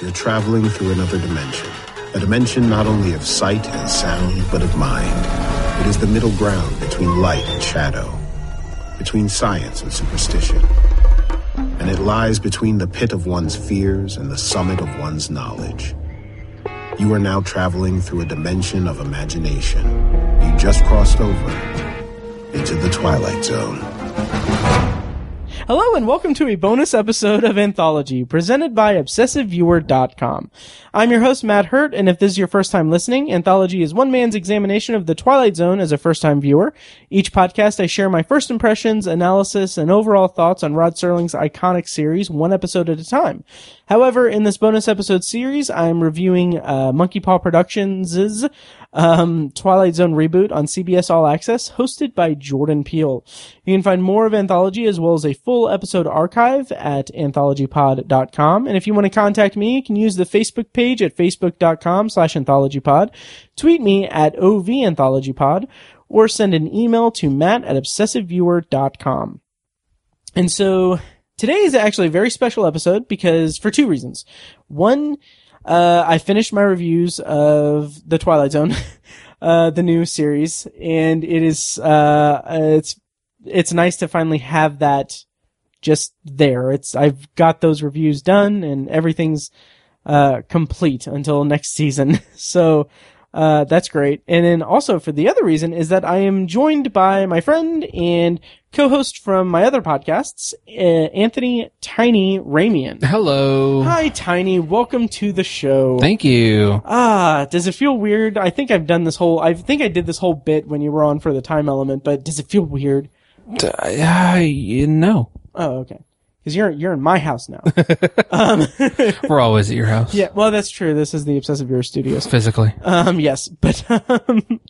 You're traveling through another dimension. A dimension not only of sight and sound, but of mind. It is the middle ground between light and shadow, between science and superstition. And it lies between the pit of one's fears and the summit of one's knowledge. You are now traveling through a dimension of imagination. You just crossed over into the Twilight Zone. Hello and welcome to a bonus episode of Anthology presented by ObsessiveViewer.com. I'm your host Matt Hurt, and if this is your first time listening, Anthology is one man's examination of the Twilight Zone as a first time viewer. Each podcast I share my first impressions, analysis, and overall thoughts on Rod Serling's iconic series, one episode at a time. However, in this bonus episode series, I'm reviewing uh, Monkeypaw Productions' um, Twilight Zone reboot on CBS All Access, hosted by Jordan Peele. You can find more of Anthology as well as a full episode archive at anthologypod.com. And if you want to contact me, you can use the Facebook page at facebook.com slash anthologypod, tweet me at ovanthologypod, or send an email to matt at obsessiveviewer.com. And so today is actually a very special episode because for two reasons. One, uh, I finished my reviews of The Twilight Zone, uh, the new series, and it is, uh, it's, it's nice to finally have that just there. It's, I've got those reviews done and everything's, uh, complete until next season. so, uh, that's great. And then also for the other reason is that I am joined by my friend and co-host from my other podcasts, uh, Anthony Tiny Ramion. Hello. Hi, Tiny. Welcome to the show. Thank you. Ah, does it feel weird? I think I've done this whole, I think I did this whole bit when you were on for the time element, but does it feel weird? Uh, you know, Oh, okay. Cause you're, you're in my house now. we're always at your house. yeah, well, that's true. This is the Obsessive Viewer Studios. Physically. Um, yes, but, um,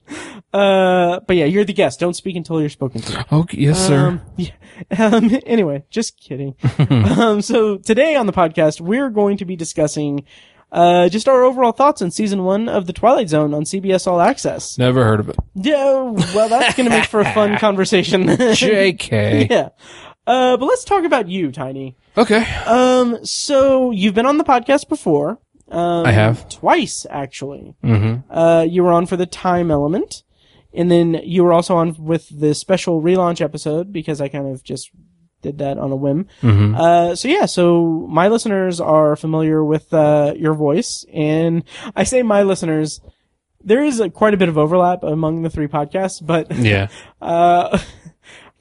uh, but yeah, you're the guest. Don't speak until you're spoken to. Okay. Yes, sir. Um, yeah. Um, anyway, just kidding. um, so today on the podcast, we're going to be discussing, uh, just our overall thoughts on season one of The Twilight Zone on CBS All Access. Never heard of it. Yeah, well, that's going to make for a fun conversation. JK. yeah. Uh, but let's talk about you, Tiny. Okay. Um, so you've been on the podcast before. Um, I have. twice actually. Mm-hmm. Uh, you were on for the time element, and then you were also on with the special relaunch episode because I kind of just did that on a whim. Mm-hmm. Uh, so yeah, so my listeners are familiar with uh, your voice, and I say my listeners. There is a, quite a bit of overlap among the three podcasts, but Yeah. uh,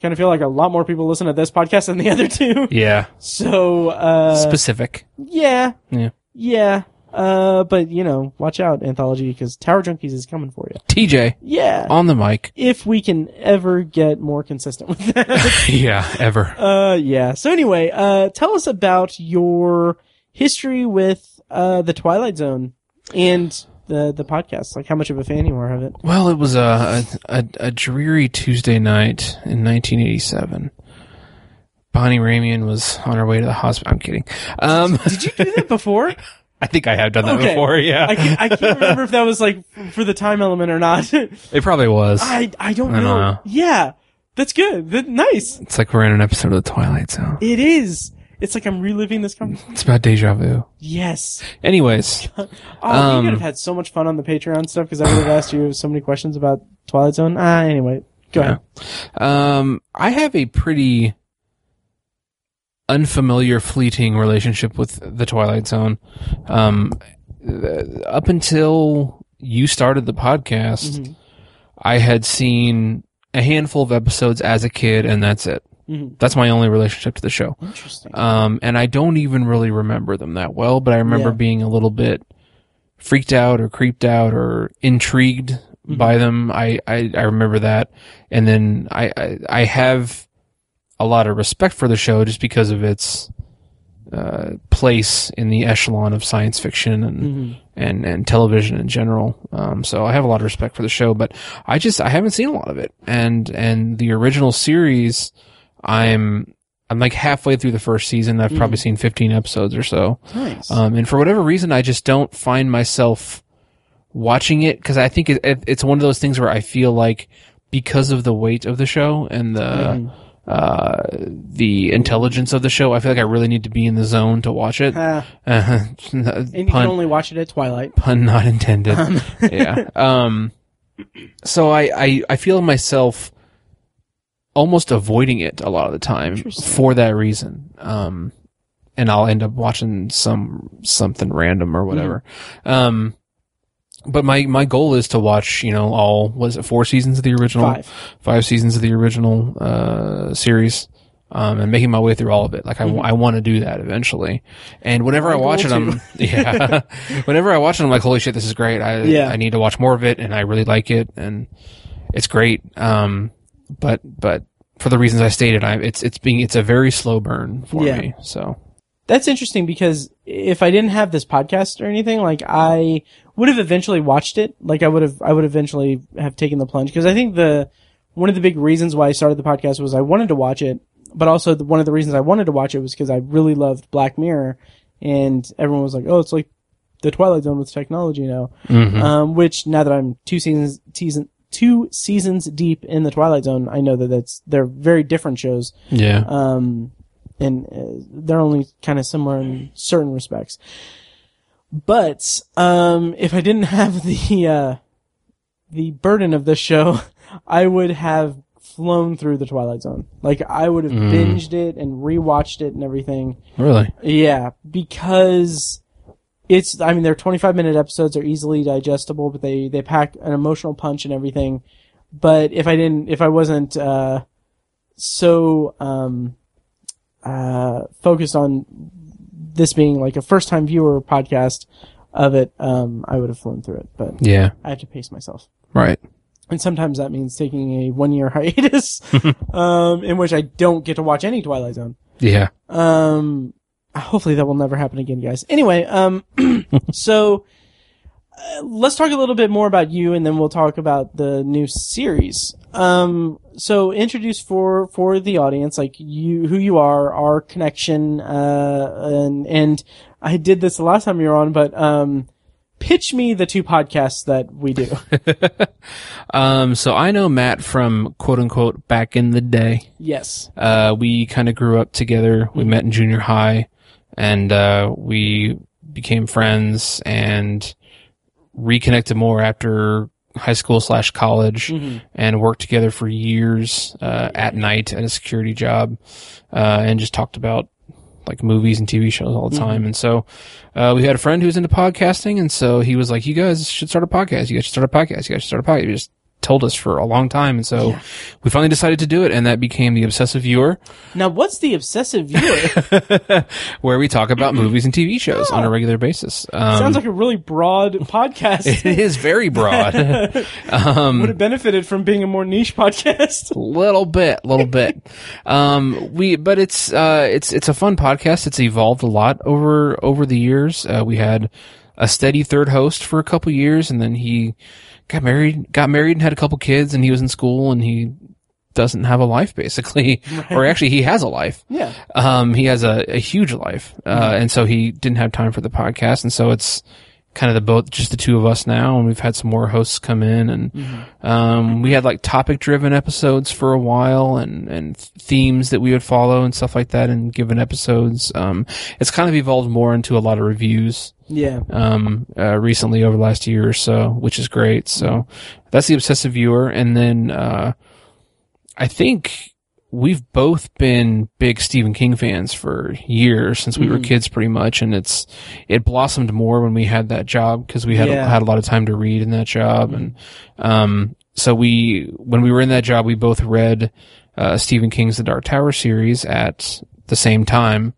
kind of feel like a lot more people listen to this podcast than the other two. Yeah. So uh, Specific. yeah, Yeah. yeah. Uh, but you know, watch out, Anthology, because Tower Junkies is coming for you. TJ Yeah. on the mic. if we can ever get more consistent with that. yeah. Ever. uh, yeah. So anyway, uh, tell us about your history with, uh, the Twilight Zone and the, the podcast. Like how much of a fan you are of it. Well, it was a, a a dreary Tuesday night in 1987. Bonnie Ramion was on her way to the hospital. I'm kidding. Um, Did you do that before? I think I have done that Okay. before. Yeah. I can't, I can't remember if that was like for the time element or not. it probably was. I, I don't I know. don't know. Yeah. That's good. That, nice. It's like we're in an episode of The Twilight Zone. It is. It's like I'm reliving this conversation. It's about deja vu. Yes. Anyways, Oh, Um, we could have had so much fun on the Patreon stuff because I would have asked you so many questions about Twilight Zone. Ah, anyway, go ahead. um, I have a pretty unfamiliar, fleeting relationship with The Twilight Zone. Um, uh, up until you started the podcast, Mhm. I had seen a handful of episodes as a kid, and that's it. Mhm. That's my only relationship to the show. Interesting. Um, and I don't even really remember them that well, but I remember Yeah. being a little bit freaked out or creeped out or intrigued Mm-hmm. by them. I, I, I remember that. And then I, I, I have a lot of respect for the show just because of its, uh, place in the echelon of science fiction and, Mhm. and, and television in general. Um, so I have a lot of respect for the show, but I just, I haven't seen a lot of it. And, and the original series, I'm, I'm like halfway through the first season. I've probably seen 15 episodes or so. Nice. Um, and for whatever reason, I just don't find myself watching it because I think it, it, it's one of those things where I feel like because of the weight of the show and the Mhm. uh, the intelligence of the show. I feel like I really need to be in the zone to watch it. Uh, Uh, and you pun, can only watch it at Twilight. pun not intended. yeah. Um, so I, I, I feel myself almost avoiding it a lot of the time for that reason. Um, and I'll end up watching some, something random or whatever. Um, but my, my goal is to watch, you know, all, was it four seasons of the original? Five. five seasons of the original uh, series, um, and making my way through all of it. Like I, I want to do that eventually. And whenever My I watch it, I'm yeah. whenever I watch it, I'm like, holy shit, this is great. I Yeah. I need to watch more of it, and I really like it, and it's great. Um, but but for the reasons I stated, I it's it's being it's a very slow burn for Yeah. me. So That's interesting because if I didn't have this podcast or anything, like I would have eventually watched it. Like I would have, I would eventually have taken the plunge because I think the one of the big reasons why I started the podcast was I wanted to watch it, but also the, one of the reasons I wanted to watch it was because I really loved Black Mirror, and everyone was like, "Oh, it's like the Twilight Zone with technology now." mhm. Um, which now that I'm two seasons, season, two seasons deep in the Twilight Zone, I know that that's they're very different shows yeah, um, and uh, they're only kind of similar in certain respects. But um, if I didn't have the uh, the burden of this show, I would have flown through the Twilight Zone. Like I would have Mm. binged it and rewatched it and everything. really, Yeah, because it's. I mean, they're 25 minute episodes. They're easily digestible, but they they pack an emotional punch and everything. But if I didn't, if I wasn't uh, so um, uh, focused on this being like a first time viewer podcast of it, um, I would have flown through it. But yeah, I have to pace myself. right, And sometimes that means taking a one year hiatus, um, in which I don't get to watch any Twilight Zone. yeah, Um, hopefully that will never happen again, guys. Anyway, um, so uh, let's talk a little bit more about you, and then we'll talk about the new series. Um, so introduce for for the audience, like you, who you are, our connection, uh, and and I did this the last time you were on, but um, pitch me the two podcasts that we do. Um, so I know Matt from quote unquote back in the day. yes. Uh, we kind of grew up together. We met in junior high and, uh, we became friends and reconnected more after high school slash college and worked together for years, uh, at night at a security job, uh, and just talked about like movies and TV shows all the time. And so, uh, we had a friend who was into podcasting. And so he was like, you guys should start a podcast. You guys should start a podcast. You guys should start a podcast. Just told us for a long time. And so we finally decided to do it. And that became the obsessive viewer Now, what's the obsessive viewer? where we talk about movies and TV shows on a regular basis. Um, Sounds like a really broad podcast. it is very broad. Would have benefited from being a more niche podcast. A little bit, little bit. Um, we, but it's, uh, it's, it's a fun podcast. It's evolved a lot over, over the years. Uh, we had a steady third host for a couple years and then he got married, got married and had a couple kids and he was in school and he doesn't have a life basically, or actually he has a life. Yeah. Um, he has a, a huge life, uh, and so he didn't have time for the podcast, and so it's kind of the both, just the two of us now, and we've had some more hosts come in, and um, we had like topic-driven episodes for a while, and and themes that we would follow and stuff like that, and given episodes. Um, it's kind of evolved more into a lot of reviews Yeah. um, uh, recently over the last year or so, which is great. So that's the obsessive viewer. And then, uh, I think we've both been big Stephen King fans for years since we were kids pretty much. And it's, it blossomed more when we had that job because we had, Yeah. had a lot of time to read in that job. And, um, so we, when we were in that job, we both read, uh, Stephen King's The Dark Tower series at the same time.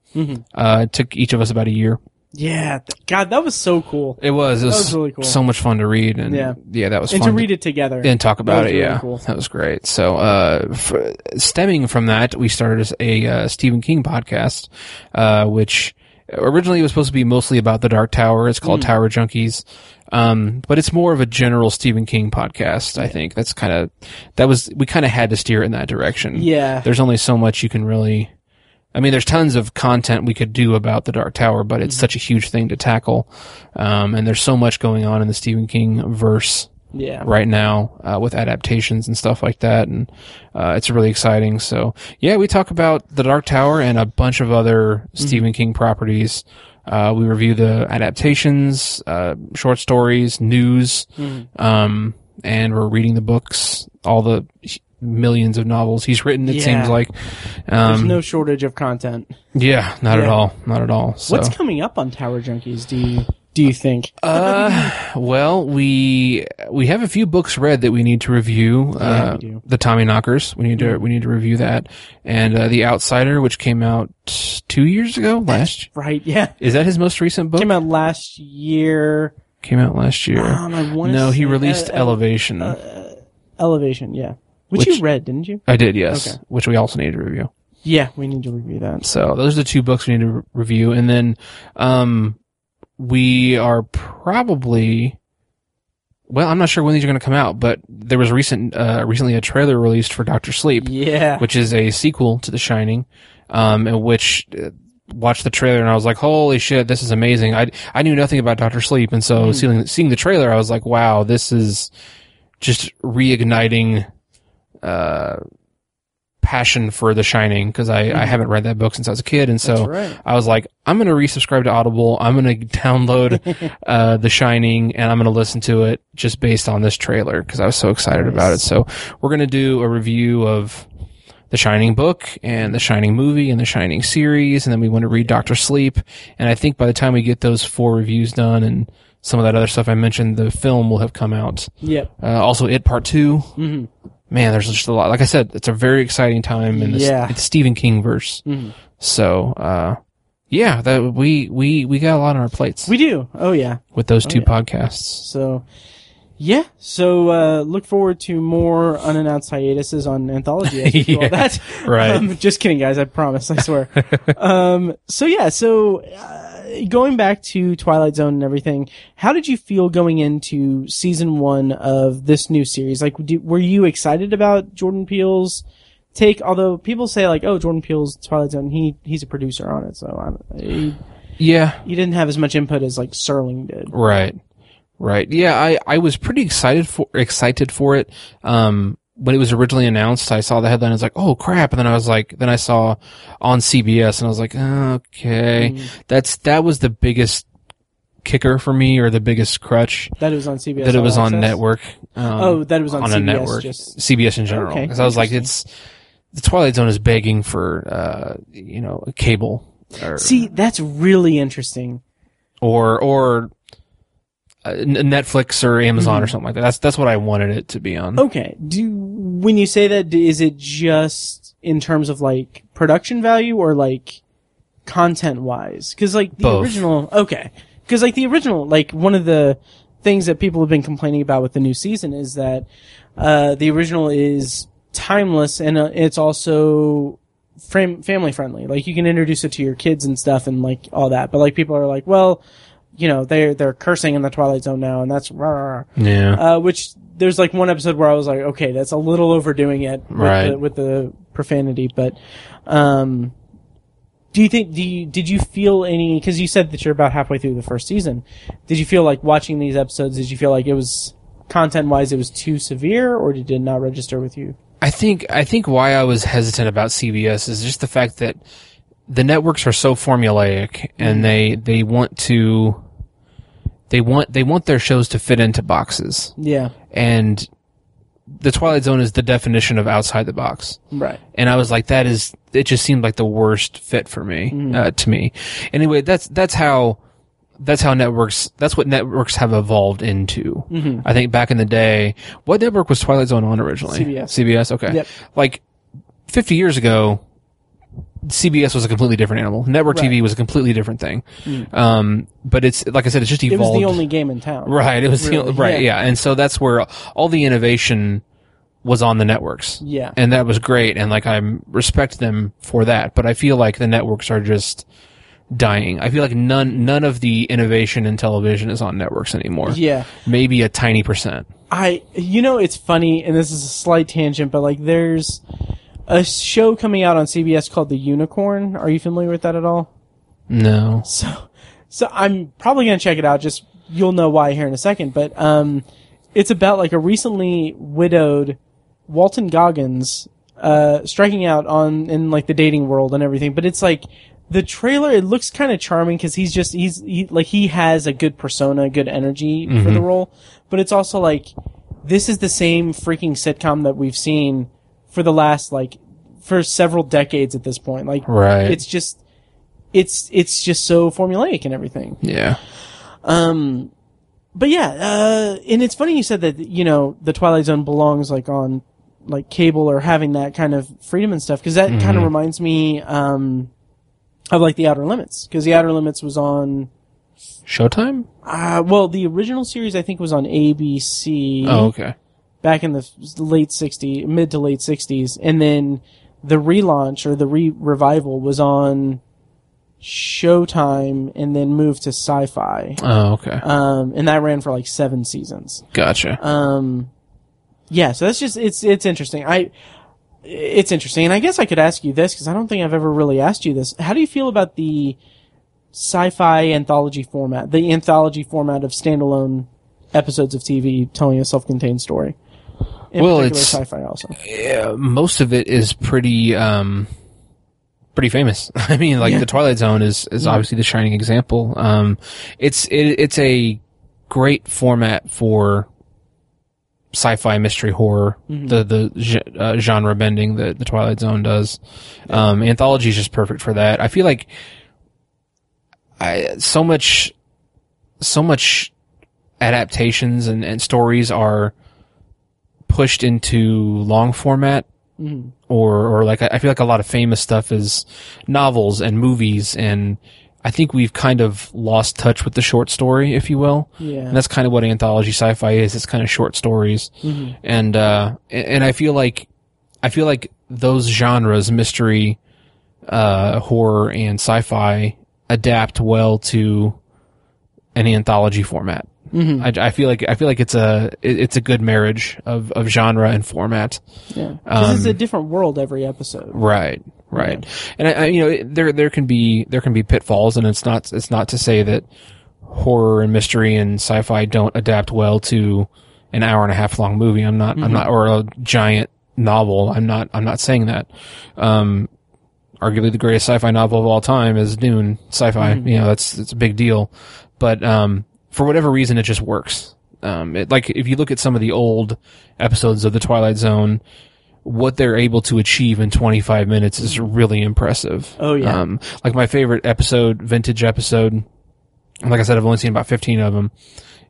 Uh, it took each of us about a year. Yeah. th- God, that was so cool. It was. It was, was really cool. so much fun to read, and Yeah. yeah, that was And fun to read it together. and talk about it. really yeah, cool. that was great. So, uh, f- stemming from that, we started a uh, Stephen King podcast, uh, which originally was supposed to be mostly about the Dark Tower. It's Mm. called Tower Junkies. Um, but it's more of a general Stephen King podcast. I think that's kind of that was we kind of had to steer it in that direction. Yeah. there's only so much you can really. I mean, there's tons of content we could do about the Dark Tower, but Mm-hmm. it's such a huge thing to tackle. Um, and there's so much going on in the Stephen King verse Yeah. right now uh, with adaptations and stuff like that, and uh, it's really exciting. So yeah, we talk about the Dark Tower and a bunch of other Stephen King properties. Uh, we review the adaptations, uh, short stories, news, um, and we're reading the books, all the millions of novels he's written. It Yeah. seems like, There's um, no shortage of content. yeah, not at all, not at all. So. What's coming up on Tower Junkies? Do you do you think? Uh, well, we we have a few books read that we need to review. Yeah, uh, we do. The Tommyknockers. We need to we need to review that, and uh, The Outsider, which came out two years ago. Last right. Yeah. is that his most recent book? Came out last year. Came out last year. Um, I no, he released uh, uh, Elevation. Elevation. Yeah. Which, Which- you read, didn't you? I did, yes. okay. Which we also need to review. Yeah, we need to review that. So those are the two books we need to re- review, and then um, we are probably. Well, I'm not sure when these are going to come out, but there was recent, uh, recently a trailer released for Doctor Sleep, Yeah. which is a sequel to The Shining, um, in which uh, watched the trailer and I was like, holy shit, this is amazing. I I knew nothing about Doctor Sleep, and so seeing seeing the trailer, I was like, wow, this is just reigniting uh passion for The Shining because I I haven't read that book since I was a kid, and so right. I was like, I'm going to resubscribe to Audible. I'm going to download uh, The Shining and I'm going to listen to it just based on this trailer because I was so excited about it. So we're going to do a review of The Shining book and The Shining movie and The Shining series, and then we want to read Doctor Sleep. And I think by the time we get those four reviews done and some of that other stuff I mentioned, the film will have come out. Yep. Uh, also, It Part 2 Mhm. Man, there's just a lot. Like I said, it's a very exciting time in this Yeah. it's Stephen King verse. Mhm. So, uh, yeah, that we we we got a lot on our plates We do. Oh yeah. with those two yeah. podcasts. So, yeah. So uh, look forward to more unannounced hiatuses on Anthology. As we call Yeah, that. right. Um, just kidding, guys. I promise. I swear. um, so yeah. So uh, going back to Twilight Zone and everything, how did you feel going into season one of this new series? Like, do, were you excited about Jordan Peele's? Take, although people say like, oh, Jordan Peele's Twilight Zone, he he's a producer on it, so he, Yeah, he didn't have as much input as like Serling did. right, right. Yeah, I I was pretty excited for excited for it. Um, when it was originally announced, I saw the headline. I was like, "Oh crap!" And then I was like, then I saw on CBS, and I was like, "Okay, that's that was the biggest kicker for me, or the biggest crutch That it was on CBS. that it was on Access? network." Um, Oh, that it was on, on CBS. a network, Just CBS in general. Okay, Because I was like, it's the Twilight Zone is begging for, uh, you know, a cable or see, that's really interesting. or or Netflix or Amazon Mm-hmm. or something like that. That's that's what I wanted it to be on. Okay, do when you say that, is it just in terms of like production value or like content wise? Because like the Both. original, okay, because like the original, like one of the things that people have been complaining about with the new season is that uh, the original is timeless and uh, it's also fam- family friendly. Like you can introduce it to your kids and stuff and like all that. But like people are like, well, you know, they're they're cursing in the Twilight Zone now, and that's rah. Yeah, Uh, which there's like one episode where I was like, okay, that's a little overdoing it with, Right. the, with the profanity. But um, do you think? Do you, did you feel any? Because you said that you're about halfway through the first season. Did you feel like watching these episodes? Did you feel like it was content wise it was too severe, or did it not register with you? I think I think why I was hesitant about CBS is just the fact that the networks are so formulaic and mm. they they want to they want they want their shows to fit into boxes Yeah, and the Twilight Zone is the definition of outside the box. right. and I was like, that is, it just seemed like the worst fit for me, mm. uh, to me. Anyway, that's, that's how, that's how networks, that's what networks have evolved into. Mm-hmm. I think back in the day, what network was Twilight Zone on originally? CBS. CBS, okay. Yep. Like, 50 years ago, CBS was a completely different animal. Network Right. TV was a completely different thing. Um, but it's, like I said, it's just evolved. It was the only game in town. Right. It was the Really, only, right. yeah. Yeah. And so that's where all the innovation was on the networks. Yeah. And that was great. And like I respect them for that. But I feel like the networks are just dying. I feel like none none of the innovation in television is on networks anymore. Yeah. Maybe a tiny percent. I, you know, it's funny, and this is a slight tangent, but like, there's a show coming out on CBS called The Unicorn. Are you familiar with that at all? No. So, so I'm probably gonna check it out. Just you'll know why here in a second. But um, it's about like a recently widowed Walton Goggins uh, striking out on in like the dating world and everything. But it's like the trailer. It looks kind of charming because he's just he's he, like he has a good persona, good energy for the role. But it's also like this is the same freaking sitcom that we've seen for the last like for several decades at this point. Like Right. it's just it's it's just so formulaic and everything. Yeah. Um, but yeah, uh, and it's funny you said that you know the Twilight Zone belongs like on like cable or having that kind of freedom and stuff because that kind of reminds me um of like the Outer Limits because the Outer Limits was on Showtime? uh well the original series I think was on ABC Oh, okay. back in the late 60s mid to late 60s and then the relaunch or the re revival was on Showtime and then moved to Sci-Fi. Oh, okay. Um, and that ran for like seven seasons. Gotcha. Um, yeah, so that's just, it's, it's interesting. I, it's interesting. And I guess I could ask you this because I don't think I've ever really asked you this. How do you feel about the sci-fi anthology format, the anthology format of standalone episodes of TV telling a self-contained story? In Well, particular, it's- sci-fi also. yeah, most of it is pretty um pretty famous. I mean, like Yeah. the Twilight Zone is is obviously the shining example. Um it's it, it's a great format for sci-fi mystery horror the the uh, genre bending that the Twilight Zone does. Um anthology is just perfect for that. I feel like I so much so much adaptations and, and stories are pushed into long format or or like I feel like a lot of famous stuff is novels and movies and I think we've kind of lost touch with the short story, if you will. Yeah. And that's kind of what anthology sci-fi is. It's kind of short stories. And, uh, and and I feel like, I feel like those genres, mystery, uh, horror and sci-fi adapt well to an anthology format. Mm-hmm. I, I feel like, I feel like it's a, it- it's a good marriage of, of genre and format. Yeah. Because it's Um, a different world every episode. Right, right. And I, I, you know, there there can be there can be pitfalls, and it's not it's not to say that horror and mystery and sci-fi don't adapt well to an hour and a half long movie. I'm not I'm not or a giant novel. I'm not I'm not saying that. Um, arguably the greatest sci-fi novel of all time is Dune sci-fi. You know, that's it's a big deal. But um, for whatever reason, it just works. Um, it, like if you look at some of the old episodes of the Twilight Zone, what they're able to achieve in 25 minutes is really impressive. Oh, yeah. Um, like my favorite episode, vintage episode, like I said, I've only seen about 15 of them,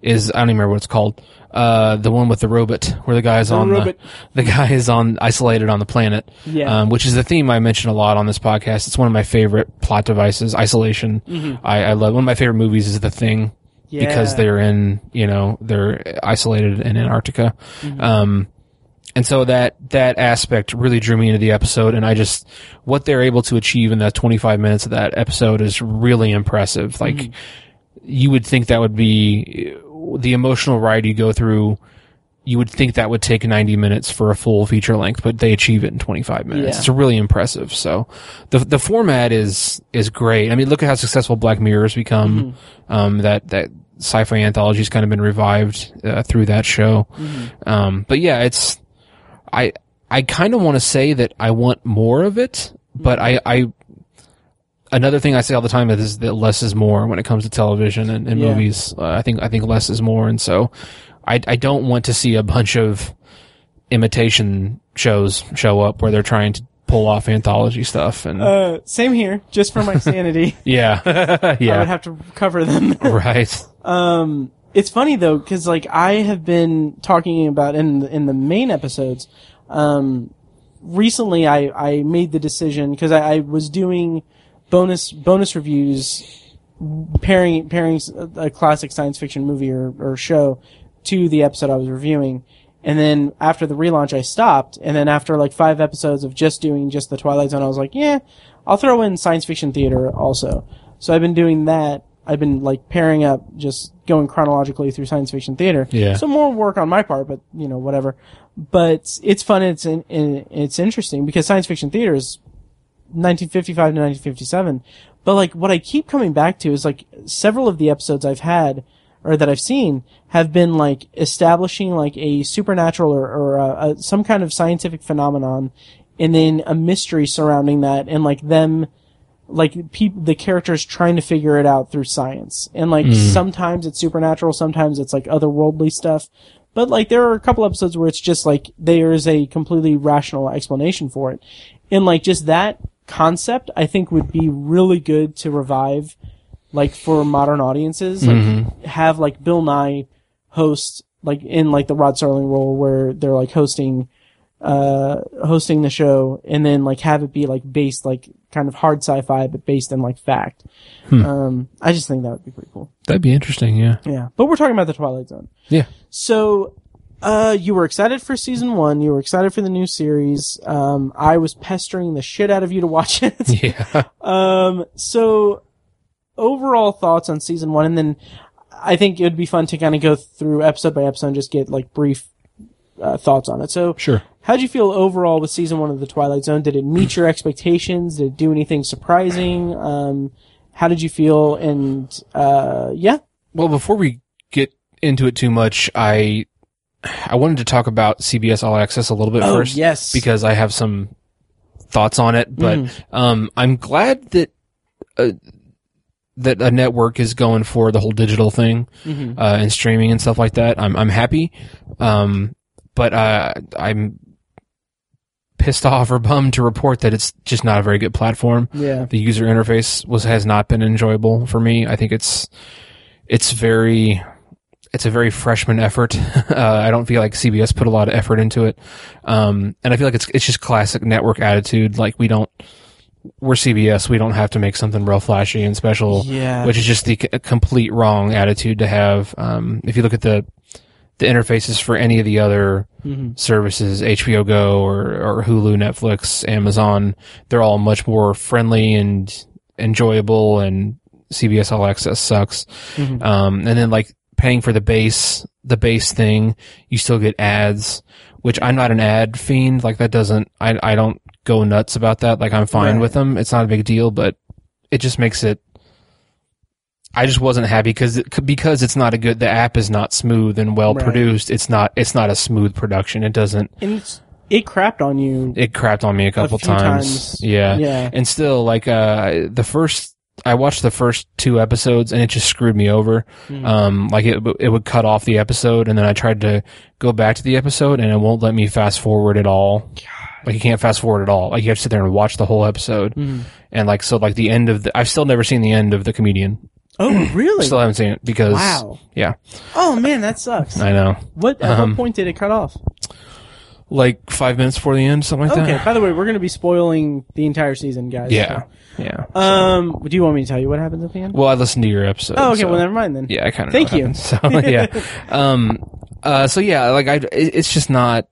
is, I don't even remember what it's called. Uh, the one with the robot, where the guy's on robot. the, the guy is on, isolated on the planet. Yeah. Um, which is a theme I mention a lot on this podcast. It's one of my favorite plot devices, isolation. I, I love, one of my favorite movies is The Thing because they're in, you know, they're isolated in Antarctica. Um, and so that, that aspect really drew me into the episode. And I just, what they're able to achieve in that 25 minutes of that episode is really impressive. Like, you would think that would be the emotional ride you go through. You would think that would take 90 minutes for a full feature length, but they achieve it in 25 minutes. Yeah. It's really impressive. So the, the format is, is great. I mean, look at how successful Black Mirror has become. Um, that, that sci-fi anthology has kind of been revived, uh, through that show. Um, but yeah, it's, I, I kind of want to say that I want more of it, but I, I, another thing I say all the time is that less is more when it comes to television and, and Yeah. movies. Uh, I think I think less is more, and so I I don't want to see a bunch of imitation shows show up where they're trying to pull off anthology stuff and Uh, same here. Just for my sanity, yeah yeah. I would have to cover them. right Um, it's funny though, because like I have been talking about in the, in the main episodes. Um, recently I I made the decision because I, I was doing bonus bonus reviews pairing pairing a, a classic science fiction movie or, or show to the episode I was reviewing. And then after the relaunch, I stopped. And then after like five episodes of just doing just the Twilight Zone, I was like, yeah, I'll throw in science fiction theater also. So I've been doing that. I've been like pairing up, just going chronologically through science fiction theater. Yeah. So more work on my part, but you know, whatever. But it's fun. It's in, in, it's interesting because science fiction theater is 1955 to 1957. But like what I keep coming back to is like several of the episodes I've had or that I've seen have been like establishing like a supernatural or, or uh a, some kind of scientific phenomenon and then a mystery surrounding that and like them like peop the characters trying to figure it out through science. And like sometimes it's supernatural sometimes it's like otherworldly stuff. But like there are a couple episodes where it's just like there is a completely rational explanation for it. And like just that concept i think would be really good to revive like for modern audiences like have like bill nye host like in like the rod serling role where they're like hosting uh hosting the show and then like have it be like based like kind of hard sci-fi but based in like fact um i just think that would be pretty cool That'd be interesting. Yeah. yeah but we're talking about the twilight zone Yeah. so uh you were excited for season one you were excited for the new series um i was pestering the shit out of you to watch it Yeah. um, so overall thoughts on season one, and then I think it would be fun to kind of go through episode by episode and just get like brief uh, thoughts on it. So, Sure. how'd you feel overall with season one of the Twilight Zone? Did it meet your expectations? Did it do anything surprising? Um, how did you feel? And uh, yeah, Well, before we get into it too much, I I wanted to talk about CBS All Access a little bit oh first yes, because I have some thoughts on it. But Mm. um, I'm glad that uh, that a network is going for the whole digital thing Mhm. uh, and streaming and stuff like that. I'm I'm happy, um, but uh, I'm pissed off or bummed to report that it's just not a very good platform yeah, the user interface was has not been enjoyable for me. I think it's it's very it's a very freshman effort. uh, I don't feel like CBS put a lot of effort into it, um, and I feel like it's it's just classic network attitude. Like we don't we're CBS, we don't have to make something real flashy and special, yeah, which is just the c- complete wrong attitude to have. Um, if you look at the the interfaces for any of the other Mhm. services, HBO Go or, or Hulu, Netflix, Amazon, they're all much more friendly and enjoyable and CBS All Access sucks. Mhm. Um, and then like paying for the base, the base thing, you still get ads, which I'm not an ad fiend. Like that doesn't, I, I don't go nuts about that. Like I'm fine Right. with them. It's not a big deal, but it just makes it, I just wasn't happy because it, because it's not a good. The app is not smooth and well Right. produced. It's not. It's not a smooth production. It doesn't. and it's, it crapped on you. It crapped on me a couple few times. times. Yeah. Yeah. And still, like uh, the first, I watched the first two episodes and it just screwed me over. Hmm. Um, like it it would cut off the episode and then I tried to go back to the episode and it won't let me fast forward at all. Like you can't fast forward at all. Like you have to sit there and watch the whole episode. Mhm. And like so, like the end of the, I've still never seen the end of the comedian. Oh, really? Still haven't seen it because wow. yeah, Oh man, that sucks. I know. What at Um, what point did it cut off? Like five minutes before the end, something like Okay. that. Okay. By the way, we're going to be spoiling the entire season, guys. Yeah, yeah. so- Um, do you want me to tell you what happens at the end? Well, I listened to your episode. oh, okay. so- Well, never mind then. Yeah, I kind of. Thank you. So yeah, um, uh, so yeah, like I, it- it's just not.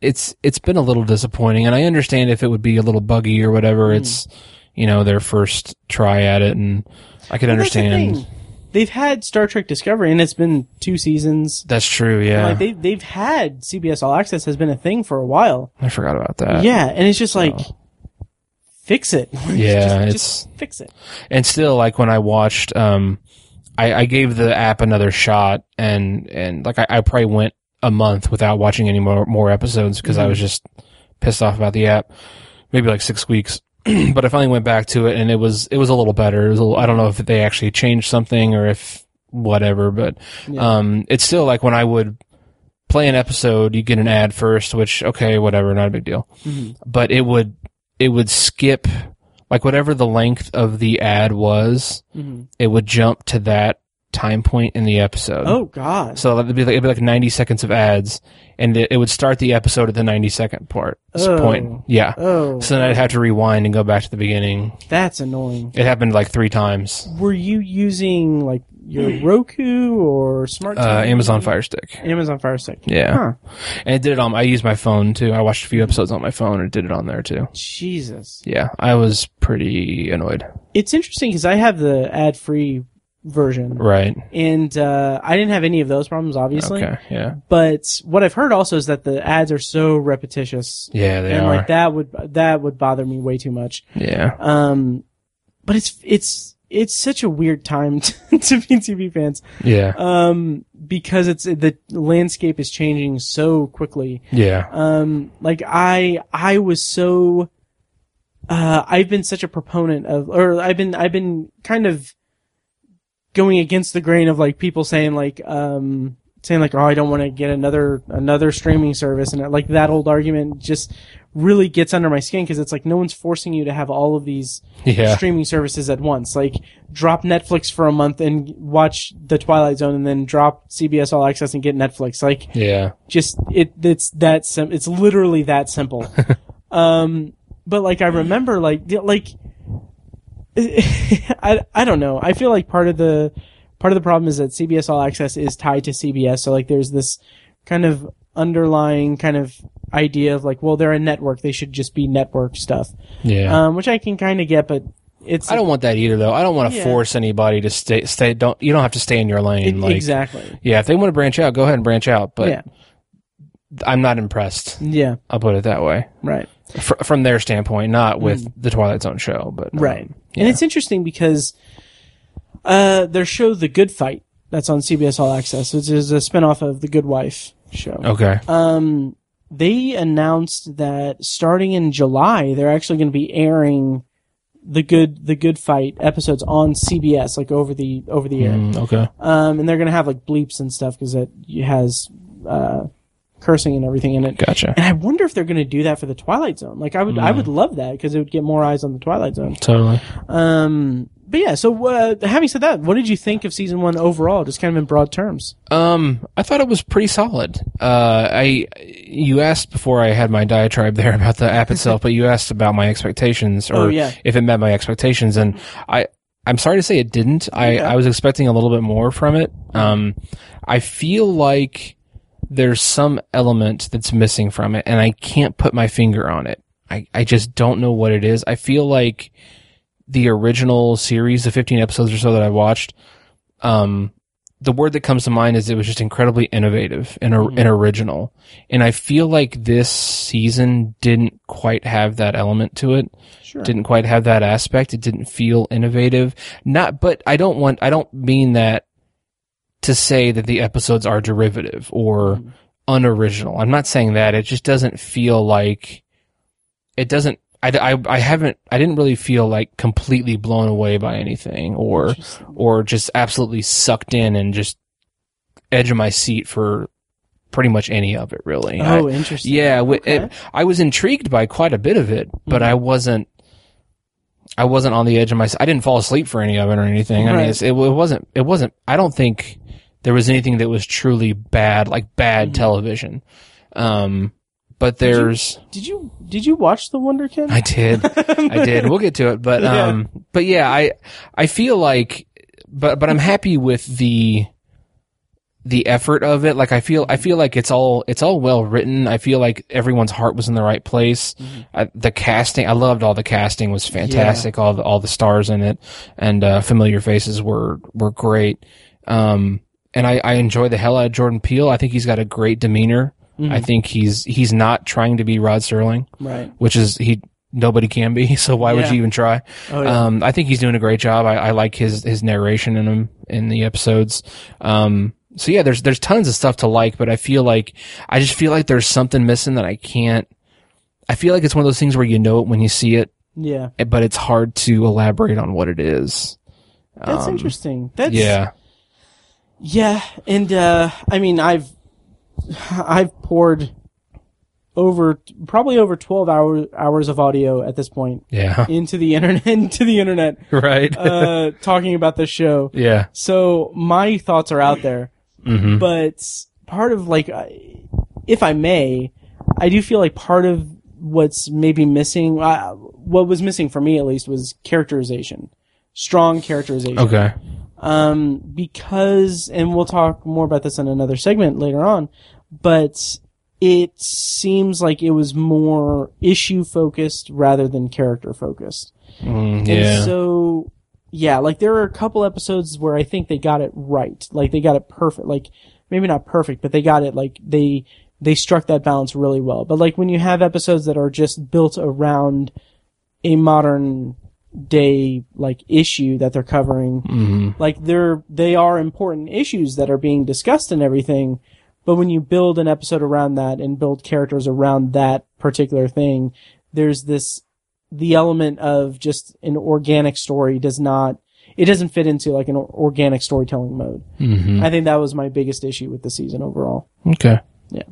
It's it's been a little disappointing, and I understand if it would be a little buggy or whatever. Hmm. It's you know their first try at it, and I could Well, that's the understand. They've had Star Trek Discovery, and it's been two seasons. That's true. Yeah, Like they they've had CBS All Access has been a thing for a while. I forgot about that. yeah, and it's just like fix it. Yeah, just, it's- just fix it. and still like when I watched, um, I, I gave the app another shot, and and like I, I probably went a month without watching any more more episodes because I was just pissed off about the app. Maybe like six weeks, but I finally went back to it, and it was it was a little better. It was a little, I don't know if they actually changed something or if whatever, but Yeah. um, it's still like when I would play an episode, you get an ad first, which okay, whatever, not a big deal Mhm. but it would it would skip like whatever the length of the ad was Mhm. it would jump to that time point in the episode Oh God. so it'd be like, it'd be like 90 seconds of ads and it, it would start the episode at the 90 second part Oh. point yeah Oh, so then i'd have to rewind and go back to the beginning that's annoying. it happened like three times Were you using like your Roku or smart? uh, amazon fire stick Amazon Fire Stick. yeah Huh. and it did it on i used my phone too i watched a few episodes on my phone and did it on there too Jesus. yeah i was pretty annoyed It's interesting because I have the ad-free version, right and uh, I didn't have any of those problems, obviously. okay yeah But what I've heard also is that the ads are so repetitious, yeah they are. and are like that would that would bother me way too much. yeah Um, but it's it's it's such a weird time to, to be TV fans. Yeah. Um, because it's the landscape is changing so quickly. yeah. Um, like I, I was so, uh, I've been such a proponent of, or I've been, I've been kind of going against the grain of like people saying like, um, saying like, oh, I don't want to get another, another streaming service. And like that old argument just really gets under my skin because it's like no one's forcing you to have all of these Yeah. streaming services at once. Like drop Netflix for a month and watch The Twilight Zone and then drop CBS All Access and get Netflix. Like, Yeah. just it it's that sim- it's literally that simple um but like i remember like like i i don't know i feel like part of the part of the problem is that cbs all access is tied to cbs so like there's this kind of underlying kind of idea of like well they're a network they should just be network stuff Yeah. um which i can kind of get but it's I don't want that either, though. I don't want to Yeah. force anybody to stay. Stay. Don't. You don't have to stay in your lane. it- like, exactly yeah, if they want to branch out, go ahead and branch out. But yeah I'm not impressed. yeah I'll put it that way. right Fr- from their standpoint, not with the Twilight Zone show, but um, Mm. Right. yeah. And it's interesting because uh, their show The Good Fight that's on CBS All Access, which is a spinoff of The Good Wife show. Okay. Um, they announced that starting in July, they're actually going to be airing the good the good fight episodes on CBS, like over the over the air. Mm, okay. Um, and they're going to have like bleeps and stuff because it has uh, cursing and everything in it. Gotcha. And I wonder if they're going to do that for the Twilight Zone. Like I would, I would love that because it would get more eyes on the Twilight Zone. Totally. Um, but yeah. So uh, having said that, what did you think of season one overall? Just kind of in broad terms. Um, I thought it was pretty solid. Uh, I you asked before I had my diatribe there about the app itself, but you asked about my expectations or Oh, yeah. if it met my expectations, and I I'm sorry to say it didn't. I Okay. I was expecting a little bit more from it. Um, I feel like there's some element that's missing from it, and I can't put my finger on it. I I just don't know what it is. I feel like the original series, the 15 episodes or so that I watched, um, the word that comes to mind is it was just incredibly innovative and, or, and original. And I feel like this season didn't quite have that element to it. Sure. Didn't quite have that aspect. It didn't feel innovative. Not, but I don't want, I don't mean that to say that the episodes are derivative or unoriginal. I'm not saying that. It just doesn't feel like, it doesn't, I, I, I haven't, I didn't really feel like completely blown away by anything or, or just absolutely sucked in and just edge of my seat for pretty much any of it, really. Oh, I- Oh, interesting. yeah, Okay. it, I was intrigued by quite a bit of it, but mm-hmm. I wasn't. I wasn't on the edge of my. I didn't fall asleep for any of it or anything. I mean, it's, it, it wasn't. It wasn't. I don't think there was anything that was truly bad, like bad television. Um, but there's. Did you did you watch the Wunderkind? I did. I did. We'll get to it, but Yeah. um, but yeah, I I feel like, but but I'm happy with the the effort of it. Like I feel I feel like it's all it's all well written. I feel like everyone's heart was in the right place. I, the casting, I loved all the casting was fantastic. All the all the stars in it and uh, familiar faces were were great. Um, and I I enjoy the hell out of Jordan Peele. I think he's got a great demeanor. I think he's he's not trying to be Rod Serling right. which is he nobody can be. So why would you even try? Oh yeah. Um, I think he's doing a great job. I, I like his his narration in them in the episodes. Um, so yeah, there's there's tons of stuff to like, but I feel like I just feel like there's something missing that I can't. I feel like it's one of those things where you know it when you see it, yeah. but it's hard to elaborate on what it is. That's Um, interesting. That's Yeah, Yeah, and uh I mean I've I've poured over probably over 12 hours hours of audio at this point yeah, into the internet into the internet right. uh talking about this show. yeah, So my thoughts are out there, hmm but part of like if I may, I do feel like part of what's maybe missing uh, what was missing for me at least was characterization. Strong characterization okay, um, because, and we'll talk more about this in another segment later on, but it seems like it was more issue focused rather than character focused. Mm, And yeah, so, yeah, like there are a couple episodes where I think they got it right. Like they got it perfect. Like maybe not perfect, but they got it like they, they struck that balance really well. But like when you have episodes that are just built around a modern day like issue that they're covering. hmm Like they're they are important issues that are being discussed and everything. But when you build an episode around that and build characters around that particular thing, there's this the element of just an organic story does not it doesn't fit into like an organic storytelling mode. hmm I think that was my biggest issue with the season overall. Okay. Yeah.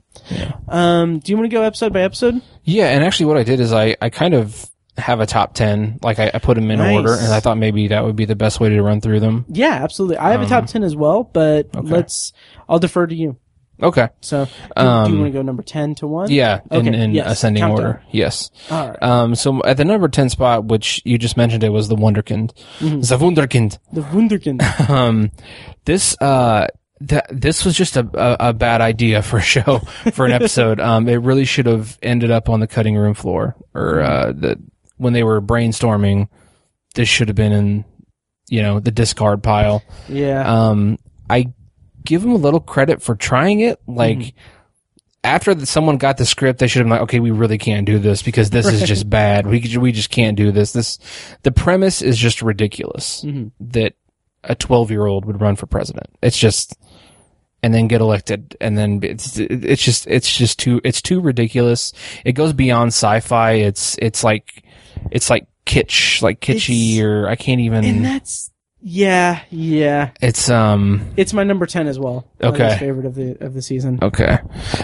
Um, do you want to go episode by episode? Yeah, and actually, what I did is I, I kind of have a top ten. Like I, I put them in Nice. order, and I thought maybe that would be the best way to run through them. Yeah, absolutely. I have a Um, top 10 as well, but okay. let's, I'll defer to you. Okay. So, do, Um, do you want to go number 10 to 1? Yeah, in, Okay, in yes, ascending countdown. order. Yes. All right. Um. So at the number ten spot, which you just mentioned, it was the Wonderkind. Mhm. The Wunderkind. The Wunderkind. Um, this uh. Th- this was just a, a, a bad idea for a show for an episode. Um, it really should have ended up on the cutting room floor, or uh, the when they were brainstorming. This should have been in, you know, the discard pile. yeah. Um, I give them a little credit for trying it. Like Mm-hmm. after the, someone got the script, they should have been like, okay, we really can't do this because this is just bad. We we just can't do this. This the premise is just ridiculous Mhm. that a twelve year old would run for president. It's just and then get elected and then it's it's just it's just too it's too ridiculous. It goes beyond sci-fi. It's it's like it's like kitsch, like kitschy It's- or I can't even and that's, yeah, yeah. it's um It's my number 10 as well. Okay. favorite of the, of the season. Okay.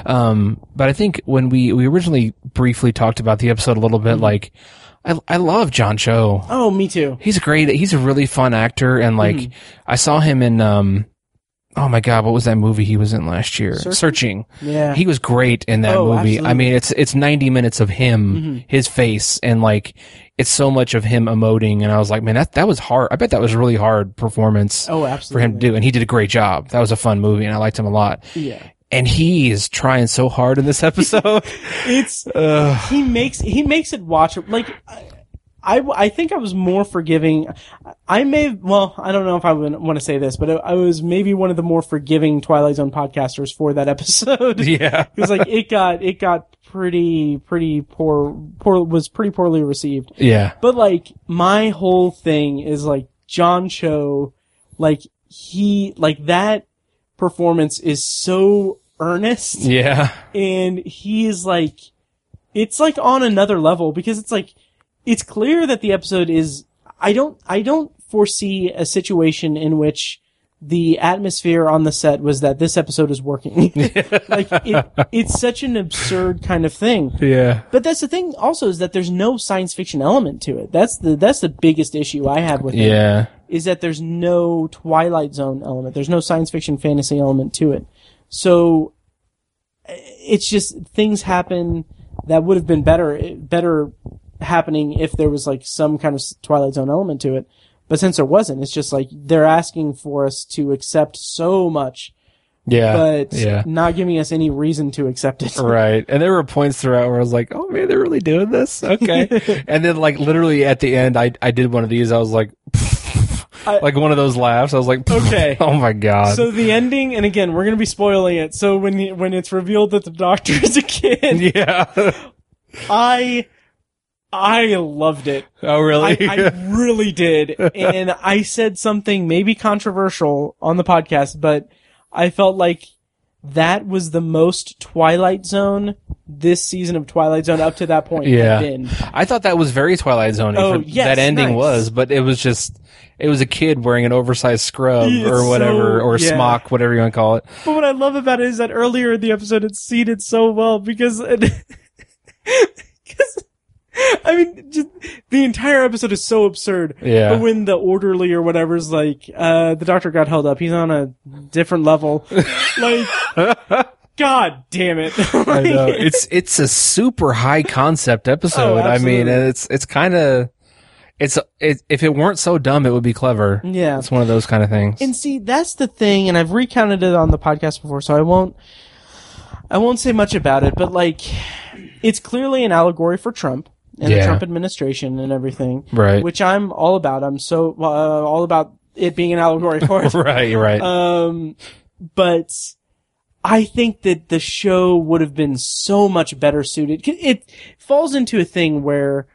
Um, but I think when we, we originally briefly talked about the episode a little bit, like, I, I love John Cho. Oh, me too. He's great. He's a really fun actor. And like, Mhm. I saw him in, um, oh my God, what was that movie he was in last year? Searching? Searching. Yeah. He was great in that Oh, movie. I mean, it's, it's 90 minutes of him, Mhm. his face, and like, it's so much of him emoting. And I was like, man, that, that was hard. I bet that was a really hard performance oh, absolutely. for him to do. And he did a great job. That was a fun movie and I liked him a lot Yeah. and he is trying so hard in this episode. It's, he makes, he makes it watchable. Like, I, I think I was more forgiving. I may, well, I don't know if I would want to say this, but I, was maybe one of the more forgiving Twilight Zone podcasters for that episode. yeah. Because like it got it got pretty pretty poor poor was pretty poorly received. Yeah. But like my whole thing is like John Cho, like he like that performance is so earnest Yeah. and he is like it's like on another level because it's like it's clear that the episode is I don't I don't foresee a situation in which the atmosphere on the set was that this episode is working. like it, it's such an absurd kind of thing. Yeah. But that's the thing also is that there's no science fiction element to it. That's the that's the biggest issue I have with it Yeah. is that there's no Twilight Zone element. There's no science fiction fantasy element to it. So it's just things happen that would have been better better happening if there was like some kind of Twilight Zone element to it. But since there wasn't, it's just like they're asking for us to accept so much, Yeah. but yeah. not giving us any reason to accept it. Right. And there were points throughout where I was like, oh man, they're really doing this? Okay. and then like literally at the end, I, I did one of these. I was like, I- like one of those laughs. I was like, Okay. oh my God. So the ending, and again, we're gonna be spoiling it. So when when it's revealed that the doctor is a kid, yeah. I I loved it. oh really? I, I really did. And I said something maybe controversial on the podcast, but I felt like that was the most Twilight Zone this season of Twilight Zone up to that point Yeah. had been. I thought that was very Twilight Zone. Oh, yes, that ending nice. was, but it was just, it was a kid wearing an oversized scrub It's or whatever, so- or yeah. smock, whatever you want to call it. But what I love about it is that earlier in the episode it seeded so well because because I mean just the entire episode is so absurd. Yeah. But when the orderly or whatever's like, uh, the doctor got held up, he's on a different level. like, god damn it. I know. It's it's a super high concept episode. Oh, I mean, it's it's kind of it's it, if it weren't so dumb, it would be clever. yeah. It's one of those kind of things. And see, that's the thing, and I've recounted it on the podcast before, so I won't, I won't say much about it, but like, it's clearly an allegory for Trump and the Trump administration and everything, right. which I'm all about. I'm so, uh, all about it being an allegory for it. right. Right. Um, but I think that the show would have been so much better suited. It falls into a thing where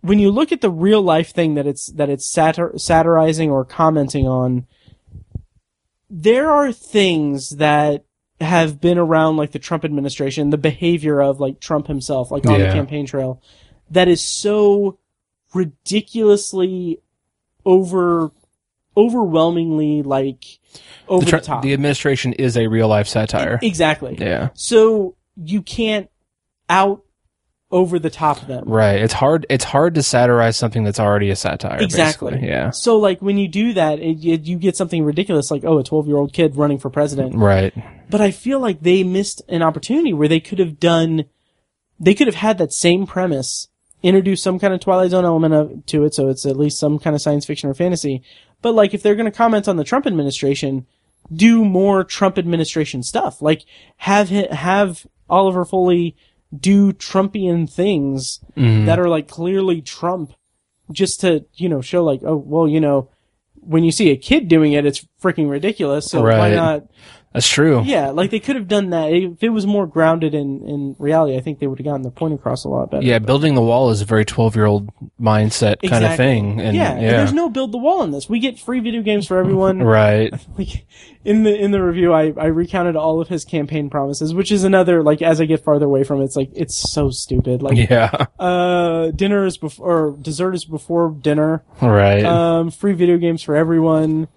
when you look at the real life thing that it's that it's satir- satirizing or commenting on, there are things that have been around like the Trump administration, the behavior of like Trump himself, like on the campaign trail, that is so ridiculously over overwhelmingly like over the, the, top. the administration is a real life satire. exactly. yeah. So you can't out over the top them. Right. It's hard. It's hard to satirize something that's already a satire. Exactly. basically. Yeah. So like when you do that, it, you, you get something ridiculous like oh a 12 year old kid running for president. Right. But I feel like they missed an opportunity where they could have done, they could have had that same premise, introduced some kind of Twilight Zone element of, to it, so it's at least some kind of science fiction or fantasy. But like if they're going to comment on the Trump administration, do more Trump administration stuff. Like have have Oliver Foley do Trumpian things Mhm. that are like clearly Trump, just to you know show like oh well you know when you see a kid doing it it's freaking ridiculous. So why not? That's true. Yeah, like they could have done that if it was more grounded in in reality. I think they would have gotten their point across a lot better. Yeah, building the wall is a very twelve-year-old mindset kind of thing, and yeah, yeah, and there's no build the wall in this. We get free video games for everyone. right. like in the in the review I, I recounted all of his campaign promises which is another like as i get farther away from it it's like it's so stupid like Yeah, uh dinner is before or dessert is before dinner right. um free video games for everyone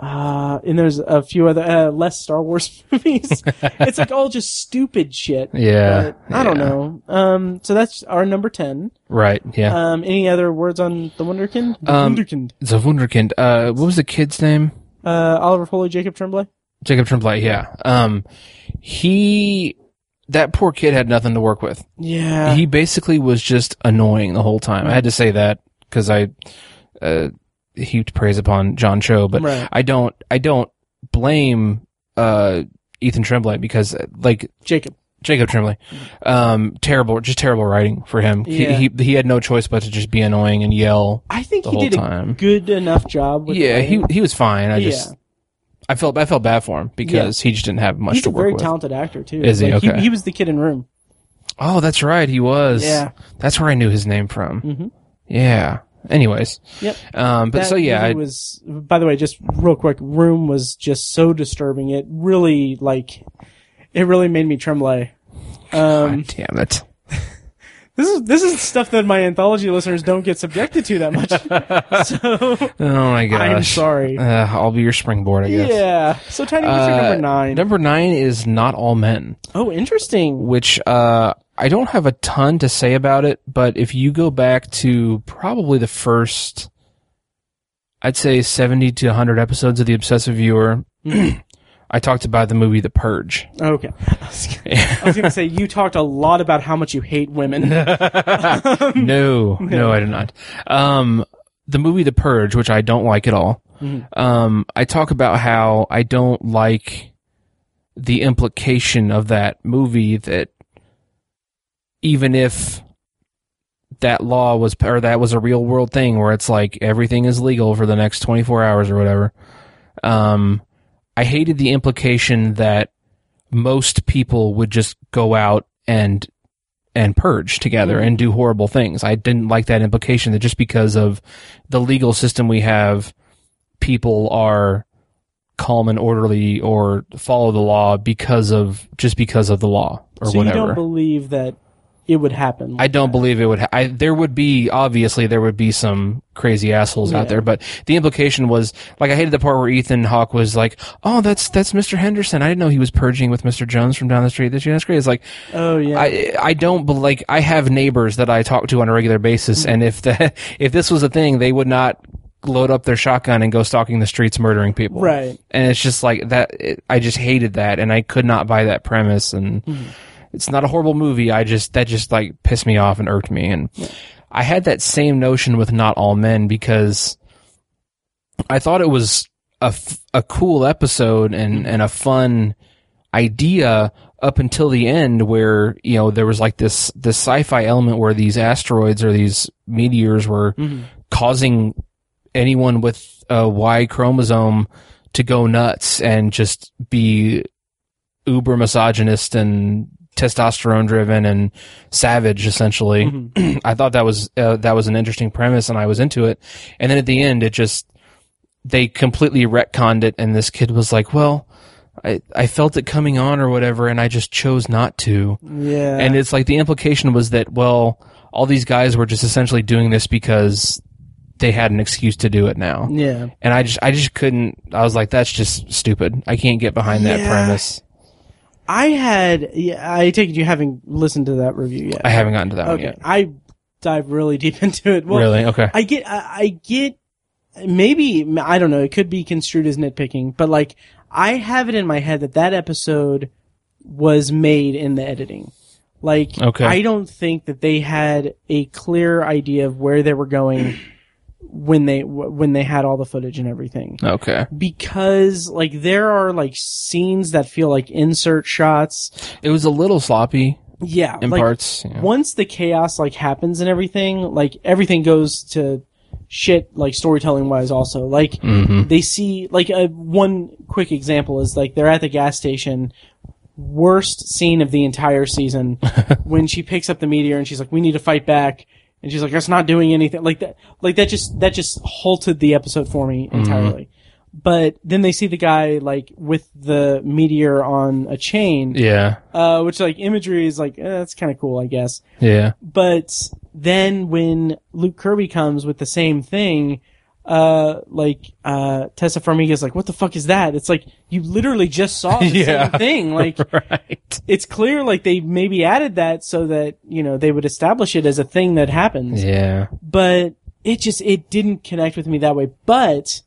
uh and there's a few other uh, less star wars movies it's like all just stupid shit yeah, i don't yeah. know um so that's our number 10 Right. Yeah. um any other words on the wonderkind the Um, wonderkind it's a wunderkind. Uh, what was the kid's name? uh oliver foley jacob tremblay Jacob Tremblay. Yeah. Um, he. That poor kid had nothing to work with. yeah he basically was just annoying the whole time. I had to say that because I uh, heaped praise upon John Cho, but Right. I don't. I don't blame uh, Ethan Tremblay because uh, like jacob Jacob Tremblay, um, terrible, just terrible writing for him. Yeah. He, he he had no choice but to just be annoying and yell. I think the he whole did a good enough job. With Yeah, he he was fine. I Yeah. just I felt I felt bad for him because he just didn't have much He's to a very talented actor too. Is he? Like, Okay. He, was the kid in Room. Oh, that's right, he was. Yeah. that's where I knew his name from. Mhm. Yeah. Anyways, Yep. um, but That so yeah, it was. By the way, just real quick, Room was just so disturbing. It really like, it really made me tremble. Um, God damn it. this is this is stuff that my anthology listeners don't get subjected to that much. so Oh my gosh. I'm sorry. Uh, I'll be your springboard, I guess. Yeah. So Tiny, what's Uh, number nine? Number nine is Not All Men, oh, interesting. which uh, I don't have a ton to say about it, but if you go back to probably the first, I'd say 70 to 100 episodes of The Obsessive Viewer, I talked about the movie The Purge. Okay. I was was gonna say you talked a lot about how much you hate women. no, no, I did not. Um, the movie The Purge, which I don't like at all. Um, I talk about how I don't like the implication of that movie that even if that law was or that was a real world thing where it's like everything is legal for the next 24 hours or whatever um i hated the implication that most people would just go out and and purge together and do horrible things. I didn't like that implication that just because of the legal system we have people are calm and orderly or follow the law because of just because of the law or so whatever you don't believe that it would happen. I don't believe it would. Ha- I, there would be obviously there would be some crazy assholes Yeah. out there, but the implication was like I hated the part where Ethan Hawke was like, "Oh, that's that's Mr. Henderson. I didn't know he was purging with Mr. Jones from down the street. That's that's great." It's like Oh yeah. I I don't bel like I have neighbors that I talk to on a regular basis, Mm-hmm. and if the if this was a thing, they would not load up their shotgun and go stalking the streets murdering people. Right. And it's just like that. It, I just hated that, and I could not buy that premise. And Mm-hmm. It's not a horrible movie. I just that just like pissed me off and irked me. And I had that same notion with Not All Men because I thought it was a f- a cool episode and mm-hmm. and a fun idea up until the end where you know there was like this this sci-fi element where these asteroids or these meteors were mm-hmm. causing anyone with a Y chromosome to go nuts and just be uber misogynist and testosterone driven and savage essentially. Mm-hmm. I thought that was uh, that was an interesting premise and I was into it. And then at the end it just they completely retconned it and this kid was like, "Well, I I felt it coming on or whatever and I just chose not to." Yeah. And it's like the implication was that well, all these guys were just essentially doing this because they had an excuse to do it now. yeah. And I just I just couldn't I was like that's just stupid. I can't get behind that premise. I had, yeah, I take it you haven't listened to that review yet. I haven't gotten to that one okay. yet. I dive really deep into it. Well, really? Okay. I get, I, I get, maybe, I don't know, it could be construed as nitpicking, but like, I have it in my head that that episode was made in the editing. Like, Okay. I don't think that they had a clear idea of where they were going when they, when they had all the footage and everything. okay. Because, like, there are, like, scenes that feel like insert shots. It was a little sloppy Yeah. in like, parts. yeah. once the chaos like happens and everything, like everything goes to shit like storytelling wise also. Like Mhm. they see like a one quick example is like they're at the gas station worst scene of the entire season when she picks up the meteor and she's like we need to fight back and she's like that's not doing anything like that like that just that just halted the episode for me entirely. But then they see the guy like with the meteor on a chain, Yeah. uh, which like imagery is like eh, that's kind of cool, I guess. Yeah. But then when Luke Kirby comes with the same thing, uh, like, uh, Taissa Farmiga's like, what the fuck is that? It's like, you literally just saw the Yeah. same thing. Like, right. it's clear like they maybe added that so that, you know, they would establish it as a thing that happens. Yeah. But it just, it didn't connect with me that way. But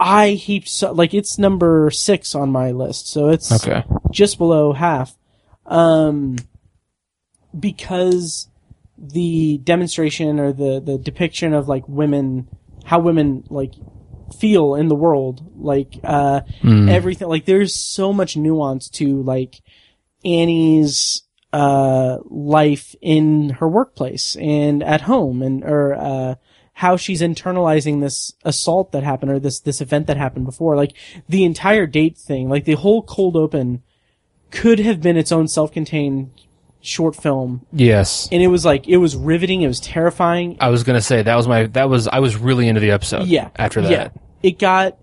I heaped so, like, it's number six on my list. So it's, Okay. just below half. Um, because the demonstration or the, the depiction of like women, how women like feel in the world, like, uh, Mm. everything, like there's so much nuance to like Annie's, uh, life in her workplace and at home and, or, uh, how she's internalizing this assault that happened or this, this event that happened before. Like the entire date thing, like the whole cold open could have been its own self-contained short film. Yes. And it was like, it was riveting. It was terrifying. I was gonna say that was my that was I was really into the episode. Yeah. After that. Yeah. It got,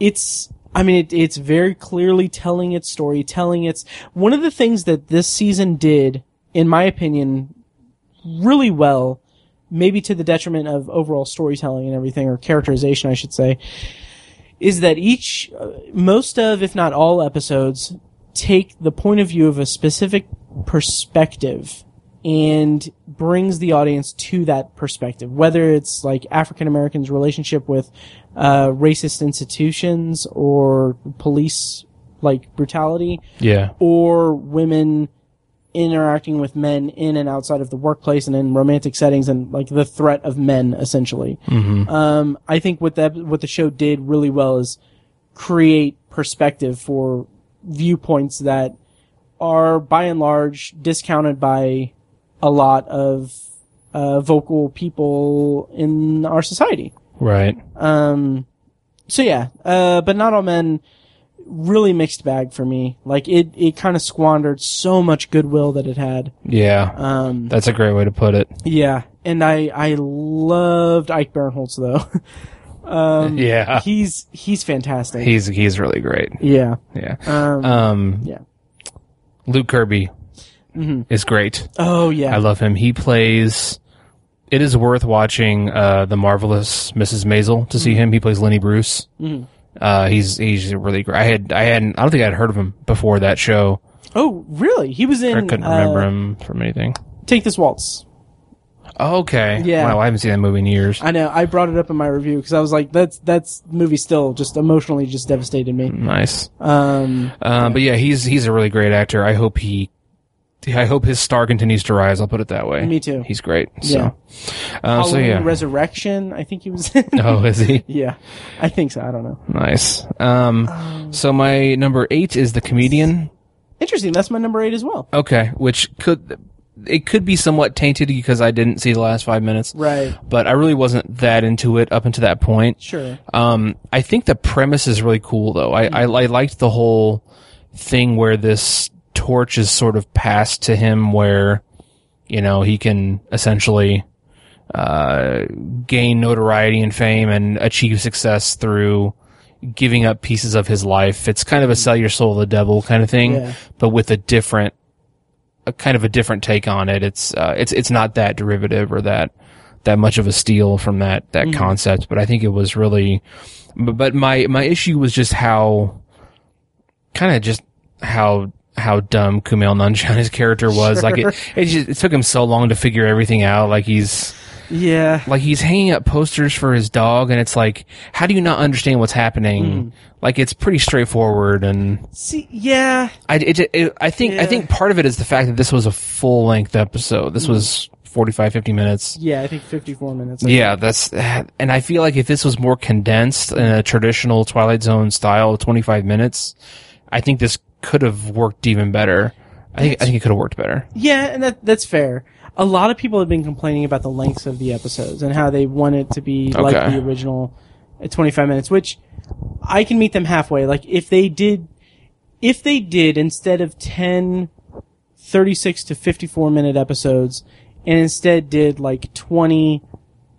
it's, I mean, it, it's very clearly telling its story, telling its, one of the things that this season did, in my opinion, really well, maybe to the detriment of overall storytelling and everything, or characterization, I should say, is that each, uh, most of, if not all episodes, take the point of view of a specific perspective and brings the audience to that perspective, whether it's like African Americans' relationship with uh, racist institutions or police like brutality, Yeah. or women interacting with men in and outside of the workplace and in romantic settings and like the threat of men essentially. Um, I think what that what the show did really well is create perspective for viewpoints that are by and large discounted by a lot of uh, vocal people in our society. Right. Um, so yeah, uh, but not all men. Really mixed bag for me. Like it, it kind of squandered so much goodwill that it had. Yeah. Um, That's a great way to put it. yeah, and I, I loved Ike Barinholtz though. um, Yeah. he's he's fantastic. He's he's really great. yeah. Yeah. Um, Um yeah. Luke Kirby Mhm. is great. Oh yeah. I love him. He plays it is worth watching uh the marvelous Mrs. Maisel to Mm-hmm. see him. He plays Lenny Bruce. Uh he's he's really great. I had I hadn't I don't think I'd heard of him before that show. oh really? He was in. I couldn't remember uh, him from anything. Take this waltz. Okay. Yeah. Wow, I haven't seen that movie in years. I know. I brought it up in my review because I was like, "That's that's movie still just emotionally just devastated me." Nice. Um, Um, but yeah, he's he's a really great actor. I hope he, I hope his star continues to rise. I'll put it that way. Me too. He's great. So, Yeah. uh, so Halloween yeah. Resurrection. I think he was. in. oh, is he? yeah, I think so. I don't know. Nice. Um, so my number eight is the comedian. Interesting. That's my number eight as well. Okay, which could it could be somewhat tainted because I didn't see the last five minutes, Right. but I really wasn't that into it up until that point. Sure. Um, I think the premise is really cool though. I, I, I liked the whole thing where this torch is sort of passed to him where, you know, he can essentially, uh, gain notoriety and fame and achieve success through giving up pieces of his life. It's kind of a sell your soul to the devil kind of thing, Yeah. but with a different, a kind of a different take on it. It's, uh, it's, it's not that derivative or that, that much of a steal from that, that concept, but I think it was really, but, but my, my issue was just how, kind of just how, how dumb Kumail Nanjiani's character was. Like it, it, just, it took him so long to figure everything out. Like he's, Yeah. like he's hanging up posters for his dog and it's like, how do you not understand what's happening? Hmm. Like it's pretty straightforward and See, yeah. I, it, it, I think, I think part of it is the fact that this was a full length episode. This hmm. was 45, 50 minutes. Yeah, I think 54 minutes. Yeah, that's, and I feel like if this was more condensed in a traditional Twilight Zone style, 25 minutes, I think this could have worked even better. I think, I think it could have worked better. Yeah, and that that's fair. A lot of people have been complaining about the lengths of the episodes and how they want it to be like Okay. the original at 25 minutes, which I can meet them halfway. Like if they did if they did instead of 10 36 to 54 minute episodes and instead did like 20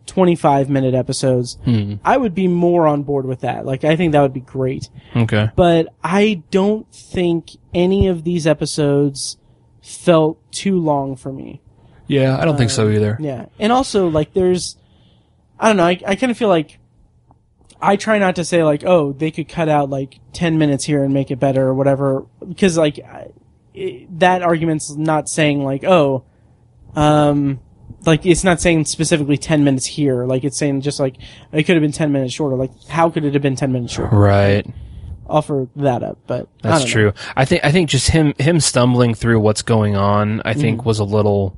25 minute episodes, hmm. I would be more on board with that. Like I think that would be great Okay. but I don't think any of these episodes felt too long for me. Yeah, I don't think so either. Yeah. And also, like, there's, I don't know, I, I kind of feel like I try not to say, like, oh, they could cut out, like, 10 minutes here and make it better or whatever, because, like, I, it, that argument's not saying, like, oh, um, like, it's not saying specifically 10 minutes here. Like, it's saying just, like, it could have been 10 minutes shorter. Like, how could it have been 10 minutes shorter? Right. Offer that up, but I That's know. true. I think I think just him him stumbling through what's going on, I think was a little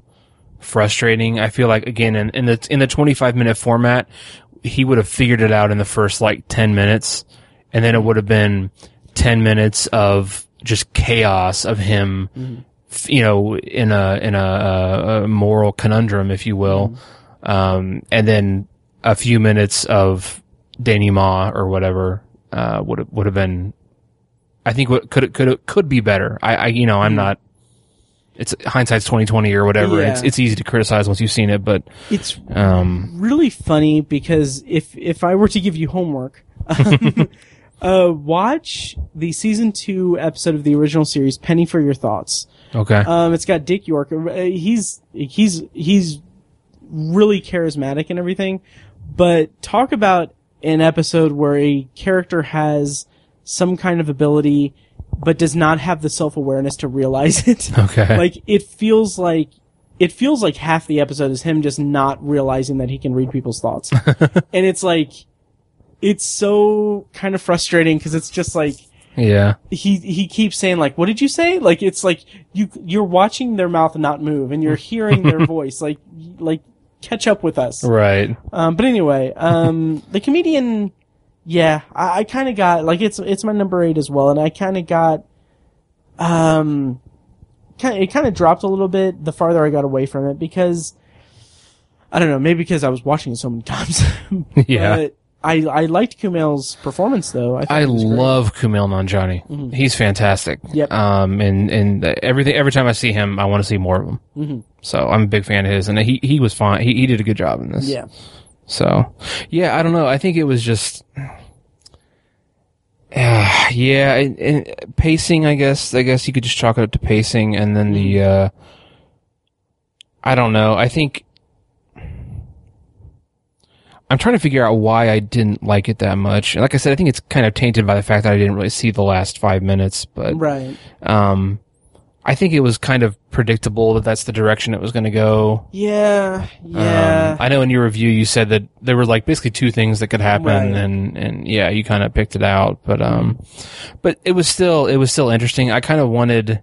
frustrating. I feel like again in, in the in the 25 minute format, he would have figured it out in the first like 10 minutes and then it would have been 10 minutes of just chaos of him Mm-hmm. you know in a in a, a, moral conundrum if you will. Mm-hmm. Um and then a few minutes of Danny Ma or whatever uh, would have would have been. I think what could could could be better. I, I you know I'm not. It's hindsight's twenty twenty or whatever. Yeah. It's it's easy to criticize once you've seen it, but It's um really funny because if if I were to give you homework, um, uh, watch the season two episode of the original series, Penny for Your Thoughts. okay Um, it's got Dick York. Uh, He's he's he's really charismatic and everything, but talk about an episode where a character has some kind of ability, but does not have the self awareness to realize it. okay. Like it feels like it feels like half the episode is him just not realizing that he can read people's thoughts. And it's like it's so kind of frustrating because it's just like yeah. he he keeps saying like what did you say? Like it's like you you're watching their mouth not move and you're hearing their voice. Like like catch up with us. Right. Um but anyway um the comedian yeah i, I kind of got like it's it's my number eight as well and i kind of got um kind it kind of dropped a little bit the farther i got away from it because i don't know maybe because i was watching it so many times yeah. but i i liked kumail's performance though i, I it was great. love Kumail Nanjiani. He's fantastic. Yep. Um, and and everything every time I see him, I want to see more of him. Mm-hmm. So I'm a big fan of his, and he he was fine. He he did a good job in this. yeah So, yeah, I don't know. I think it was just, uh, yeah, and, and pacing. I guess. I guess you could just chalk it up to pacing, and then the. Uh, I don't know. I think. I'm trying to figure out why I didn't like it that much. And like I said, I think it's kind of tainted by the fact that I didn't really see the last five minutes. But right um, I think it was kind of predictable that that's the direction it was going to go. yeah yeah Um, I know in your review you said that there were like basically two things that could happen, Right. and and yeah, you kind of picked it out, but um, but it was still it was still interesting. I kind of wanted,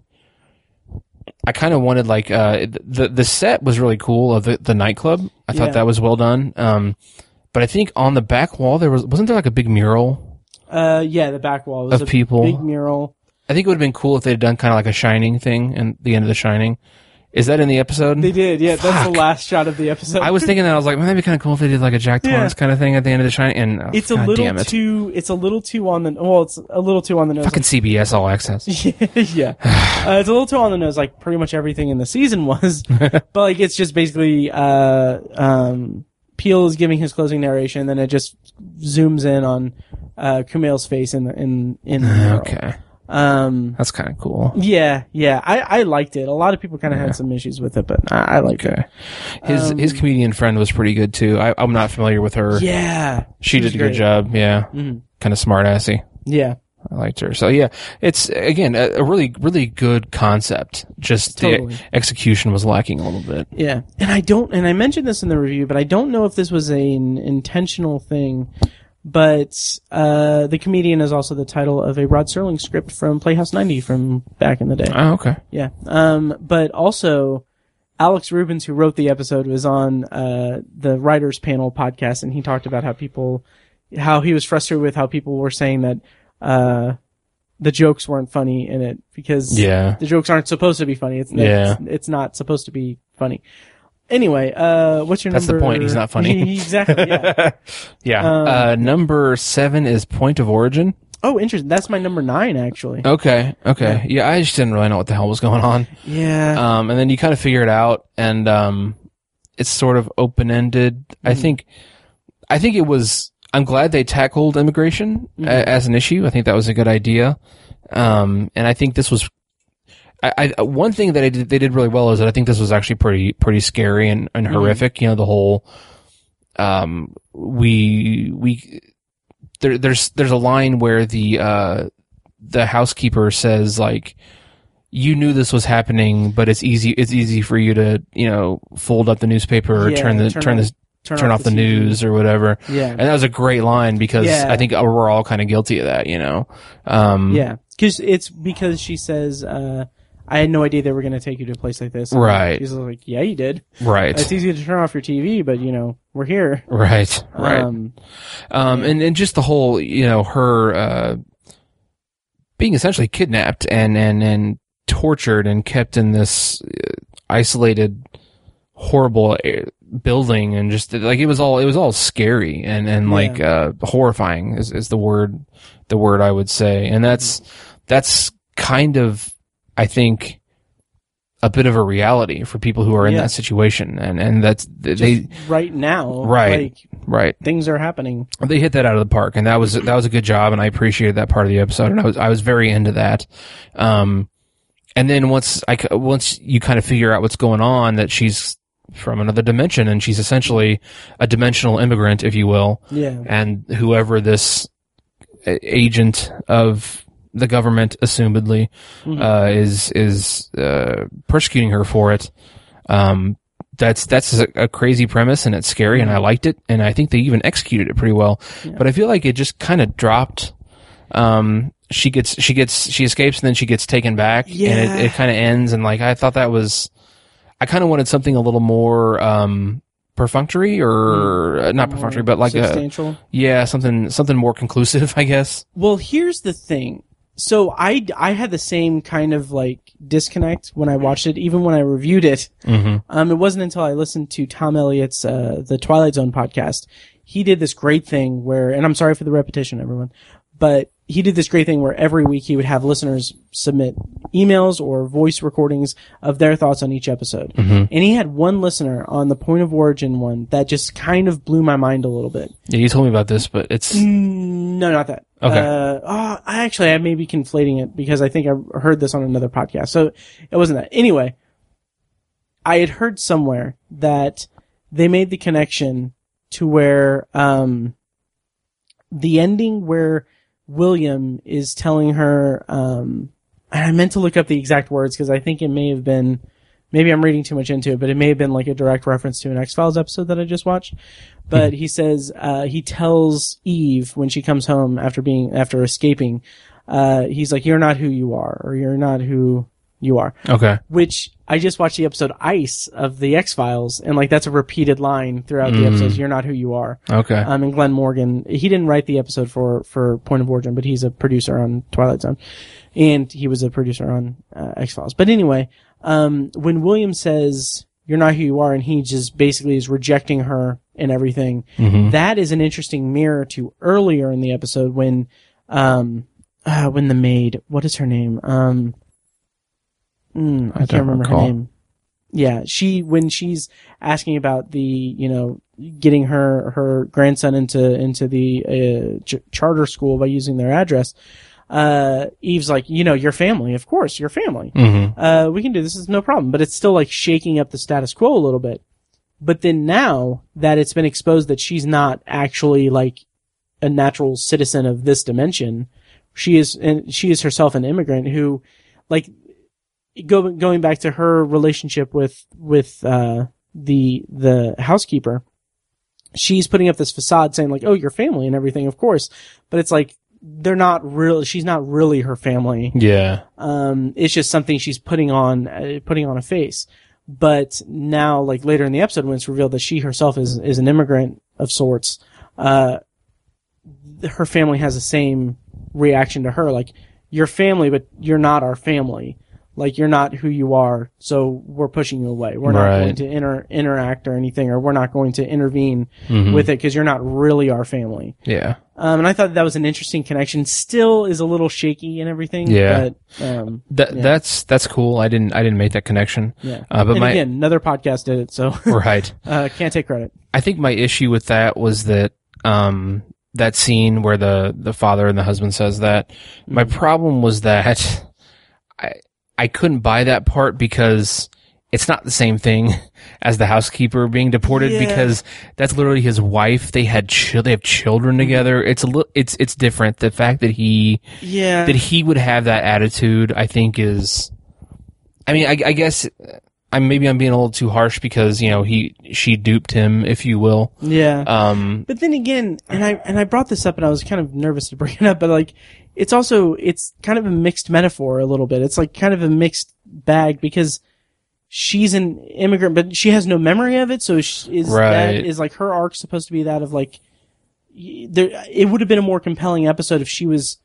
I kind of wanted like uh the the set was really cool of the the nightclub. I Yeah. thought that was well done. Um, but I think on the back wall there was wasn't there like a big mural? uh yeah the back wall was Of a people. big mural I think it would have been cool if they'd done kind of like a Shining thing and the end of The Shining, Is that in the episode? They did, yeah. That's the last shot of the episode. I was thinking that I was like, man, that'd be kind of cool if they did like a Jack Yeah. Torrance kind of thing at the end of the Shining. And oh, it's a little it. too. It's a little too on the. Well, it's a little too on the nose. fucking CBS All Access. yeah, uh, it's a little too on the nose, like pretty much everything in the season was. but like, it's just basically uh, um, Peele is giving his closing narration, and then it just zooms in on uh, Kumail's face in the in in the. Okay, Um, that's kind of cool. yeah, yeah, I I liked it. A lot of people kind of had some issues with it, but I, I liked Okay, it. his Um, his comedian friend was pretty good too. I, I'm not familiar with her. Yeah, she was did a good job. Yeah, Mhm. kind of smart assy. Yeah, I liked her. So yeah, it's again a, a really really good concept. Just Totally. the execution was lacking a little bit. Yeah, and I don't, and I mentioned this in the review, but I don't know if this was an intentional thing. But uh, the comedian is also the title of a Rod Serling script from Playhouse 90 from back in the day. Oh, okay. Yeah. Um, but also, Alex Rubens, who wrote the episode, was on uh, the writers panel podcast, and he talked about how people, how he was frustrated with how people were saying that uh, the jokes weren't funny in it because Yeah. the jokes aren't supposed to be funny. It's Yeah. it's, it's not supposed to be funny. Anyway, uh, what's your number? That's the point. He's not funny. exactly. Yeah. Yeah. Um, uh, number seven is Point of Origin. oh, interesting. That's my number nine, actually. Okay. Okay. Yeah. I just didn't really know what the hell was going on. Yeah. Um, and then you kind of figure it out, and um, it's sort of open ended. I Mm-hmm. think, I think it was. I'm glad they tackled immigration Mm-hmm. a- as an issue. I think that was a good idea. Um, and I think this was. I, I one thing that I did, they did really well is that I think this was actually pretty pretty scary and, and Mhm. horrific. You know, the whole. Um, we we there, there's there's a line where the uh the housekeeper says like you knew this was happening but it's easy it's easy for you to you know fold up the newspaper or Yeah, turn the turn turn, off- the turn, off the, TV. news or whatever Yeah. and that was a great line because Yeah. i think we're all kind of guilty of that you know um Yeah, because it's because she says, uh, "I had no idea they were going to take you to a place like this." And Right. He's like, "Yeah, you did. right It's easy to turn off your TV, but you know, we're here." right right Um, um and and just the whole you know her uh being essentially kidnapped and and and tortured and kept in this uh, isolated horrible uh, building and just like it was all it was all scary and and Yeah. like uh horrifying is is the word the word I would say and that's that's kind of I think a bit of a reality for people who are in Yeah. that situation and and that's they just right now, Right. Like, right things are happening. they hit that out of the park and that was that was a good job and I appreciated that part of the episode and I was I was very into that um and then once I once you kind of figure out what's going on that she's from another dimension and she's essentially a dimensional immigrant if you will Yeah, and whoever this agent of the government assumedly Mhm. uh is is uh persecuting her for it um that's that's a, a crazy premise and it's scary and I liked it and I think they even executed it pretty well. Yeah. But I feel like it just kind of dropped. Um, she gets she gets she escapes and then she gets taken back and it, it kind of ends and like I thought that was I kind of wanted something a little more um perfunctory or uh, not perfunctory but like a yeah something something more conclusive I guess. Well, here's the thing. So I I had the same kind of like disconnect when I watched it, even when I reviewed it. Mm-hmm. Um, it wasn't until I listened to Tom Elliott's uh, the Twilight Zone podcast. He did this great thing where, and I'm sorry for the repetition, everyone, but he did this great thing where every week he would have listeners submit emails or voice recordings of their thoughts on each episode. Mhm. And he had one listener on the point of origin one that just kind of blew my mind a little bit. Yeah, you told me about this, but it's Mm, No, not that. Okay. Uh, oh, I actually, I may be conflating it because I think I heard this on another podcast. So it wasn't that. Anyway, I had heard somewhere that they made the connection to where, um, the ending where William is telling her, um, and I meant to look up the exact words because I think it may have been, maybe I'm reading too much into it, but it may have been like a direct reference to an X Files episode that I just watched. But he says, uh, he tells Eve when she comes home after being, after escaping, uh, he's like, you're not who you are, or you're not who, you are. Okay. Which I just watched the episode Ice of the X Files, and like that's a repeated line throughout the Mm. episodes. You're not who you are. Okay. Um, and Glen Morgan, he didn't write the episode for for Point of Origin, but he's a producer on Twilight Zone, and he was a producer on uh, X Files. But anyway, um, when William says you're not who you are, and he just basically is rejecting her and everything, Mhm. that is an interesting mirror to earlier in the episode when, um, uh, when the maid, what is her name? Um, mm, I, I can't remember recall. her name. Yeah, she when she's asking about the you know getting her her grandson into into the uh, ch- charter school by using their address. Uh, Eve's like, you know, your family, of course, your family. Mhm. Uh, we can do this. Is no problem. But it's still like shaking up the status quo a little bit. But then now that it's been exposed that she's not actually like a natural citizen of this dimension, she is, and she is herself an immigrant who, like, go, going back to her relationship with, with, uh, the, the housekeeper, she's putting up this facade saying like, oh, your family and everything, of course. But it's like, they're not real, she's not really her family. Yeah. Um, it's just something she's putting on, uh, putting on a face. But now, like later in the episode, when it's revealed that she herself is is an immigrant of sorts, uh, her family has the same reaction to her, like your family, but you're not our family. Like you're not who you are, so we're pushing you away. We're not Right. going to inter- interact or anything, or we're not going to intervene Mhm. with it because you're not really our family. Yeah. Um, and I thought that was an interesting connection. Still is a little shaky and everything. Yeah. But, um, That Yeah. that's that's cool. I didn't I didn't make that connection. yeah. Uh, but and my again, another podcast did it, so right. uh, can't take credit. I think my issue with that was that um that scene where the the father and the husband says that. My Mm-hmm. problem was that I I couldn't buy that part because it's not the same thing as the housekeeper being deported Yeah. because that's literally his wife. They had chil- they have children mm-hmm. together. It's a little it's it's different. The fact that he Yeah. that he would have that attitude, I think is. I mean, I, I guess I'm maybe I'm being a little too harsh because you know he she duped him, if you will. yeah. Um, but then again, and I and I brought this up, and I was kind of nervous to bring it up, but like, it's also it's kind of a mixed metaphor a little bit. It's like kind of a mixed bag because she's an immigrant, but she has no memory of it. So sh- is that Right. is like her arc supposed to be that of like there? It would have been a more compelling episode if she was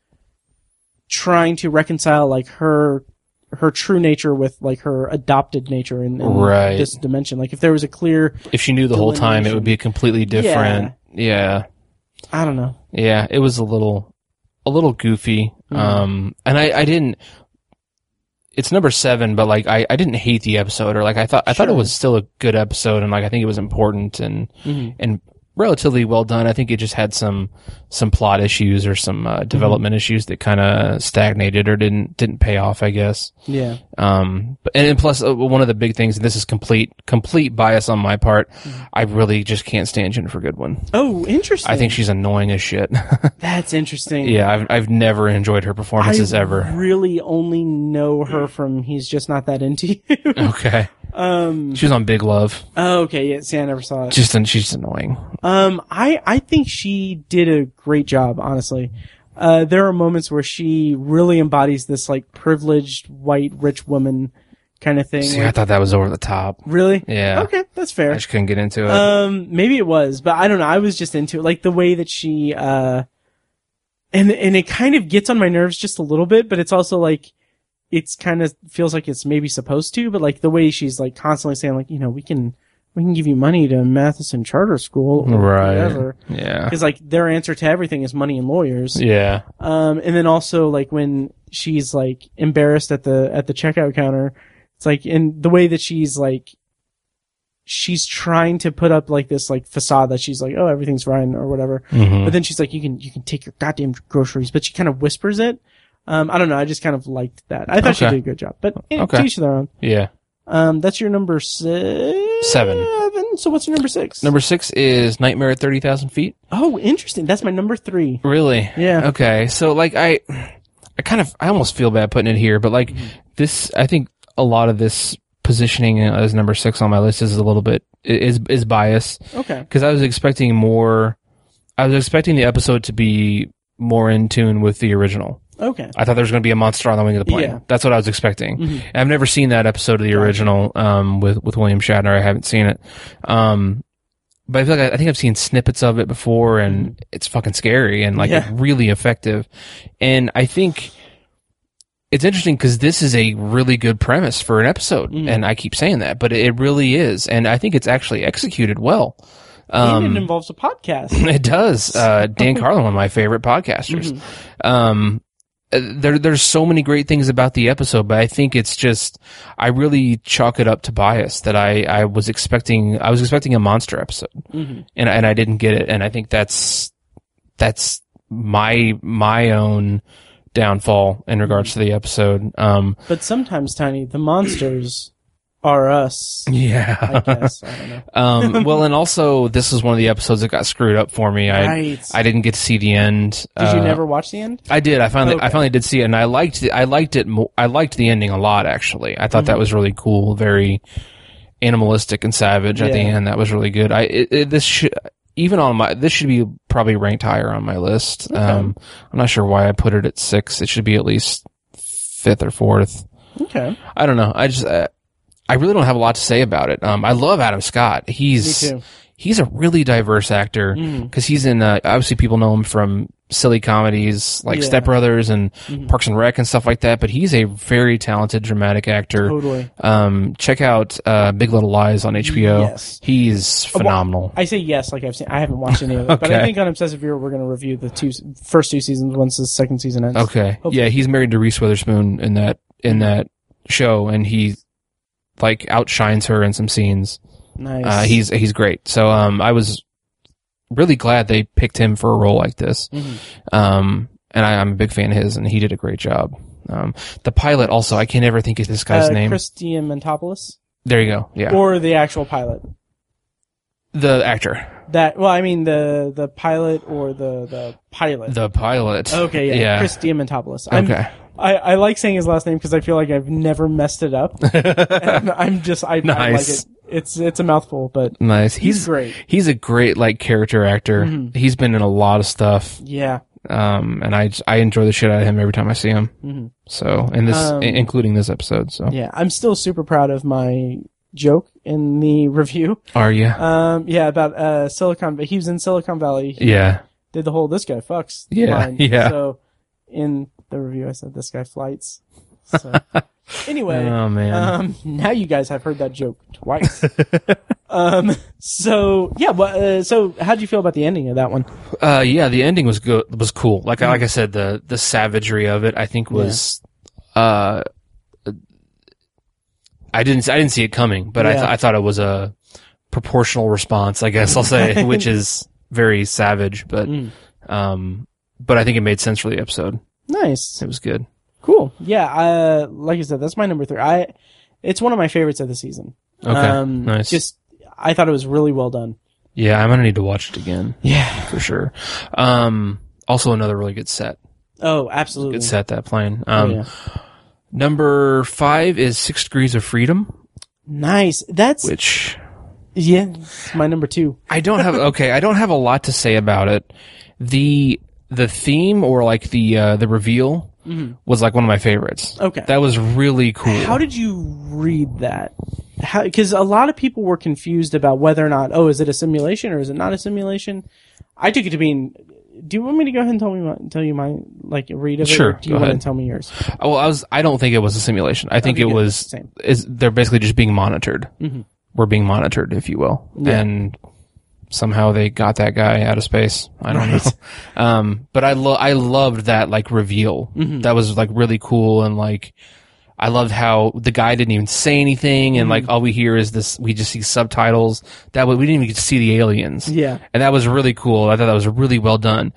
trying to reconcile like her her true nature with like her adopted nature in, in Right. this dimension. Like if there was a clear, if she knew the whole time, it would be a completely different. Yeah. yeah. I don't know. yeah, It was a little, a little goofy. Mhm. Um, and I, I didn't. It's number seven, but like I, I didn't hate the episode, or like I thought I thought it was still a good episode, and like I think it was important and Mhm. and relatively well done. I think it just had some some plot issues or some uh, development issues that kind of stagnated or didn't didn't pay off. I guess. Yeah. Um, but, and, and plus uh, one of the big things, and this is complete complete bias on my part. I really just can't stand Ginnifer Goodwin. Oh, interesting. I think she's annoying as shit. that's interesting. yeah, I've I've never enjoyed her performances I ever. really only know her from He's Just Not That Into You. Okay, um. she was on Big Love. Oh, okay. Yeah. See, I never saw it. Just and she's annoying. Um. I I think she did a great job. Honestly. Uh, there are moments where she really embodies this like privileged white rich woman kind of thing. See, I thought that was over the top. really? Yeah. Okay, that's fair. I just couldn't get into it. Um, maybe it was, but I don't know. I was just into it, like the way that she, uh, and and it kind of gets on my nerves just a little bit, but it's also like, it's kind of feels like it's maybe supposed to, but like the way she's like constantly saying like, you know, we can we can give you money to Matheson Charter School, or right. Whatever, Yeah. because like their answer to everything is money and lawyers. Yeah. Um, and then also like when she's like embarrassed at the at the checkout counter, it's like in the way that she's like she's trying to put up like this like facade that she's like oh everything's fine or whatever, Mhm. but then she's like you can you can take your goddamn groceries, but she kind of whispers it. Um, I don't know. I just kind of liked that. I thought she Okay. did a good job, but eh, Okay. to each their own. Yeah. Um, that's your number six. Seven. So what's your number six? Number six is Nightmare at thirty thousand feet. Oh, interesting. That's my number three. Really? Yeah. Okay. So like I, I kind of I almost feel bad putting it here, but like this, I think a lot of this positioning as number six on my list is a little bit is is bias Okay. because I was expecting more. I was expecting the episode to be more in tune with the original. Okay. I thought there was going to be a monster on the wing of the plane. Yeah. That's what I was expecting. Mhm. I've never seen that episode of the original um, with with William Shatner. I haven't seen it, um, but I feel like I, I think I've seen snippets of it before, and it's fucking scary and like Mm-hmm. Yeah. really effective. And I think it's interesting because this is a really good premise for an episode, Mhm. and I keep saying that, but it really is, and I think it's actually executed well. and it Um, involves a podcast. it does. Uh, Dan Carlin, one of my favorite podcasters. Mhm. Um, there, there's so many great things about the episode, but I think it's just, I really chalk it up to bias that I, I was expecting, I was expecting a monster episode Mhm. and, and I didn't get it. And I think that's, that's my, my own downfall in regards to the episode. Um, But sometimes, Tiny, the monsters are us. I yeah. guess. I don't know. um, well, and also this is one of the episodes that got screwed up for me. I, right. I didn't get to see the end. Did you Uh, never watch the end? I did. I finally, I Okay. finally did see it, and I liked, it, I liked it. Mo- I liked the ending a lot. Actually, I thought Mm-hmm. that was really cool, very animalistic and savage at the Yeah. end. That was really good. I it, it, this should even on my this should be probably ranked higher on my list. Um, I'm not sure why I put it at six. It should be at least fifth or fourth. Okay. I don't know. I just. Uh, I really don't have a lot to say about it. Um, I love Adam Scott. He's he's a really diverse actor because he's in uh, obviously people know him from silly comedies like Yeah. Step Brothers and Mhm. Parks and Rec and stuff like that. But he's a very talented dramatic actor. Totally. Um, check out uh, Big Little Lies on HBO. Yes. He's well, phenomenal. I say yes, like I've seen. I haven't watched any of it, but I think on Obsessive Viewer we're going to review the two first two seasons once the second season ends. okay, Hopefully. yeah, he's married to Reese Witherspoon in that in that show, and he like outshines her in some scenes. Nice. Uh, he's he's great. So um, I was really glad they picked him for a role like this. Mhm. Um, and I, I'm a big fan of his, and he did a great job. Um, the pilot also, I can't ever think of this guy's uh, name. Chris Diamantopoulos, there you go. Yeah, or the actual pilot. the actor, That well, I mean the the pilot or the the pilot. the pilot. okay, yeah, yeah. Chris Diamantopoulos. I'm, Okay. I I like saying his last name because I feel like I've never messed it up. and I'm just I, I like it. It's it's a mouthful, but nice. he's, He's great. he's a great like character actor. Mhm. He's been in a lot of stuff. Yeah. Um, and I I enjoy the shit out of him every time I see him. Mhm. So, and this, Um, i- including this episode. So, Yeah, I'm still super proud of my joke in the review. are you? Um, yeah, about uh Silicon. But he was in Silicon Valley. He yeah. did the whole "this guy fucks" Yeah, line. yeah. So in the review, I said "this guy flights." So anyway, Oh man. um, now you guys have heard that joke twice. um, so yeah, but uh, so how'd you feel about the ending of that one? Uh, yeah, the ending was good. Was cool. Like I like I said, the the savagery of it, I think was, uh, I didn't I didn't see it coming, but I th- I thought it was a proportional response. I guess I'll say, which is very savage, but Mm. um, but I think it made sense for the episode. Nice, It was good. cool. Yeah, uh, like I said, that's my number three. I, it's one of my favorites of the season. Okay, um, nice. Just, I thought it was really well done. Yeah, I'm gonna need to watch it again Yeah. for sure. Um, also another really good set. Oh, absolutely. Good set that plane. Oh, Um, yeah. number five is Six Degrees of Freedom, Nice. That's which yeah. my number two. I don't have okay. I don't have a lot to say about it. The the theme or like the uh, the reveal was like one of my favorites. Okay. That was really cool. How did you read that? How? Because a lot of people were confused about whether or not. Oh, is it a simulation or is it not a simulation? I took it to mean. Do you want me to go ahead and tell me my, tell you my like read of it? Sure, Or do you go want ahead. to tell me yours? oh, well, I was. I don't think it was a simulation. I think Okay, it was. Same. Is they're basically just being monitored. Mhm. We're being monitored, if you will, Yeah. and somehow they got that guy out of space. I don't Right. know. Um, but I lo- I loved that like reveal. Mm-hmm. That was like really cool and like. I loved how the guy didn't even say anything, and like Mm-hmm. all we hear is this. We just see subtitles. That way, we didn't even get to see the aliens. Yeah. and that was really cool. I thought that was really well done.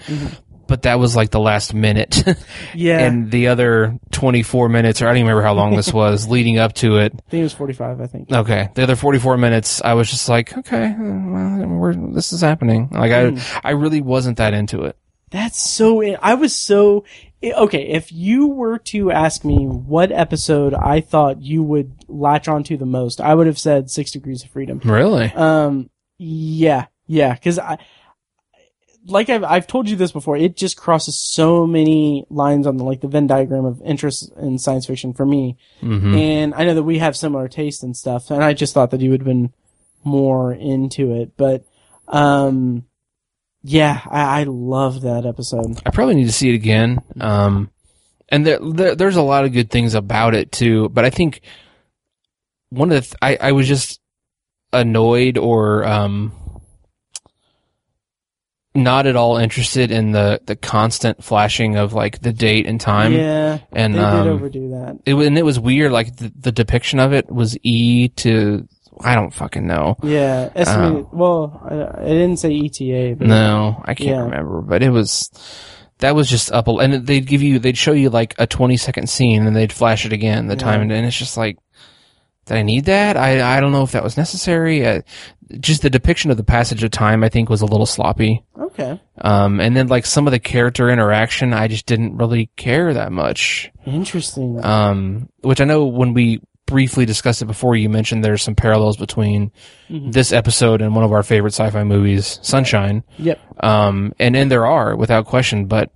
But that was like the last minute, Yeah. and the other twenty four minutes, or I don't even remember how long this was, leading up to it. I think it was forty five. I think. Okay, the other forty four minutes, I was just like, okay, well, we're, this is happening. Like I, I really wasn't that into it. That's so. I was so. Okay, if you were to ask me what episode I thought you would latch onto the most, I would have said Six Degrees of Freedom. Really? Um, yeah, yeah, because I, like I've I've told you this before, it just crosses so many lines on the like the Venn diagram of interest in science fiction for me. hmm And I know that we have similar taste and stuff, and I just thought that you would have been more into it. But um yeah, I, I loved that episode. I probably need to see it again. Um, and there, there, there's a lot of good things about it too. But I think one of the, th- I, I was just annoyed or, um, not at all interested in the, the constant flashing of like the date and time. yeah, and, they um, did overdo that. It, and it was weird. Like the, the depiction of it was E to, I don't fucking know. Yeah, estimated. well, I, I didn't say ETA, but No, I can't Yeah. remember, but it was that was just up. And they'd give you, they'd show you like a twenty second scene, and they'd flash it again. The time, and it's just like, did I need that? I I don't know if that was necessary. Uh, just the depiction of the passage of time, I think, was a little sloppy. okay, Um, and then like some of the character interaction, I just didn't really care that much. interesting. Um, which I know when we briefly discussed it before, you mentioned there's some parallels between Mhm. this episode and one of our favorite sci-fi movies, Sunshine. Yep. Um, and and there are without question, but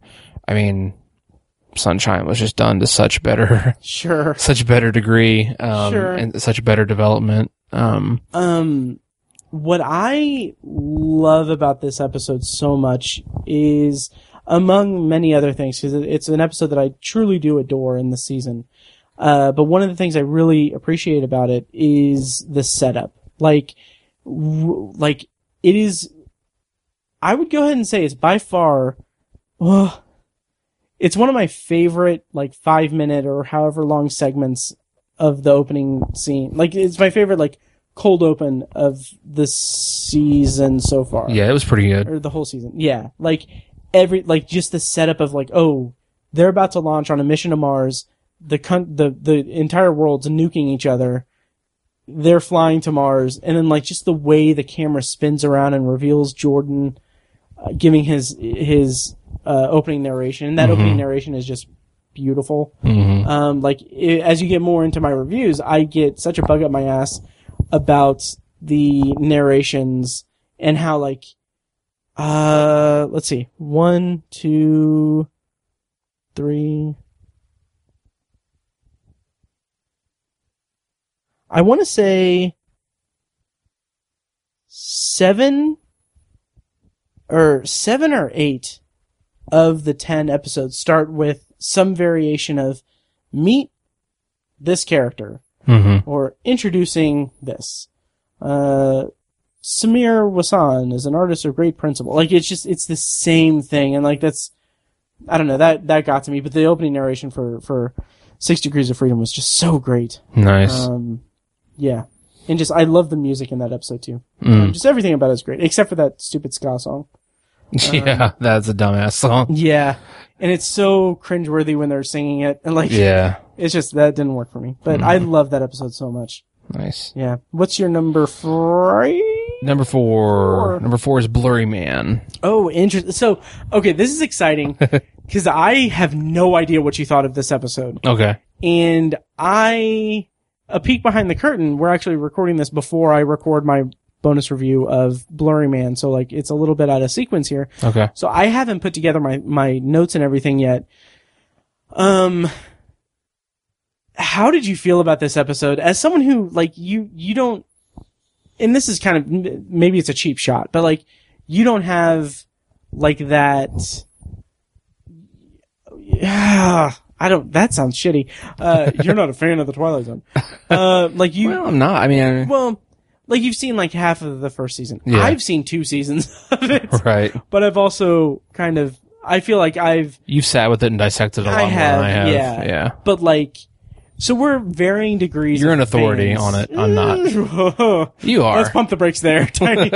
I mean, Sunshine was just done to such better, Sure. such a better degree, um, Sure. and such better development. Um, Um, what I love about this episode so much is, among many other things, because it's an episode that I truly do adore in the season. Uh, but one of the things I really appreciate about it is the setup. Like, like it is. I would go ahead and say it's by far. It's one of my favorite like five minute or however long segments of the opening scene. Like it's my favorite like cold open of the season so far. yeah, it was pretty good. Or the whole season. Yeah. Like every like just the setup of like, oh, they're about to launch on a mission to Mars. The con- the the entire world's nuking each other. They're flying to Mars, and then like just the way the camera spins around and reveals Jordan uh, giving his his uh, opening narration, and that opening narration is just beautiful. hmm Um, like i as you get more into my reviews, I get such a bug up my ass about the narrations and how like, uh, let's see, one, two, three. I want to say seven or seven or eight of the 10 episodes start with some variation of meet this character hmm or introducing this. Uh, Samir Wasan is an artist of great principle. Like it's just it's the same thing, and like that's I don't know that that got to me. But the opening narration for for Six Degrees of Freedom was just so great. Nice. Um, yeah, and just I love the music in that episode too. Mm. Um, just everything about it is great, except for that stupid ska song. Um, yeah, that's a dumbass song. Yeah, and it's so cringeworthy when they're singing it, and like Yeah, it's just that didn't work for me. But mm. I love that episode so much. nice. Yeah. What's your number three? Number four. Four. Number four is Blurry Man. Oh, interesting. So, okay, this is exciting because I have no idea what you thought of this episode. Okay. And I, a peek behind the curtain, we're actually recording this before I record my bonus review of Blurry Man. So, like, it's a little bit out of sequence here. Okay. So I haven't put together my, my notes and everything yet. Um, how did you feel about this episode as someone who like you you don't and this is kind of maybe it's a cheap shot but like you don't have like that yeah I don't that sounds shitty uh you're not a fan of the Twilight Zone uh like you Well, I'm not. I mean, well like you've seen like half of the first season Yeah. I've seen two seasons of it right. but I've also kind of I feel like I've You've sat with it and dissected it a lot I more have, than I have. yeah. Yeah. but like so we're varying degrees. You're an authority fans. on it. I'm not. You are. Let's pump the brakes there, Tiny.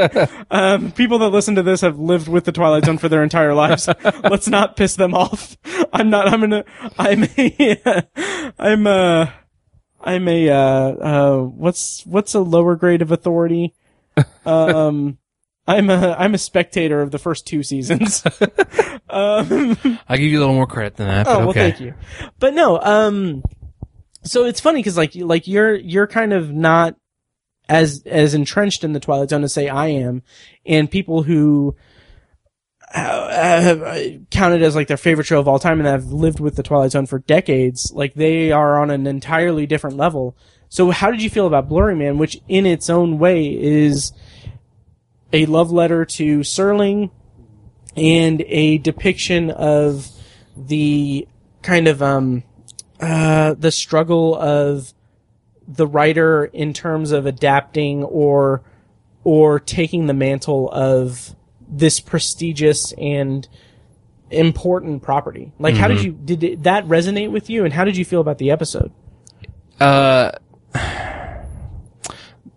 um, people that listen to this have lived with the Twilight Zone for their entire lives. Let's not piss them off. I'm not. I'm gonna. I'm a. I'm a. I'm a. Uh, uh, what's what's a lower grade of authority? Um, I'm a. I'm a spectator of the first two seasons. um, I give you a little more credit than that. But Oh well, thank you. But no, um, so it's funny because like like you're you're kind of not as as entrenched in the Twilight Zone as say I am, and people who have uh, counted as like their favorite show of all time and have lived with the Twilight Zone for decades, like they are on an entirely different level. So how did you feel about Blurry Man, which in its own way is a love letter to Serling and a depiction of the kind of um uh the struggle of the writer in terms of adapting or or taking the mantle of this prestigious and important property. Like how did you did it, that resonate with you and how did you feel about the episode? Uh,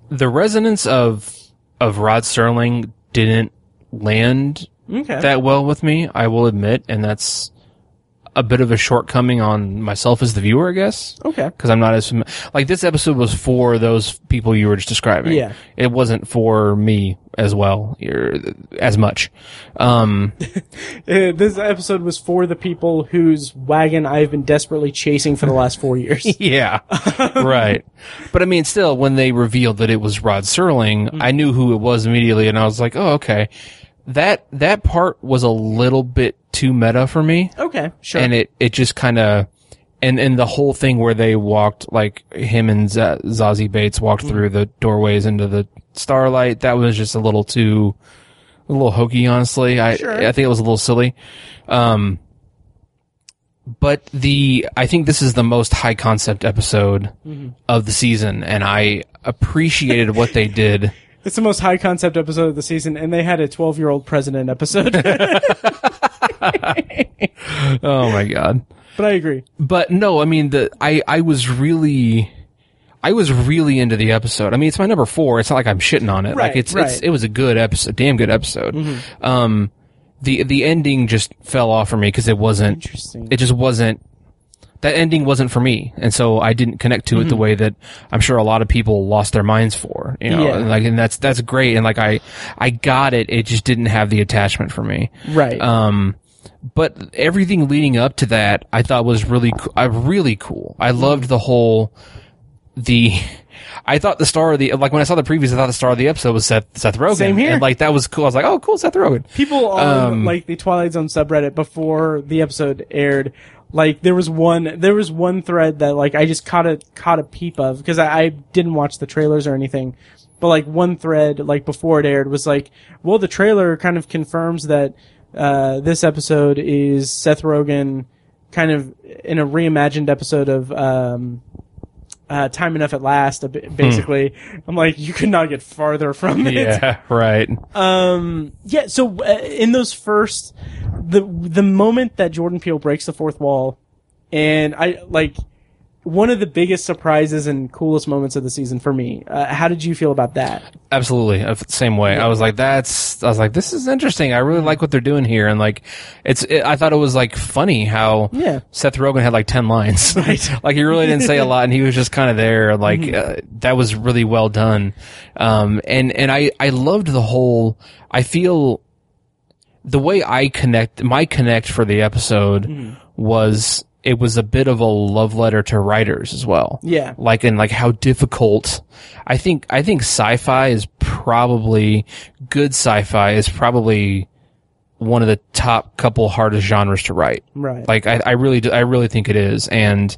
the resonance of of Rod Serling didn't land Okay. that well with me. I will admit, and that's a bit of a shortcoming on myself as the viewer, I guess. okay. Because I'm not as fami- like this episode was for those people you were just describing. Yeah. it wasn't for me as well, or as much. Um, Uh, this episode was for the people whose wagon I've been desperately chasing for the last 4 years. Yeah, right. But I mean, still, when they revealed that it was Rod Serling, I knew who it was immediately, and I was like, "Oh, okay." That that part was a little bit too meta for me, okay, sure. and it it just kind of, and and the whole thing where they walked like him and Z- Zazie Beetz walked through the doorways into the starlight. That was just a little too, a little hokey, honestly. I Sure. I think it was a little silly. Um, but the I think this is the most high concept episode of the season, and I appreciated what they did. It's the most high concept episode of the season, and they had a 12 year old president episode. Oh my god! but I agree. But no, I mean the I I was really. I was really into the episode. I mean, it's my number four. It's not like I'm shitting on it. Right, like it's, right. it's it was a good episode, damn good episode. Um, the the ending just fell off for me because it wasn't. Interesting. It just wasn't. That ending wasn't for me, and so I didn't connect to it the way that I'm sure a lot of people lost their minds for. You know, Yeah. and like, and that's that's great, and like I I got it. It just didn't have the attachment for me. right. Um, but everything leading up to that, I thought was really, co- uh, really cool. I loved the whole, the, I thought the star of the, like when I saw the previews, I thought the star of the episode was Seth, Seth Rogen. Same here. And like that was cool. I was like, oh, cool, Seth Rogen. People on um, like the Twilight Zone subreddit before the episode aired, like there was one there was one thread that like I just caught a caught a peep of because I, I didn't watch the trailers or anything. But like one thread like before it aired was like, well, the trailer kind of confirms that uh, this episode is Seth Rogen kind of in a reimagined episode of um, uh, Time Enough at Last. Basically, I'm like, you could not get farther from it. Yeah, right. Um, yeah. So uh, in those first, the the moment that Jordan Peele breaks the fourth wall, and I like one of the biggest surprises and coolest moments of the season for me. Uh, how did you feel about that? Absolutely. uh, Same way. I was like, that's, I was like, this is interesting. I really like what they're doing here. And like, it's, it, I thought it was like funny how Yeah. Seth Rogen had like 10 lines. Right. like he really didn't say a lot and he was just kind of there. Like, uh, that was really well done. Um, and, and I, I loved the whole, I feel the way I connect, my connect for the episode was, it was a bit of a love letter to writers as well Yeah. like and like how difficult I think I think sci-fi is probably good sci-fi is probably one of the top couple hardest genres to write. Right. Like I, I really do, I really think it is and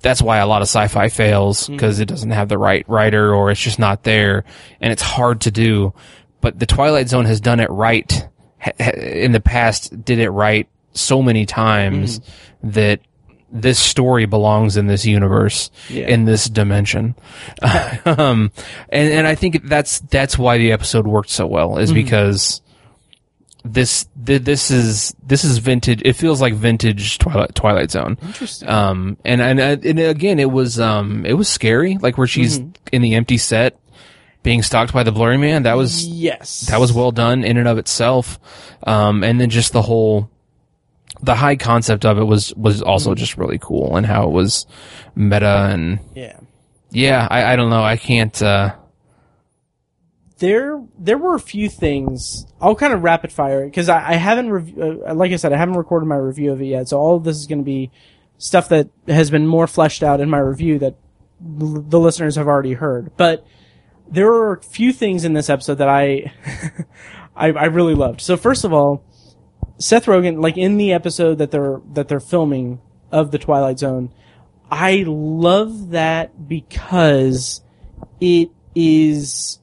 that's why a lot of sci-fi fails mm-hmm. because it doesn't have the right writer or it's just not there and it's hard to do. But the Twilight Zone has done it right ha- ha- in the past, did it right so many times mm-hmm. that this story belongs in this universe, Yeah. in this dimension. um, and, and I think that's, that's why the episode worked so well is because this, th- this is, this is vintage. It feels like vintage Twilight, Twilight Zone. Interesting. Um, and, and, and again, it was, um, it was scary, like where she's in the empty set being stalked by the blurry man. That was, yes. that was well done in and of itself. Um, and then just the whole, the high concept of it was, was also just really cool and how it was meta and yeah. yeah, I, I don't know. I can't, uh, there there were a few things. I'll kind of rapid fire it because I, I haven't rev- uh, like I said I haven't recorded my review of it yet. So all of this is going to be stuff that has been more fleshed out in my review that l- the listeners have already heard. But there are a few things in this episode that I I, I really loved. So first of all, Seth Rogen, like in the episode that they're that they're filming of the Twilight Zone, I love that because it is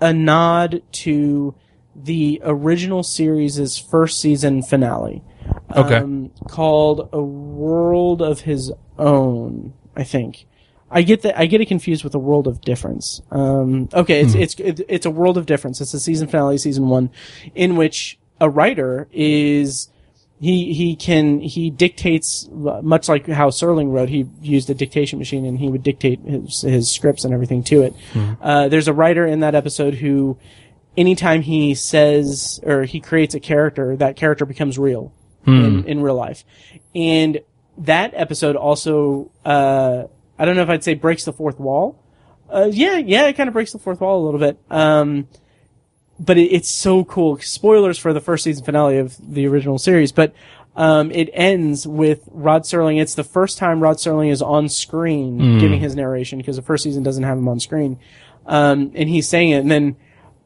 a nod to the original series' first season finale. Okay. Um, called A World of His Own, I think. I get that. I get it confused with a world of difference. Um, okay, it's it's it, it's a world of difference. It's the season finale, season one, in which a writer is he he can he dictates much like how Serling wrote. He used a dictation machine and he would dictate his his scripts and everything to it. Uh, there's a writer in that episode who, anytime he says or he creates a character, that character becomes real in, in real life, and that episode also. Uh, I don't know if I'd say breaks the fourth wall. Uh, yeah, yeah, it kind of breaks the fourth wall a little bit. Um, but it, it's so cool. Spoilers for the first season finale of the original series, but um, it ends with Rod Serling. It's the first time Rod Serling is on screen giving his narration because the first season doesn't have him on screen, um, and he's saying it, and then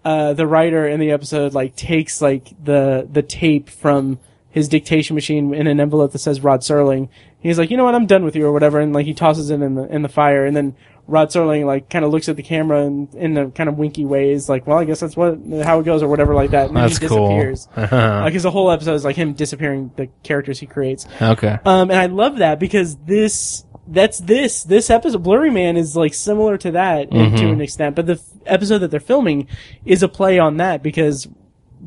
uh, the writer in the episode like takes like the the tape from his dictation machine in an envelope that says Rod Serling. He's like, you know what, I'm done with you or whatever, and like he tosses it in the in the fire, and then Rod Serling like kind of looks at the camera and in a kind of winky ways, like, well, I guess that's what how it goes or whatever like that. And then That's he cool. disappears. like his whole episode is like him disappearing the characters he creates. Okay. Um, and I love that because this, that's this, this episode, Blurry Man is like similar to that and to an extent, but the f- episode that they're filming is a play on that because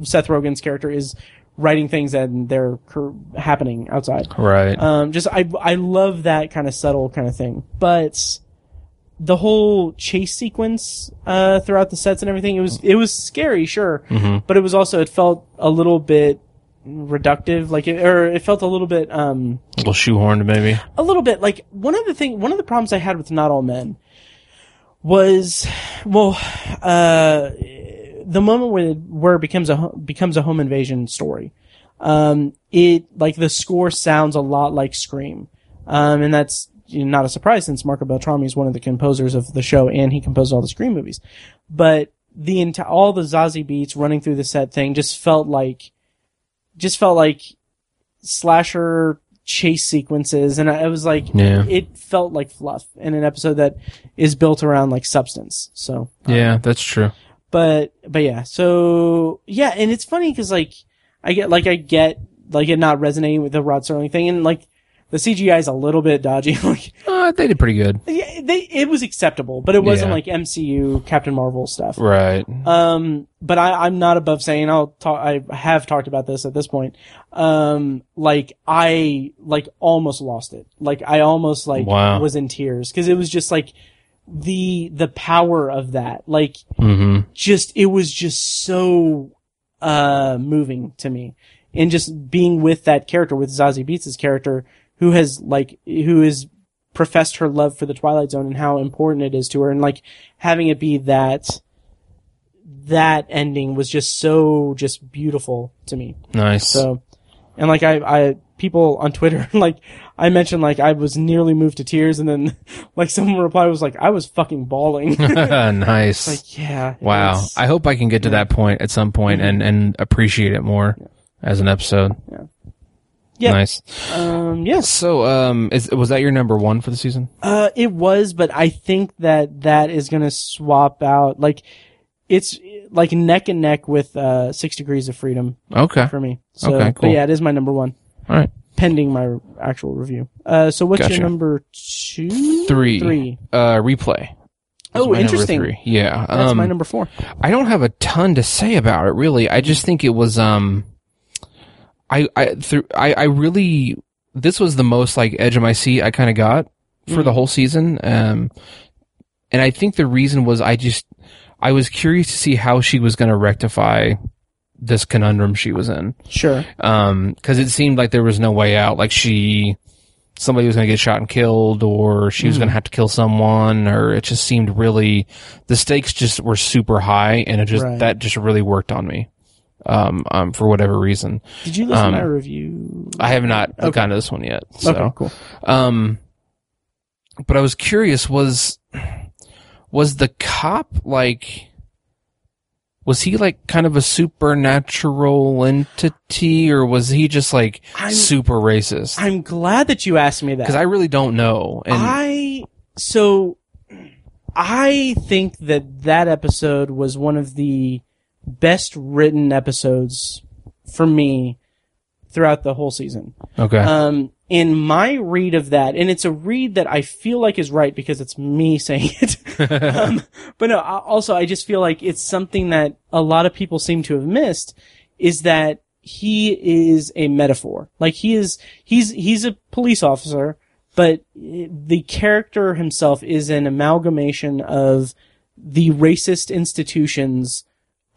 Seth Rogen's character is writing things and they're cur- happening outside. Right. Um, just, I, I love that kind of subtle kind of thing, but the whole chase sequence, uh, throughout the sets and everything, it was, it was scary, sure, but it was also, it felt a little bit, reductive like it, or it felt a little bit um a little shoehorned, maybe. a little bit like one of the thing one of the problems I had with Not All Men was well uh the moment where where it becomes a becomes a home invasion story. Um it like the score sounds a lot like Scream. Um and that's not a surprise since Marco Beltrami is one of the composers of the show and he composed all the Scream movies. But the entire all the Zazie Beetz running through the set thing just felt like just felt like slasher chase sequences and I, it was like Yeah. it felt like fluff in an episode that is built around like substance so um, Yeah, that's true. but but yeah so yeah and it's funny because like i get like i get like it not resonating with the rod serling thing and like the cgi is a little bit dodgy like Uh, they did pretty good. yeah, they it was acceptable but it wasn't Yeah. like mcu captain marvel stuff Right. um, but I, I'm not above saying I'll talk. I have talked about this at this point. Um, like I like almost lost it. Like I almost like Wow. was in tears because it was just like the the power of that. Like Mm-hmm. just it was just so uh moving to me, and just being with that character with Zazie Beetz' character who has like who has professed her love for the Twilight Zone and how important it is to her, and like having it be that that ending was just so just beautiful to me. Nice. So, and like I, I people on Twitter like I mentioned like I was nearly moved to tears, and then like someone replied was like I was fucking bawling. nice. like yeah, wow. I hope I can get to that point at some point and, and appreciate it more as an episode. Yeah. Nice. um, yes, So, um, is, was that your number one for the season? uh, it was, but I think that that is gonna swap out like it's like neck and neck with uh Six Degrees of Freedom Okay. for me. So, Okay, cool. but yeah, it is my number one. All right. pending my actual review. Uh, so what's Gotcha. your number two? Three. Three. Uh, replay. Oh, interesting. Yeah. That's um, my number four. I don't have a ton to say about it, really. I just think it was, um, I, I, through, I, I really, this was the most like edge of my seat I kind of got for the whole season. Um, and I think the reason was I just, I was curious to see how she was going to rectify this conundrum she was in. Sure. Um, cause it seemed like there was no way out. Like she, somebody was going to get shot and killed or she was going to have to kill someone or it just seemed really, the stakes just were super high and it just, Right. that just really worked on me. Um, um, for whatever reason. Did you listen Um, to my review? I have not Okay. gotten to this one yet. So, Okay, cool. um, but I was curious, was, was the cop like, was he like kind of a supernatural entity or was he just like I'm- super racist? I'm glad that you asked me that. Because I really don't know. And I so I think that that episode was one of the best written episodes for me throughout the whole season. okay. Um, in my read of that, and it's a read that I feel like is right because it's me saying it. um, but no, I- also I just feel like it's something that a lot of people seem to have missed is that he is a metaphor. Like he is, he's, he's a police officer, but the character himself is an amalgamation of the racist institutions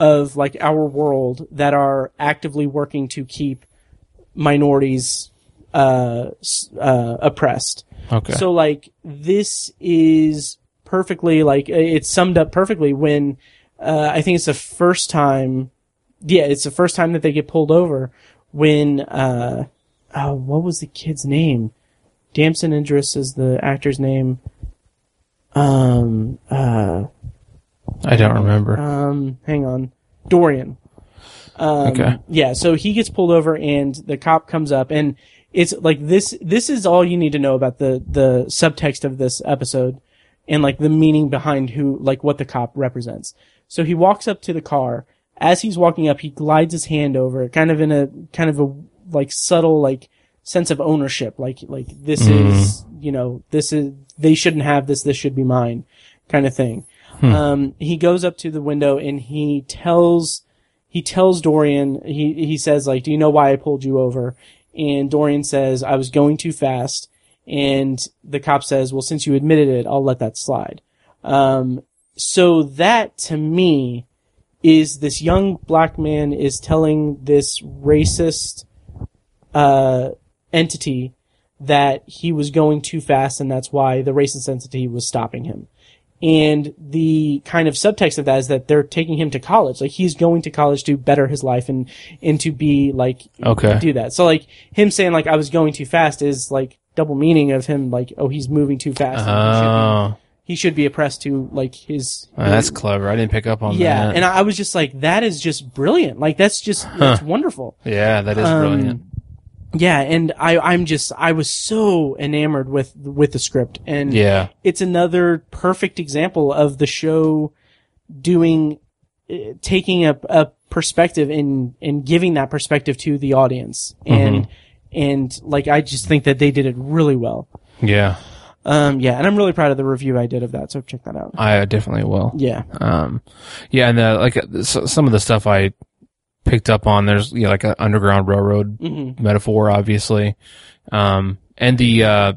of like our world that are actively working to keep minorities uh, uh, oppressed. okay. So like this is perfectly like it's summed up perfectly when uh, I think it's the first time. Yeah, it's the first time that they get pulled over when uh, oh, what was the kid's name? Damson Idris is the actor's name. Um, uh, I don't remember. um, hang on, Dorian. Um, Okay. Yeah, so he gets pulled over, and the cop comes up, and it's like this. This is all you need to know about the the subtext of this episode, and like the meaning behind who, like what the cop represents. So he walks up to the car. As he's walking up, he glides his hand over, kind of in a kind of a like subtle like sense of ownership, like like this is you know this is they shouldn't have this, this should be mine, kind of thing. Um, he goes up to the window and he tells he tells Dorian he he says like, "Do you know why I pulled you over?" And Dorian says, "I was going too fast." And the cop says, "Well, since you admitted it, I'll let that slide." Um, so that to me is this young black man is telling this racist uh, entity that he was going too fast and that's why the racist entity was stopping him. And the kind of subtext of that is that they're taking him to college. Like he's going to college to better his life and, and to be like, Okay. do that. So like him saying like I was going too fast is like double meaning of him like, oh, he's moving too fast. and he, should Oh, be, he should be oppressed to like his, oh, that's clever. I didn't pick up on yeah. that. Yeah. And I, was just like, that is just brilliant. Like that's just, that's wonderful. yeah, that is Um, brilliant. Yeah, and I, I'm just, I was so enamored with with the script, and Yeah. it's another perfect example of the show doing, uh, taking a, a perspective and and giving that perspective to the audience, and and like I just think that they did it really well. Yeah. Um, yeah, and I'm really proud of the review I did of that, so check that out. I definitely will. Yeah, Um, yeah, and uh, like uh, so, some of the stuff I picked up on, there's you know, like an underground railroad hmm metaphor, obviously, um, and the uh,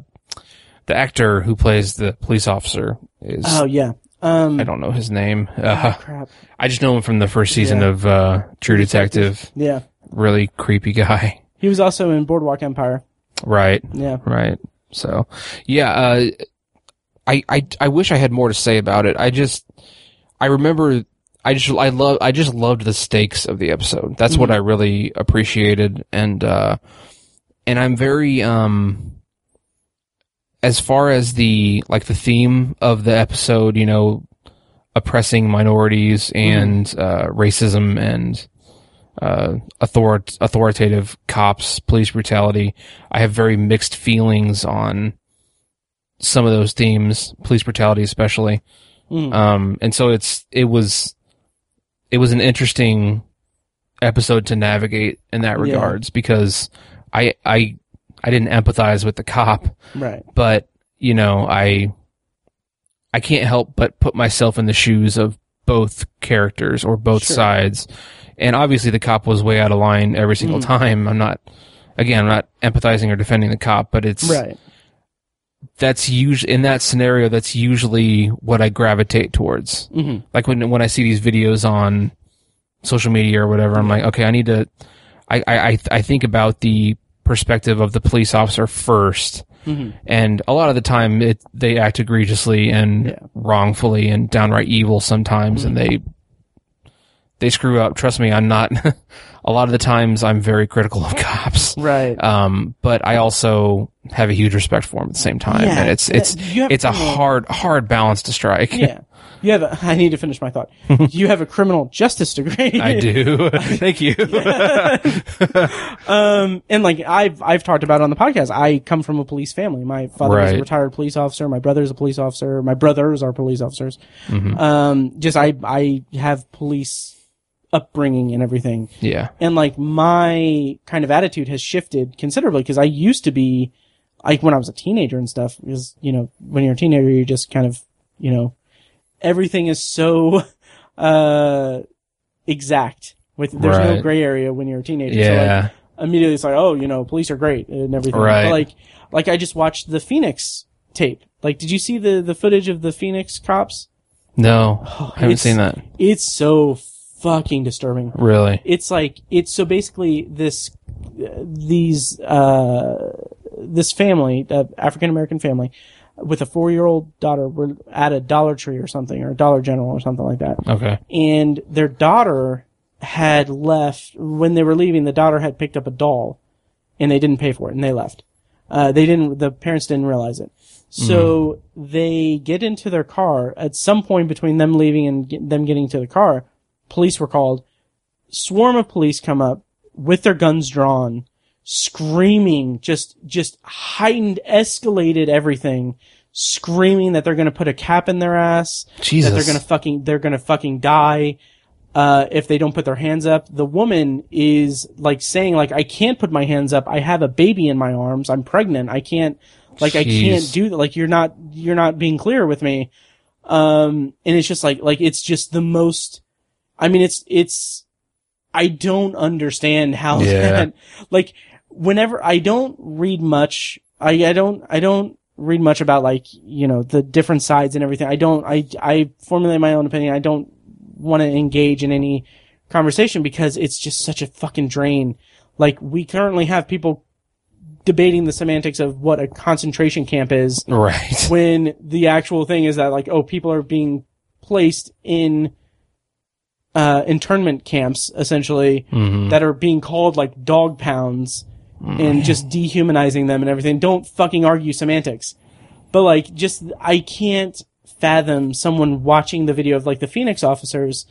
the actor who plays the police officer is oh yeah. Um, I don't know his name. oh, Uh, crap. I just know him from the first season Yeah. of uh, True Detective. Yeah, Really creepy guy. he was also in Boardwalk Empire. Right. Yeah. Right. So, yeah, uh, I, I, I wish I had more to say about it. I just, I remember, I just, I love, I just loved the stakes of the episode. That's what I really appreciated. And, uh, and I'm very, um, as far as the, like the theme of the episode, you know, oppressing minorities and, uh, racism and, uh, author- authoritative cops, police brutality. I have very mixed feelings on some of those themes, police brutality especially. Mm. Um, and so it's it was it was an interesting episode to navigate in that Yeah. regards because I I I didn't empathize with the cop, Right. but you know I I can't help but put myself in the shoes of both characters or both Sure. sides. And obviously the cop was way out of line every single Mm. time. I'm not again, I'm not empathizing or defending the cop, but it's Right. That's usually in that scenario that's usually what I gravitate towards. hmm Like when when I see these videos on social media or whatever, I'm like, okay, I need to I I I, think about the perspective of the police officer first. hmm And a lot of the time it they act egregiously and Yeah. wrongfully and downright evil sometimes and they they screw up. Trust me, I'm not a lot of the times I'm very critical of cops. Right. Um, but I also have a huge respect for him at the same time. Yeah, and it's, it's, have it's a criminal- hard, hard balance to strike. yeah. You have a, I need to finish my thought. you have a criminal justice degree. I do. Thank you. Um, and like I've I've talked about on the podcast, I come from a police family. My father was a retired police officer. My brother is a police officer. My brothers are police officers. Mm-hmm. Um, just I I have police upbringing and everything. yeah. And like my kind of attitude has shifted considerably because I used to be like when I was a teenager and stuff. Because you know when you're a teenager, you're just kind of you know everything is so uh exact. With there's no gray area when you're a teenager. So like, Yeah. immediately it's like, oh, you know, police are great and everything. Right. But like, like I just watched the Phoenix tape. Like, did you see the the footage of the Phoenix cops? No. I haven't Oh, seen that. It's so fucking disturbing. Really. It's like it's so basically this these uh this family, uh, African American family, with a four year old daughter, were at a Dollar Tree or something, or a Dollar General or something like that Okay. and their daughter had left when they were leaving. The daughter had picked up a doll, and they didn't pay for it, and they left. Uh, they didn't. The parents didn't realize it. So they get into their car. At some point between them leaving and get, them getting to the car, police were called. Swarm of police come up with their guns drawn, screaming, just just heightened, escalated everything, screaming that they're going to put a cap in their ass Jesus. that they're gonna fucking they're gonna fucking die uh, if they don't put their hands up. The woman is like saying like I can't put my hands up. I have a baby in my arms. I'm pregnant. I can't like I can't do that. Like you're not you're not being clear with me. Um, and it's just like like it's just the most. I mean, it's it's. I don't understand how Yeah. that like whenever I don't read much. I I don't I don't read much about like you know the different sides and everything. I don't. I I formulate my own opinion. I don't want to engage in any conversation because it's just such a fucking drain. Like we currently have people debating the semantics of what a concentration camp is right. when the actual thing is that like oh people are being placed in uh internment camps essentially Mhm. that are being called like dog pounds and just dehumanizing them and everything don't fucking argue semantics but like just i can't fathom someone watching the video of like the phoenix officers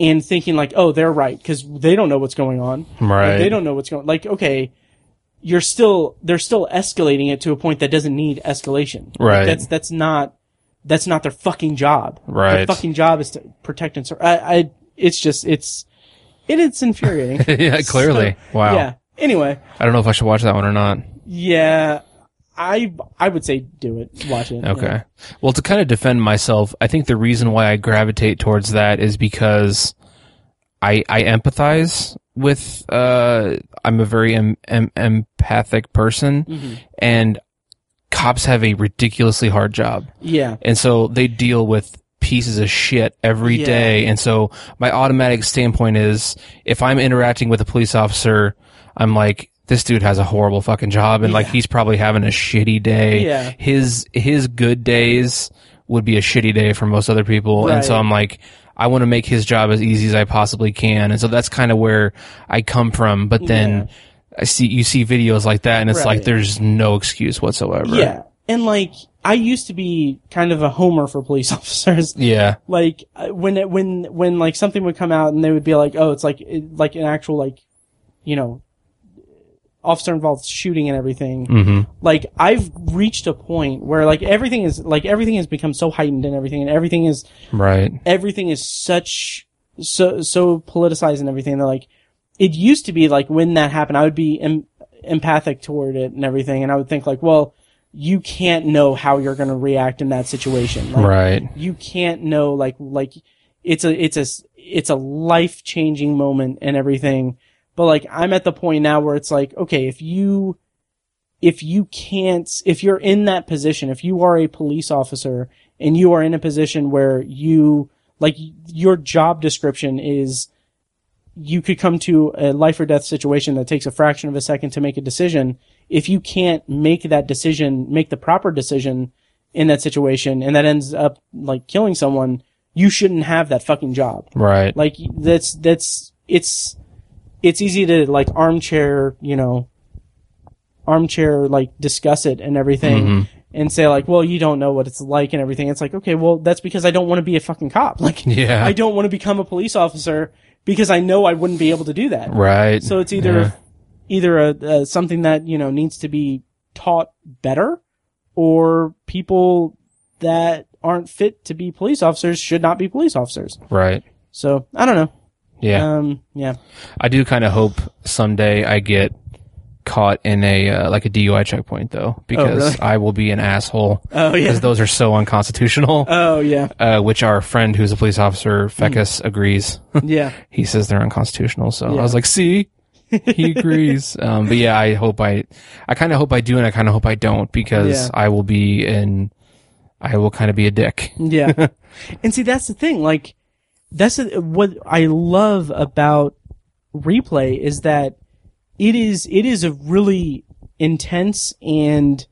and thinking like oh they're right because they don't know what's going on Like, Right. they don't know what's going like okay you're still they're still escalating it to a point that doesn't need escalation Like, Right. that's that's not that's not their fucking job Right. their fucking job is to protect and serve I, I it's just it's it, it's infuriating yeah, clearly. wow. yeah anyway I don't know if I should watch that one or not. yeah i i would say do it watch it Okay. yeah. Well, to kind of defend myself, I think the reason why I gravitate towards that is because I I empathize with uh I'm a very em- em- empathic person Mm-hmm. and cops have a ridiculously hard job. yeah And so they deal with pieces of shit every Yeah. day. And so my automatic standpoint is if I'm interacting with a police officer, I'm like, this dude has a horrible fucking job and like he's probably having a shitty day. Yeah. His his good days would be a shitty day for most other people. And so I'm like, I want to make his job as easy as I possibly can. And so that's kind of where I come from. But then I see you see videos like that and it's like there's no excuse whatsoever. yeah and like i used to be kind of a homer for police officers Yeah. like uh, when it, when when like something would come out and they would be like oh it's like it, like an actual like you know officer involved shooting and everything hmm like i've reached a point where like everything is like everything has become so heightened and everything and everything is Right. everything is such so so politicized and everything that like it used to be like when that happened i would be em- empathic toward it and everything and i would think like well you can't know how you're going to react in that situation like, Right. you can't know like like it's a it's a it's a life changing moment and everything but like i'm at the point now where it's like okay if you if you can't if you're in that position if you are a police officer and you are in a position where you like your job description is you could come to a life or death situation that takes a fraction of a second to make a decision if you can't make that decision make the proper decision in that situation and that ends up like killing someone you shouldn't have that fucking job Right. like that's that's it's it's easy to like armchair, you know, armchair like discuss it and everything Mm-hmm. and say like, well, you don't know what it's like and everything. It's like, okay, well, that's because I don't want to be a fucking cop. Like, Yeah. I don't want to become a police officer because I know I wouldn't be able to do that. Right. So it's either Yeah. Either a, a something that you know needs to be taught better, or people that aren't fit to be police officers should not be police officers. Right. So I don't know. Yeah. Um, yeah. I do kind of hope someday I get caught in a uh, like a DUI checkpoint though, because really? I will be an asshole. Oh yeah. Because those are so unconstitutional. Oh yeah. uh, which our friend who's a police officer, Fecus, agrees. Yeah. he says they're unconstitutional. So Yeah. I was like, see, he agrees. um, but yeah, I hope I, I kind of hope I do, and I kind of hope I don't because Yeah. I will be in, I will kind of be a dick. Yeah. and see, that's the thing. Like, that's the, what I love about replay is that it is, it is a really intense and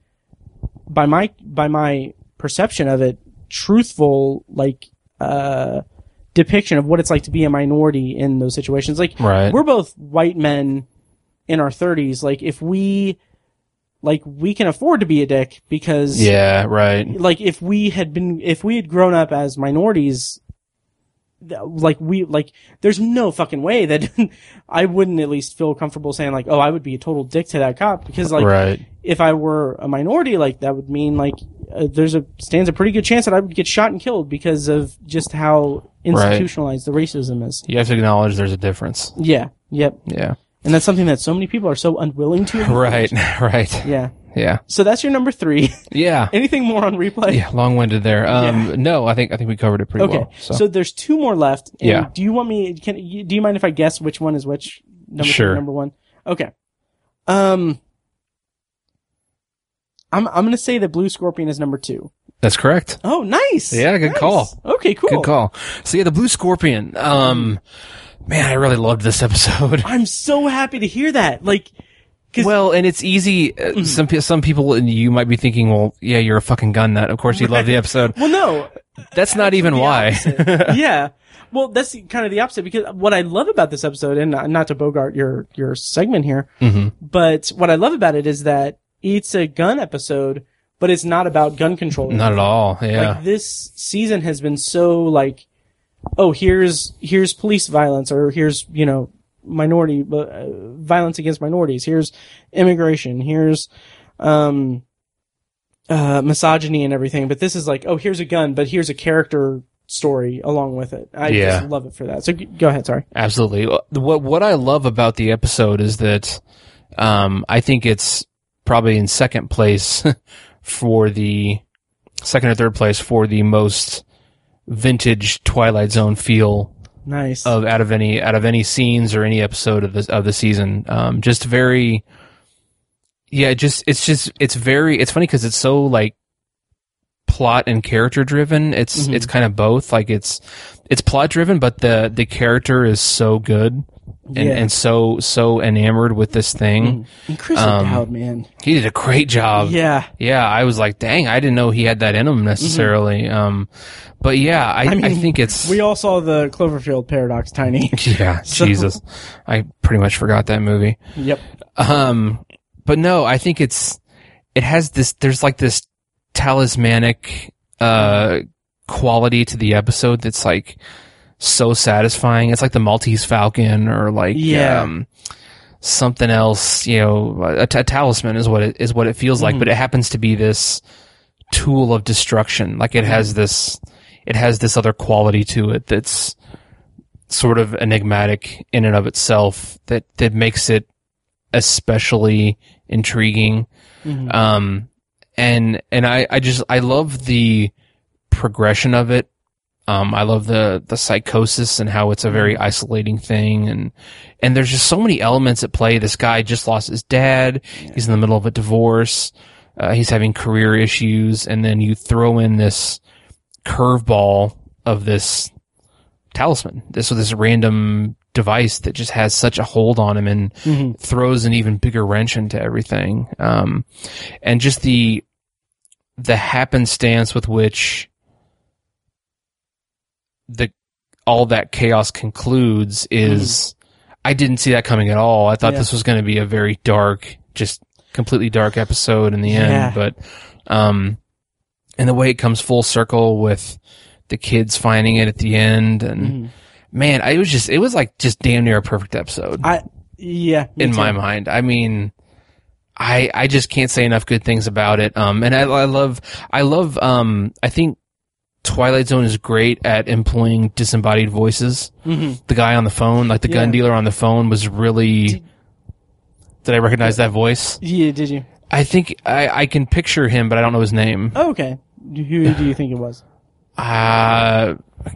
by my, by my perception of it, truthful, like, uh, depiction of what it's like to be a minority in those situations. Like, Right. we're both white men in our thirties. Like, if we, like, we can afford to be a dick because Yeah, right. like if we had been if we had grown up as minorities like we like there's no fucking way that I wouldn't at least feel comfortable saying like oh I would be a total dick to that cop because like right. if I were a minority like that would mean like uh, there's a stands a pretty good chance that I would get shot and killed because of just how institutionalized the racism is. You have to acknowledge there's a difference. Yeah. Yep. Yeah. And that's something that so many people are so unwilling to. Right. Right. Yeah. Yeah. So that's your number three. Yeah. Anything more on replay? Yeah. Long winded there. Um, Yeah. no, I think, I think we covered it pretty Okay, well. so. So, there's two more left. and Yeah. Do you want me? Can do you mind if I guess which one is which? Number Sure. number one. Okay. Um. I'm I'm gonna say that Blue Scorpion is number two. that's correct. Oh, nice. Yeah, good Nice. call. Okay, cool. Good call. So yeah, the Blue Scorpion. Um, man, I really loved this episode. I'm so happy to hear that. Like, Well, and it's easy. Uh, some some people, and you might be thinking, well, yeah, you're a fucking gun nut. Of course, you love the episode. well, no, That's not even why. yeah. Well, that's kind of the opposite because what I love about this episode, and not, not to bogart your your segment here, Mhm. but what I love about it is that it's a gun episode, but it's not about gun control. Not at all. Yeah. Like this season has been so like, oh, here's here's police violence, or here's you know minority uh, violence against minorities. Here's immigration. Here's um uh misogyny and everything. But this is like, oh, here's a gun, but here's a character story along with it. I Yeah. just love it for that. So g- go ahead. Sorry. Absolutely. What what I love about the episode is that um, I think it's probably in second place for the second or third place for the most vintage Twilight Zone feel Nice. of out of any out of any scenes or any episode of this of the season. Um, just very, yeah. Just it's just it's very it's funny because it's so like plot and character driven. It's Mhm. it's kind of both. Like it's it's plot driven, but the the character is so good and, Yeah. and so so enamored with this thing. And Chris um, O'Dowd, man. He did a great job. Yeah. Yeah, I was like, dang, I didn't know he had that in him necessarily. Um, but yeah, I, I, Mm-hmm. mean, think it's We all saw the Cloverfield paradox, Tiny. yeah, So- Jesus. I pretty much forgot that movie. yep. Um, but no, I think it's, it has this, there's like this talismanic, uh, quality to the episode that's like so satisfying. It's like the Maltese Falcon or like, Yeah. um, something else, you know, a, a talisman is what it is what it feels like, Mhm. but it happens to be this tool of destruction. Like it has this, it has this other quality to it that's sort of enigmatic in and of itself that, that makes it especially intriguing. Mhm. Um, and, and I, I just, I love the progression of it. Um, I love the, the psychosis and how it's a very isolating thing. And, and there's just so many elements at play. This guy just lost his dad. He's in the middle of a divorce. Uh, he's having career issues. And then you throw in this curveball of this talisman, this, this random device that just has such a hold on him and Mhm. throws an even bigger wrench into everything. Um, and just the, the happenstance with which the, all that chaos concludes is, I didn't see that coming at all. I thought Yeah. this was going to be a very dark, just completely dark episode in the Yeah. end. But, um, and the way it comes full circle with the kids finding it at the end, and Mhm. man, I it was just, it was like just damn near a perfect episode I yeah, in too. my mind. I mean, I I just can't say enough good things about it. Um, and I, I love I love um I think Twilight Zone is great at employing disembodied voices. Mhm. The guy on the phone, like the gun Yeah. dealer on the phone, was really. Did I recognize that voice? Yeah, did you? I think I, I can picture him, but I don't know his name. Oh, okay. Who do you think it was? Uh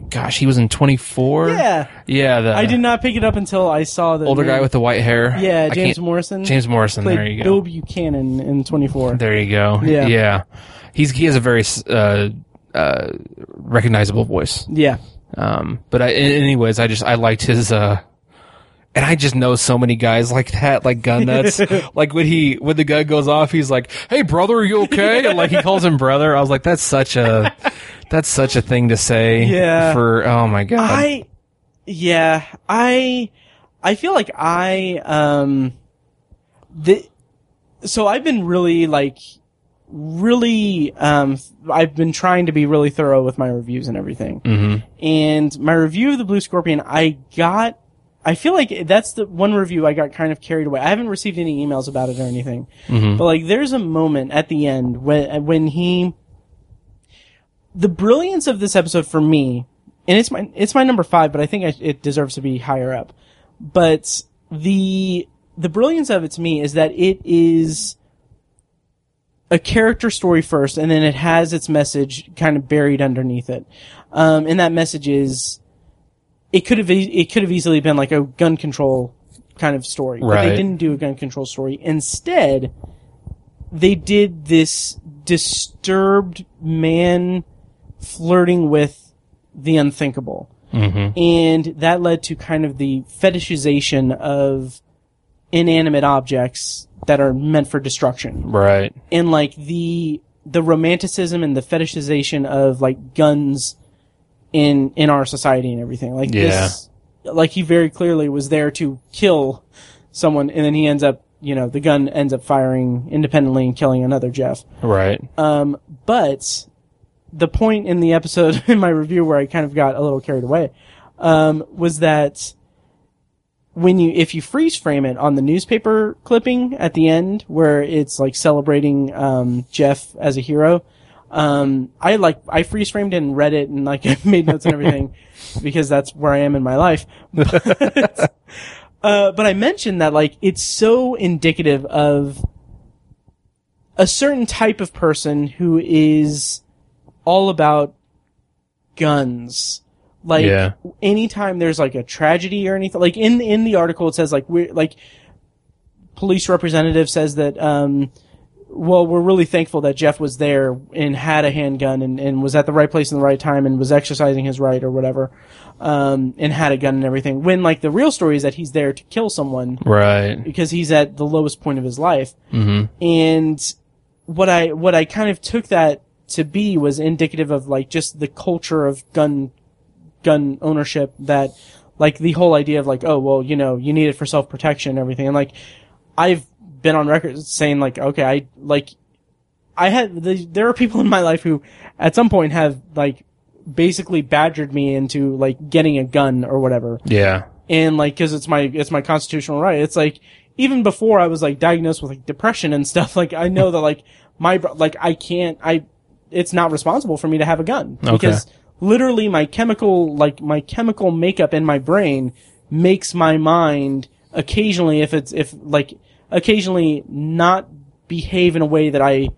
gosh, he was in Twenty Four. Yeah, yeah. The I did not pick it up until I saw the older guy with the white hair. yeah James Morrison. James Morrison. There you go. Bill Buchanan in Twenty Four. There you go. Yeah. Yeah. He's he has a very uh uh recognizable voice. Yeah, Um but I anyways, I just I liked his uh and I just know so many guys like that, like gun nuts. like when he when the gun goes off, he's like, "Hey brother, are you okay?" And like he calls him brother. I was like, "That's such a that's such a thing to say." Yeah. For oh my god. I yeah I I feel like I um the so I've been really like really um I've been trying to be really thorough with my reviews and everything. Mhm. And my review of the Blue Scorpion, I got I feel like that's the one review I got kind of carried away. I haven't received any emails about it or anything. Mhm. But like there's a moment at the end when when he the brilliance of this episode for me and it's my it's my number 5 but I think I, it deserves to be higher up. But the the brilliance of it to me is that it is a character story first and then it has its message kind of buried underneath it. Um, and that message is it could have it could have easily been like a gun control kind of story, but they didn't do a gun control story. Instead, they did this disturbed man flirting with the unthinkable, Mhm. and that led to kind of the fetishization of inanimate objects that are meant for destruction Right. and like the the romanticism and the fetishization of like guns in in our society and everything. Like this like he very clearly was there to kill someone and then he ends up you know, the gun ends up firing independently and killing another Jeff. Right. Um but the point in the episode in my review where I kind of got a little carried away um was that when you if you freeze frame it on the newspaper clipping at the end where it's like celebrating um, Jeff as a hero, um, I like I freeze framed it and read it and like I made notes and everything because that's where I am in my life. But, uh, but I mentioned that like it's so indicative of a certain type of person who is all about guns. Like Yeah. anytime there's like a tragedy or anything, like in in the article it says like we're like police representative says that um well we're really thankful that Jeff was there and had a handgun and, and was at the right place in the right time and was exercising his right or whatever um and had a gun and everything when like the real story is that he's there to kill someone Right. because he's at the lowest point of his life hmm and what I what I kind of took that to be was indicative of like just the culture of gun gun ownership that like the whole idea of like oh well you know you need it for self protection and everything and like I've been on record saying like okay I like I had the, there are people in my life who at some point have like basically badgered me into like getting a gun or whatever Yeah. and like because it's my it's my constitutional right it's like even before i was like diagnosed with like depression and stuff like i know that like my like i can't i it's not responsible for me to have a gun Okay. Literally my chemical like my chemical makeup in my brain makes my mind occasionally if it's if like occasionally not behave in a way that i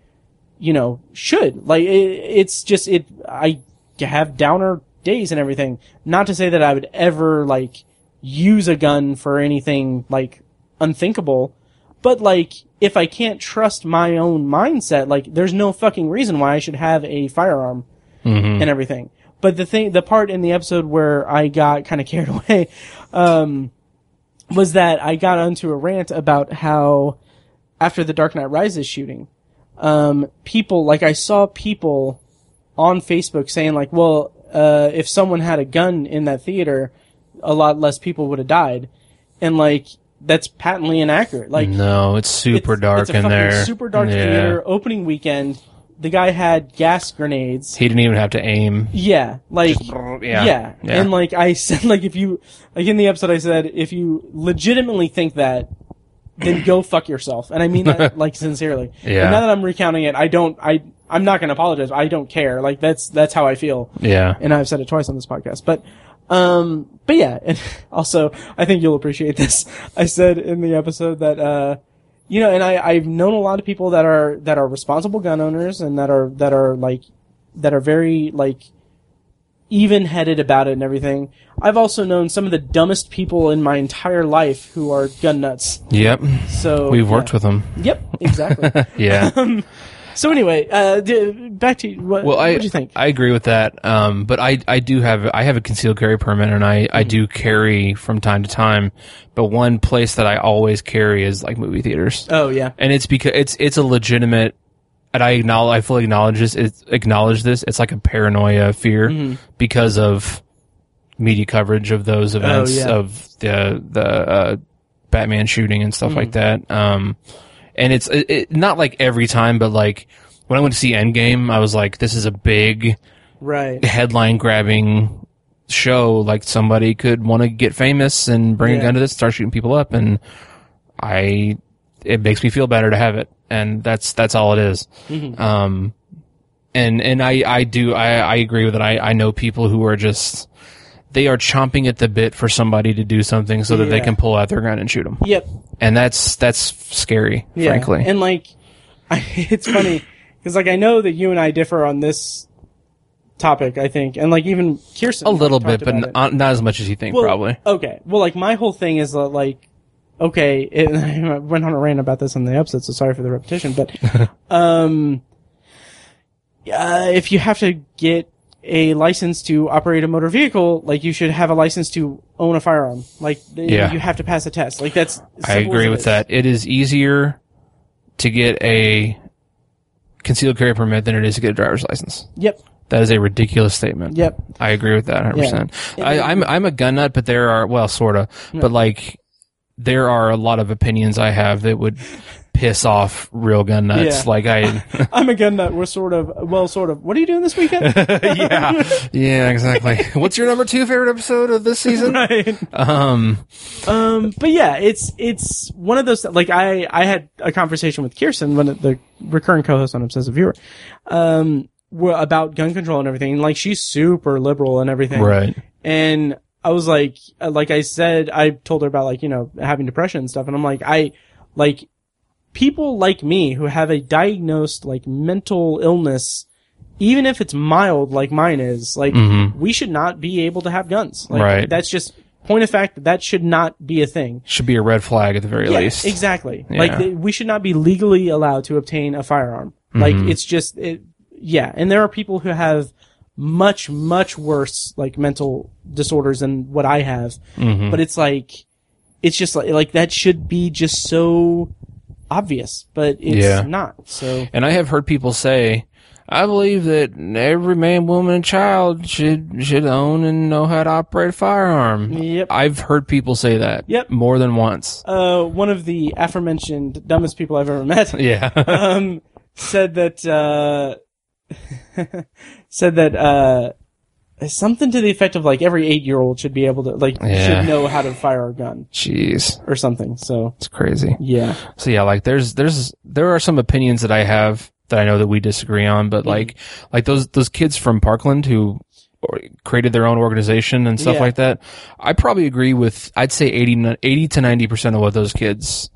you know should. Like it, it's just it i have downer days and everything. Not to say that i would ever like use a gun for anything like unthinkable but like if i can't trust my own mindset like there's no fucking reason why i should have a firearm hmm and everything but the thing the part in the episode where i got kind of carried away um was that i got onto a rant about how after the dark knight rises shooting um people like i saw people on facebook saying like well uh if someone had a gun in that theater a lot less people would have died and like that's patently inaccurate. Like no, it's super it's- dark it's a in there. Super dark yeah. theater opening weekend. The guy had gas grenades. He didn't even have to aim. Yeah, like yeah. yeah. Yeah. and like I said, like if you like in the episode, I said if you legitimately think that, then go fuck yourself, and I mean that like sincerely. Yeah. And now that I'm recounting it, I don't. I I'm not going to apologize. I don't care. Like that's that's how I feel, Yeah. and I've said it twice on this podcast. But um, but yeah, and also I think you'll appreciate this. I said in the episode that uh. You know, and I, I've known a lot of people that are that are responsible gun owners and that are that are like that are very like even headed about it and everything. I've also known some of the dumbest people in my entire life who are gun nuts. Yep. So We've worked yeah. with them. Yep, exactly. Yeah. Um, so anyway, uh, d- back to what? Well, I what do you think? I agree with that. Um, but I I do have I have a concealed carry permit, and I Mm-hmm. I do carry from time to time. But one place that I always carry is like movie theaters, oh yeah, and it's because it's it's a legitimate. And I acknowledge, I fully acknowledge this. It's acknowledge this. It's like a paranoia fear Mm-hmm. because of media coverage of those events Oh, yeah. of the the uh, Batman shooting and stuff Mm-hmm. like that. Um, and it's it, it, not like every time, but like when I went to see Endgame, I was like, this is a big right. headline grabbing show. Like somebody could want to get famous and bring Yeah. a gun to this, start shooting people up, and I it makes me feel better to have it, and that's that's all it is. Mm-hmm. Um, and and I I do I I agree with it. I I know people who are just they are chomping at the bit for somebody to do something so that they can pull out their gun and shoot them, Yep. and that's that's scary, Yeah. frankly. And like, I, it's funny because like I know that you and I differ on this topic. I think, and like even Kirsten a little bit, but about n- uh, not as much as you think, Well, probably. Okay. Well, like my whole thing is that, like, okay, it, I went on a rant about this in the episode, so sorry for the repetition, but um, uh, if you have to get a license to operate a motor vehicle, like you should have a license to own a firearm. Like, Yeah. you have to pass a test. Like that's. I agree with that. It is easier to get a concealed carry permit than it is to get a driver's license. Yep. That is a ridiculous statement. Yep. I agree with that 100%. I, I'm, I'm a gun nut, but there are, well, sorta, but like, there are a lot of opinions I have that would piss off real gun nuts. Yeah. Like I, I'm a gun nut. We're sort of, well, sort of. What are you doing this weekend? yeah, yeah, exactly. What's your number two favorite episode of this season? right. Um, Um, but yeah, it's it's one of those like I I had a conversation with Kirsten, one of the recurring co-host on Obsessive Viewer, um, wh- about gun control and everything. And like she's super liberal and everything, right. And I was like, uh, like I said, I told her about like you know having depression and stuff, and I'm like, I like people like me who have a diagnosed like mental illness. Even if it's mild, like mine is, like we should not be able to have guns. Like, Right. That's just point of fact that that should not be a thing. Should be a red flag at the very Yeah, least. exactly. Yeah. Like th- we should not be legally allowed to obtain a firearm. Like Mm-hmm. it's just it, yeah, and there are people who have much much worse like mental disorders than what I have. Mm-hmm. But it's like it's just like like that should be just so obvious, but it's Yeah. not. So And I have heard people say, I believe that every man, woman, and child should should own and know how to operate a firearm. Yep. I've heard people say that. Yep. More than once. uh one of the aforementioned dumbest people I've ever met Yeah. um, said that uh, said that uh, something to the effect of like every eight year old should be able to like Yeah. should know how to fire a gun Jeez. or something. So It's crazy. yeah, So yeah, like there's there's there are some opinions that I have that I know that we disagree on, Mm-hmm. but like like those those kids from Parkland who created their own organization and stuff Yeah. like that. I probably agree with I'd say 80, 80 to 90% of what those kids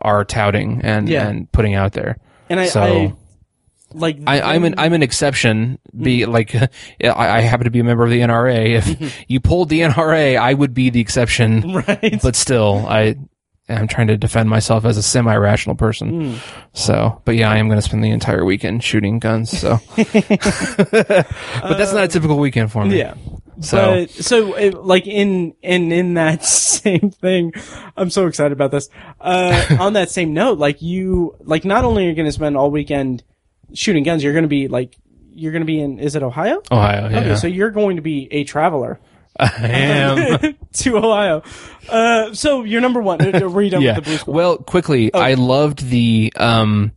are touting and Mm-hmm. Yeah. and putting out there. and I, So- I like I, I'm an I'm an exception. Be hmm. like, I, I happen to be a member of the NRA. If you pulled the NRA, I would be the exception. right. But still, I am trying to defend myself as a semi-rational person. Hmm. So, but yeah, I am going to spend the entire weekend shooting guns. So, but that's not a uh, typical weekend for me. yeah. So But so it, like in in in that same thing, I'm so excited about this. Uh, on that same note, like you like not only are you going to spend all weekend shooting guns, you're going to be like you're going to be in is it Ohio? Ohio, yeah, Okay, so you're going to be a traveler. I am. to Ohio. Uh, so you're number one. Were you done yeah. with the blue? Well, quickly, I loved the um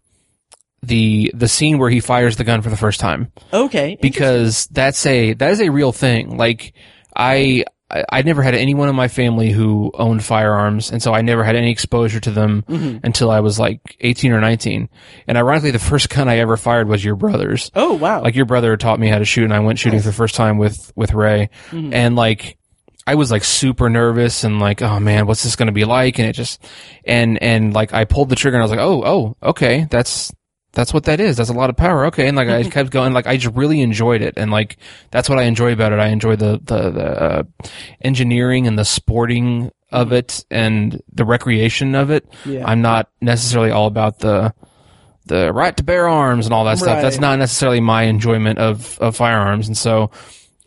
the the scene where he fires the gun for the first time okay. because that's a that is a real thing. Like I I I never had anyone in my family who owned firearms, and so I never had any exposure to them mm-hmm. until I was like 18 or 19. And ironically, the first gun I ever fired was your brother's. Oh wow. Like your brother taught me how to shoot, and I went shooting for the first time with with Ray, mm-hmm. and like I was like super nervous and like, oh man, what's this going to be like? And it just and and like I pulled the trigger and I was like, oh oh okay, that's that's what that is. That's a lot of power. Okay, and like I kept going, like I just really enjoyed it, and like that's what I enjoy about it. I enjoy the the the uh, engineering and the sporting of it and the recreation of it. Yeah. I'm not necessarily all about the the right to bear arms and all that stuff. That's not necessarily my enjoyment of of firearms. And so,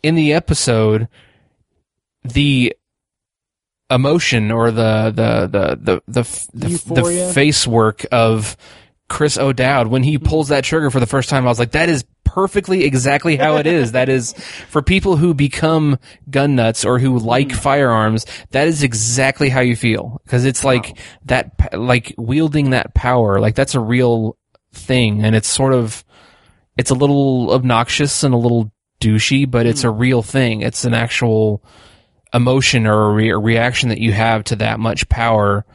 in the episode, the emotion or the the the the the the, the face work of Chris O'Dowd when he pulls that trigger for the first time, I was like, that is perfectly exactly how it is. that is for people who become gun nuts or who like mm-hmm. firearms. That is exactly how you feel because it's like that, like wielding that power. Like that's a real thing, and it's sort of, it's a little obnoxious and a little douchey, but it's a mm. real thing. It's an actual emotion or a, re- a reaction that you have to that much power,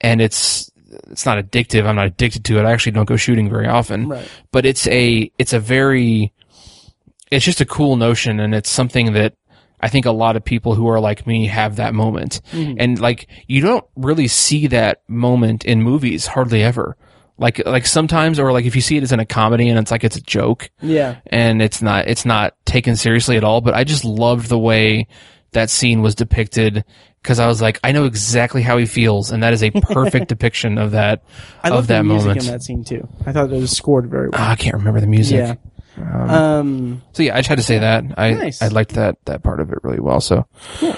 and it's it's not addictive. I'm not addicted to it. I actually don't go shooting very often, Right. but it's a it's a very it's just a cool notion, and it's something that I think a lot of people who are like me have that moment, mm-hmm. and like you don't really see that moment in movies hardly ever. Like like sometimes, or like if you see it as in a comedy and it's like it's a joke, yeah. and it's not it's not taken seriously at all. But I just loved the way that scene was depicted because I was like, I know exactly how he feels, and that is a perfect depiction of that I of love that the music moment. in that scene too. I thought it was scored very well. Ah, I can't remember the music. yeah. Um, So yeah, I just had to say that I Nice. I liked that that part of it really well. So, so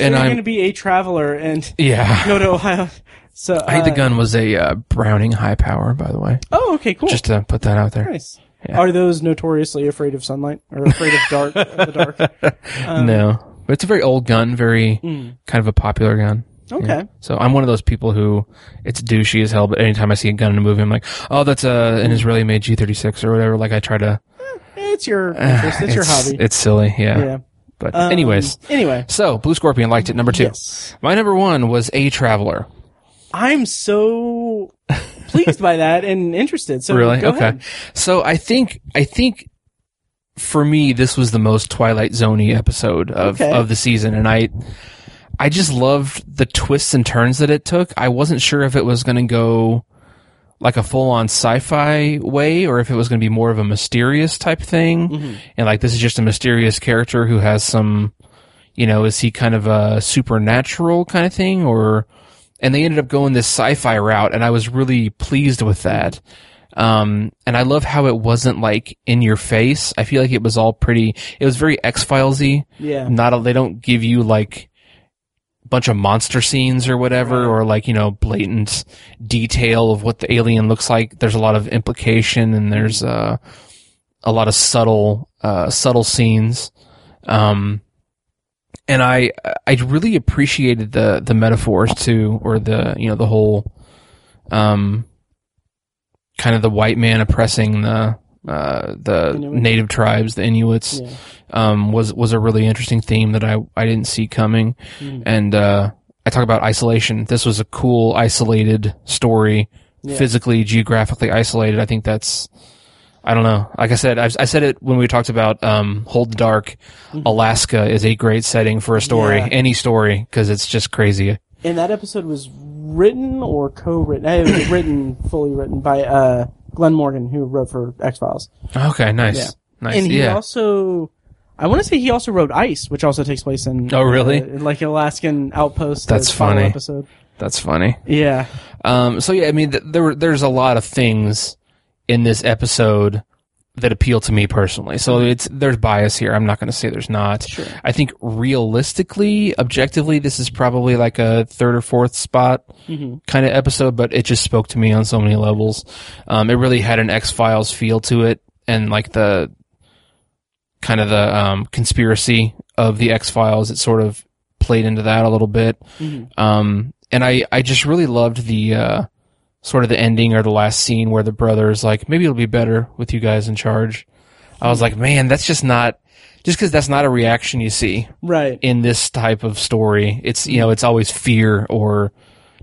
and you're I'm going to be a traveler and yeah. go to Ohio. So I think the uh, gun was a uh, Browning high power, by the way. Oh, okay, cool. Just to put that out there. nice. Yeah. Are those notoriously afraid of sunlight or afraid of dark? of the dark. Um, no, but it's a very old gun, very Mm. kind of a popular gun. Okay. So I'm one of those people who it's douchey as hell, but anytime I see a gun in a movie, I'm like, oh, that's a, an Israeli made G36 or whatever. Like I try to. It's your interest. It's, your hobby. It's silly, yeah. yeah. But Um, anyways, Anyway. so Blue Scorpion liked it. Number two. Yes. My number one was A Traveler. I'm so pleased by that and interested. So really go okay ahead. so i think i think for me this was the most twilight zoney episode of Okay. of the season and i i just loved the twists and turns that it took i wasn't sure if it was going to go like a full-on sci-fi way or if it was going to be more of a mysterious type thing Mm-hmm. and like this is just a mysterious character who has some you know is he kind of a supernatural kind of thing or and they ended up going this sci-fi route and i was really pleased with that um, and I love how it wasn't like in your face. I feel like it was all pretty. It was very X Filesy. Yeah. Not a, they don't give you like a bunch of monster scenes or whatever, Right. or like you know blatant detail of what the alien looks like. There's a lot of implication and there's uh, a lot of subtle uh, subtle scenes. Um, and I I really appreciated the the metaphors too, or the you know the whole um kind of the white man oppressing the uh the Inuit. native tribes, the Inuits, Yeah. um was was a really interesting theme that I I didn't see coming, Mm. and uh I talk about isolation. This was a cool isolated story, Yeah. physically geographically isolated. I think that's I don't know. Like I said, I, I said it when we talked about um, Hold the Dark. Alaska is a great setting for a story, Mm-hmm. Yeah. any story, because it's just crazy. And that episode was written or co-written. It was written, fully written by uh, Glen Morgan, who wrote for X Files. Okay, nice, Yeah. nice. and he yeah, also, I want to say he also wrote Ice, which also takes place in. Oh, really? uh, like an Alaskan outpost. That's funny. Episode. that's funny. Yeah. Um, so yeah, I mean, th- there were, there's a lot of things in this episode that appeal to me personally. So it's there's bias here. I'm not going to say there's not. Sure. I think realistically, objectively, this is probably like a third or fourth spot kind of episode, but it just spoke to me on so many levels. Um, it really had an X Files feel to it, and like the kind of the um, conspiracy of the X Files, it sort of played into that a little bit. Mhm. Um, and I, I just really loved the, uh, sort of the ending or the last scene where the brother's like, maybe it'll be better with you guys in charge. I was like, man, that's just not, just cause that's not a reaction you see Right. in this type of story. It's, you know, it's always fear or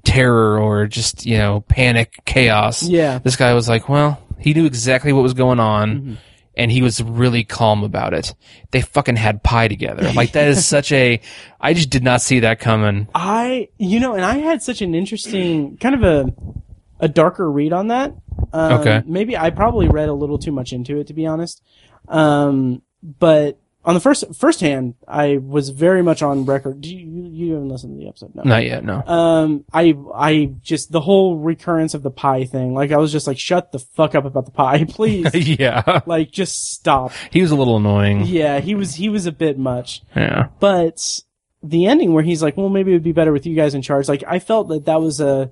terror or just, you know, panic, chaos. Yeah. This guy was like, well, he knew exactly what was going on Mm-hmm. and he was really calm about it. They fucking had pie together. Like that is such a, I just did not see that coming. I, you know, and I had such an interesting, kind of a, a darker read on that. Um, Okay. Maybe I probably read a little too much into it, to be honest. Um, but on the first, first hand, I was very much on record. Do you, you haven't listened to the episode? No. Not yet, no. Um, I, I just, the whole recurrence of the pie thing, like I was just like, shut the fuck up about the pie, please. yeah. like, just stop. He was a little annoying. Yeah, he was, he was a bit much. Yeah. But the ending where he's like, well, maybe it would be better with you guys in charge. Like, I felt that that was a,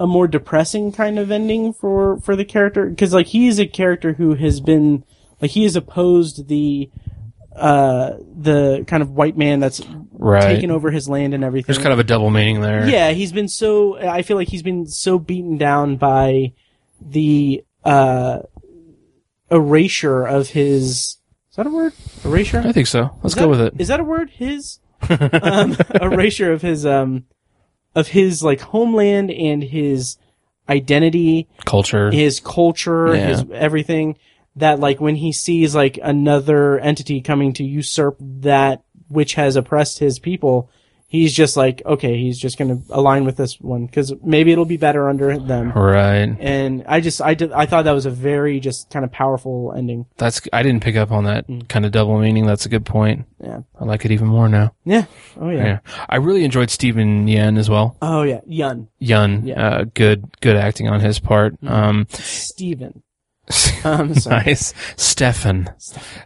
a more depressing kind of ending for, for the character. Cause like, he is a character who has been, like, he has opposed the, uh, the kind of white man that's Right. taken over his land and everything. There's kind of a double meaning there. Yeah, he's been so. I feel like he's been so beaten down by the uh, erasure of his. Is that a word? Erasure. I think so. Let's Is go that- with it. Is that a word? His um, erasure of his um of his like homeland and his identity, Culture. his culture, Yeah. his everything. That like when he sees like another entity coming to usurp that which has oppressed his people, he's just like, okay, he's just gonna align with this one because maybe it'll be better under them. Right. And I just, I did, I thought that was a very just kind of powerful ending. That's, I didn't pick up on that Mm. kind of double meaning. That's a good point. Yeah. I like it even more now. Yeah. Oh yeah. Yeah. I really enjoyed Steven Yen as well. Oh yeah. Yeun. Yeun. Yeah. Uh, good, good acting on his part. Um, Steven. Um, sorry. nice. Stefan.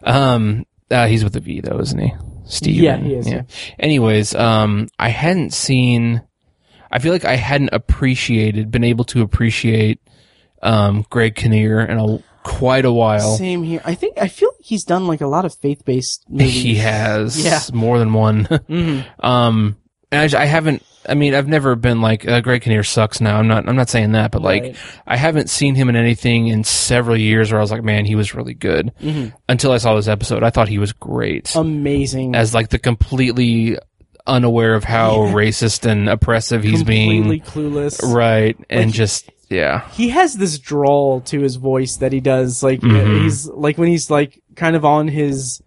Um, uh, he's with a V though, isn't he? Steven. Yeah, he is, yeah. Anyways, um, I hadn't seen, I feel like I hadn't appreciated, been able to appreciate, um, Greg Kinnear in a, quite a while. Same here. I think, I feel like he's done like a lot of faith-based movies. He has Yeah. more than one. Mhm. um, and I, I haven't. I mean, I've never been like uh, Greg Kinnear sucks. Now I'm not. I'm not saying that, but like Right. I haven't seen him in anything in several years where I was like, man, he was really good. Mhm. Until I saw this episode, I thought he was great Amazing. as like the completely unaware of how racist and oppressive he's being Completely being. clueless. Right, and just yeah, he has this drawl to his voice that he does like uh, Mhm. he's like when he's like kind of on his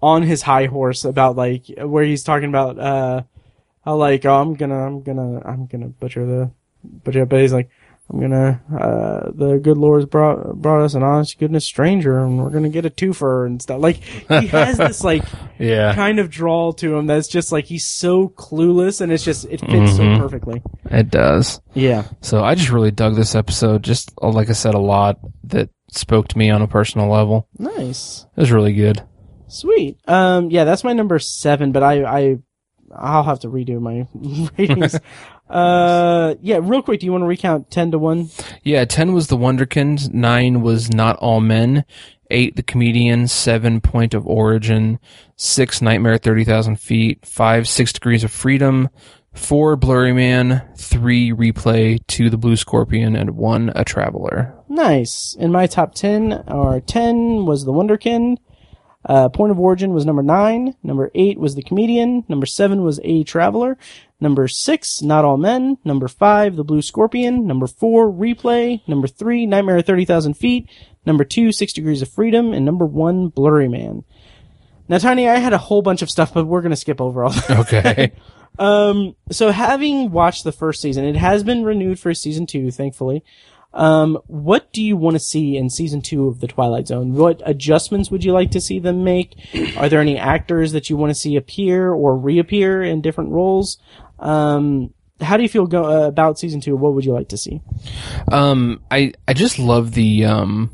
on his high horse about like where he's talking about uh how like oh, I'm gonna I'm gonna I'm gonna butcher the butcher but he's like I'm gonna uh the good Lord's brought brought us an honest goodness stranger and we're gonna get a twofer and stuff like he has this like yeah, kind of drawl to him that's just like he's so clueless and it's just it fits so Mhm. perfectly it does. yeah So I just really dug this episode. Just uh, like I said, a lot that spoke to me on a personal level. nice It was really good. Sweet. Um, yeah, that's my number seven, but I, I, I'll have to redo my ratings. uh, yeah, real quick, do you want to recount 10 to 1? Yeah, 10 was the Wunderkind, 9 was Not All Men, 8 The Comedian, 7 Point of Origin, 6 Nightmare at 30,000 Feet, 5 Six Degrees of Freedom, 4 Blurry Man, 3 Replay, 2 The Blue Scorpion, and 1 A Traveler. Nice. In my top 10, or 10 was The Wunderkind. Uh, Point of Origin was number 9. Number 8 was The Comedian. Number 7 was A Traveler. Number 6, Not All Men. Number 5, The Blue Scorpion. Number 4, Replay. Number 3, Nightmare at 30,000 Feet. Number 2, Six Degrees of Freedom. And number 1, Blurry Man. Now, Tiny, I had a whole bunch of stuff, but we're going to skip over all that. Okay. Um, so having watched the first season, it has been renewed for season two, thankfully. Um, what do you want to see in season two of The Twilight Zone? What adjustments would you like to see them make? Are there any actors that you want to see appear or reappear in different roles? Um, how do you feel go- uh, about season two? What would you like to see? Um, I I just love the um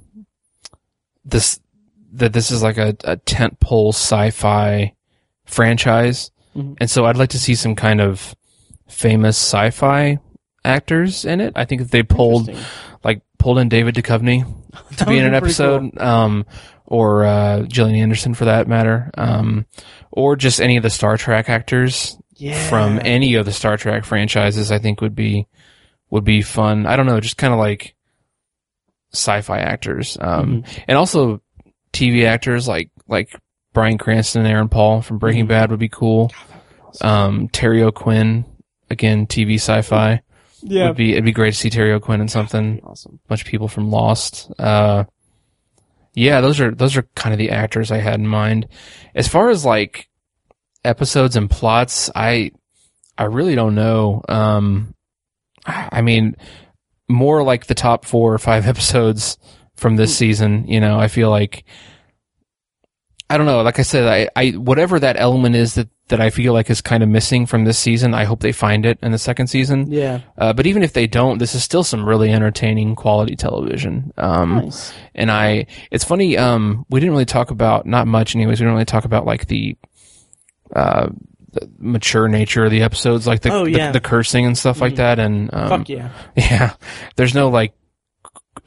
this that this is like a, a tentpole sci-fi franchise, Mhm. and so I'd like to see some kind of famous sci-fi actors in it. I think if they pulled like pulled in David Duchovny to be in an episode, um, or uh, Gillian Anderson for that matter, um, or just any of the Star Trek actors Yeah. from any of the Star Trek franchises. I think would be would be fun. I don't know, just kind of like sci-fi actors, um, and also TV actors like like Bryan Cranston and Aaron Paul from Breaking Mhm. Bad would be cool. Um, Terry O'Quinn, again, TV sci-fi yeah. would be it'd be great to see Terry O'Quinn in something Awesome. bunch of people from Lost. Uh, yeah, those are those are kind of the actors I had in mind. As far as like episodes and plots, I I really don't know. Um, I I mean, more like the top four or five episodes from this season. You know, I feel like I don't know. Like I said, I, I whatever that element is that that I feel like is kind of missing from this season. I hope they find it in the second season. Yeah. Uh, but even if they don't, this is still some really entertaining quality television. Um, Nice. and I, it's funny, um, we didn't really talk about, not much anyways, we didn't really talk about like the, uh, the mature nature of the episodes, like the, Oh, the, yeah. the cursing and stuff like Mhm. that. And, um, Fuck yeah. yeah, there's no like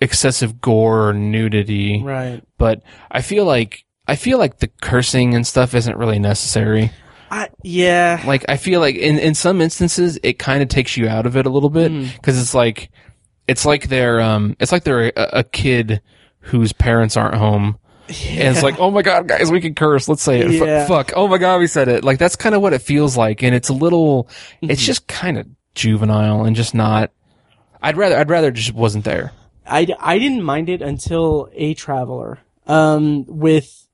excessive gore or nudity, Right. but I feel like, I feel like the cursing and stuff isn't really necessary. I yeah. Like, I feel like in, in some instances, it kind of takes you out of it a little bit Mm. because it's like it's like they're um it's like they're a, a kid whose parents aren't home. And it's like oh my god guys we can curse. Let's say it. F- fuck. Oh my god we said it. Like that's kind of what it feels like. And it's a little it's Mhm. just kind of juvenile and just not I'd rather I'd rather just wasn't there. I, I didn't mind it until a traveler um with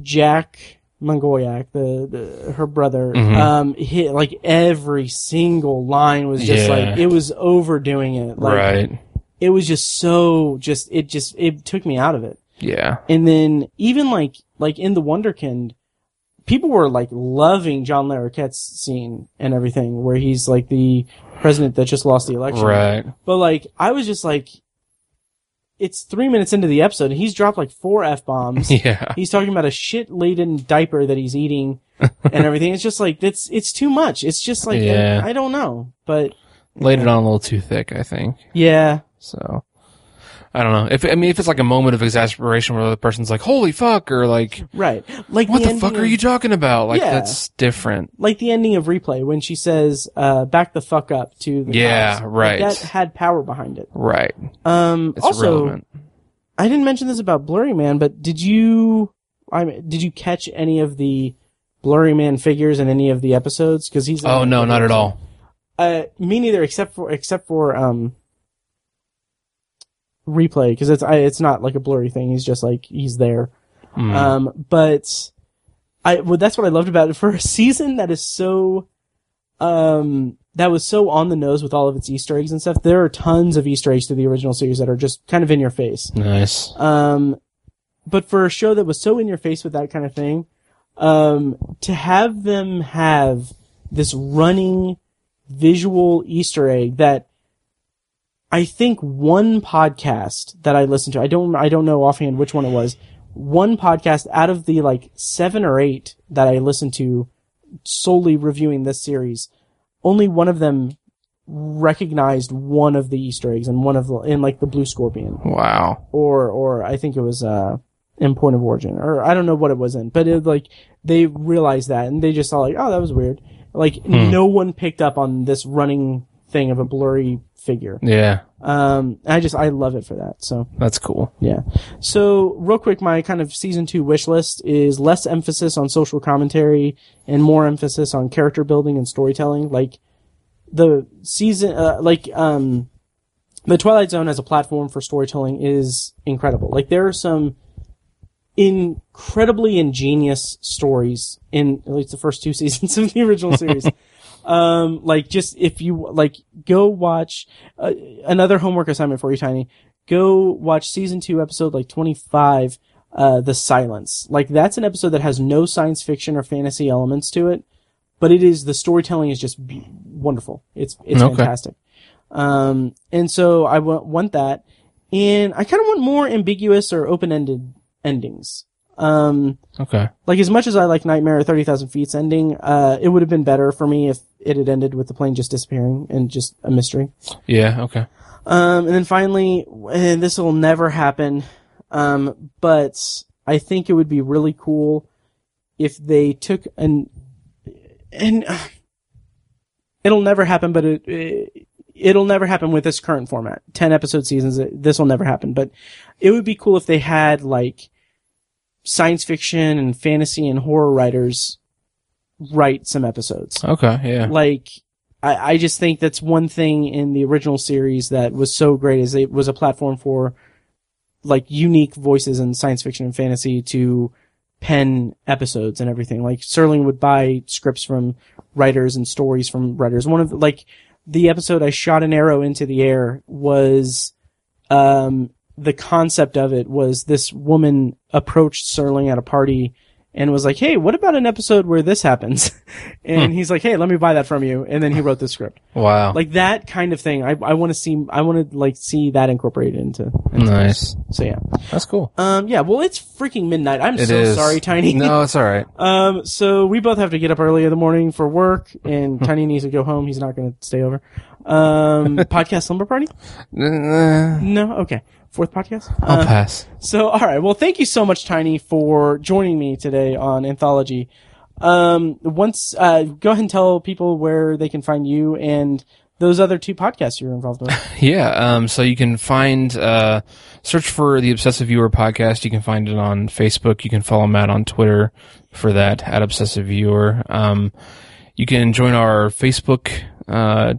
Jack Mongoyak the, the her brother Mhm. um hit like every single line was just Yeah. like it was overdoing it. Like right. it was just so just it just it took me out of it. Yeah. And then even like like in the Wunderkind people were like loving John Larroquette's scene and everything where he's like the president that just lost the election. Right. But like, I was just like, it's three minutes into the episode, and he's dropped like four f bombs. yeah He's talking about a shit laden diaper that he's eating and everything. It's just like it's it's too much. It's just like Yeah. I, don't know, but laid it on a little too thick I think yeah, so I don't know if I mean if it's like a moment of exasperation where the person's like holy fuck or like right. Like what the ending fuck are you talking about? Like Yeah. that's different. Like the ending of replay when she says, uh, "Back the fuck up" to the Yeah, cops. Like, right. that had power behind it. Right. Um, It's also, relevant. I didn't mention this about Blurry Man, but did you? I mean, did you catch any of the Blurry Man figures in any of the episodes? Because he's Oh no, not at all. Uh, me neither, except for except for um replay because it's I, it's not like a blurry thing. He's just like he's there. Mm. Um, but I well, that's what I loved about it for a season that is so um that was so on the nose with all of its Easter eggs and stuff. There are tons of Easter eggs to the original series that are just kind of in your face. nice. Um, but for a show that was so in your face with that kind of thing, um, to have them have this running visual Easter egg that I think one podcast that I listened to, I don't, I don't know offhand which one it was. One podcast out of the like seven or eight that I listened to solely reviewing this series, only one of them recognized one of the Easter eggs and one of the, in like the blue scorpion Wow. or or I think it was uh in Point of Origin or I don't know what it was in, but it like they realized that and they just saw like oh that was weird. Like Hmm. no one picked up on this running thing of a blurry figure. Yeah, Um, I just I love it for that. So that's cool. yeah. So real quick, my kind of season two wish list is less emphasis on social commentary and more emphasis on character building and storytelling. Like the season, uh, like um, the Twilight Zone as a platform for storytelling is incredible. Like there are some incredibly ingenious stories in at least the first two seasons of the original series. Um, like just if you like go watch uh, another homework assignment for you, Tiny. Go watch season two, episode like twenty five. Uh, the silence. Like that's an episode that has no science fiction or fantasy elements to it, but it is the storytelling is just be- wonderful. It's it's Okay. fantastic. Um, and so I wa- want that, and I kind of want more ambiguous or open ended endings. Um, Okay. like as much as I like Nightmare Thirty Thousand Feet's ending, uh, it would have been better for me if it had ended with the plane just disappearing and just a mystery. Yeah. Okay. Um, and then finally, and this will never happen, um, but I think it would be really cool if they took an and uh, it'll never happen, but it, it it'll never happen with this current format. Ten episode seasons. This will never happen, but it would be cool if they had like science fiction and fantasy and horror writers write some episodes. Okay, yeah. Like, I, I just think that's one thing in the original series that was so great is it was a platform for like unique voices in science fiction and fantasy to pen episodes and everything. Like Serling would buy scripts from writers and stories from writers. One of the, like the episode I shot an arrow into the air was um the concept of it was this woman approached Serling at a party and was like, "Hey, what about an episode where this happens?" and he's like, "Hey, let me buy that from you." And then he wrote the script. Wow. Like that kind of thing. I I want to see I want to like see that incorporated into, into nice. this. So yeah. That's cool. Um yeah, well it's freaking midnight. I'm It so is. sorry, Tiny. No, it's all right. Um, so we both have to get up early in the morning for work, and Tiny needs to go home. He's not going to stay over. Um, podcast slumber party? Uh, No, okay. Fourth podcast. I'll Uh, pass. so, all right. Well, thank you so much, Tiny, for joining me today on Anthology. Um, once, uh, go ahead and tell people where they can find you and those other two podcasts you're involved with. Yeah, um, so you can find, uh, search for the Obsessive Viewer podcast. You can find it on Facebook. You can follow Matt on Twitter for that, at Obsessive Viewer. Um, you can join our Facebook, uh,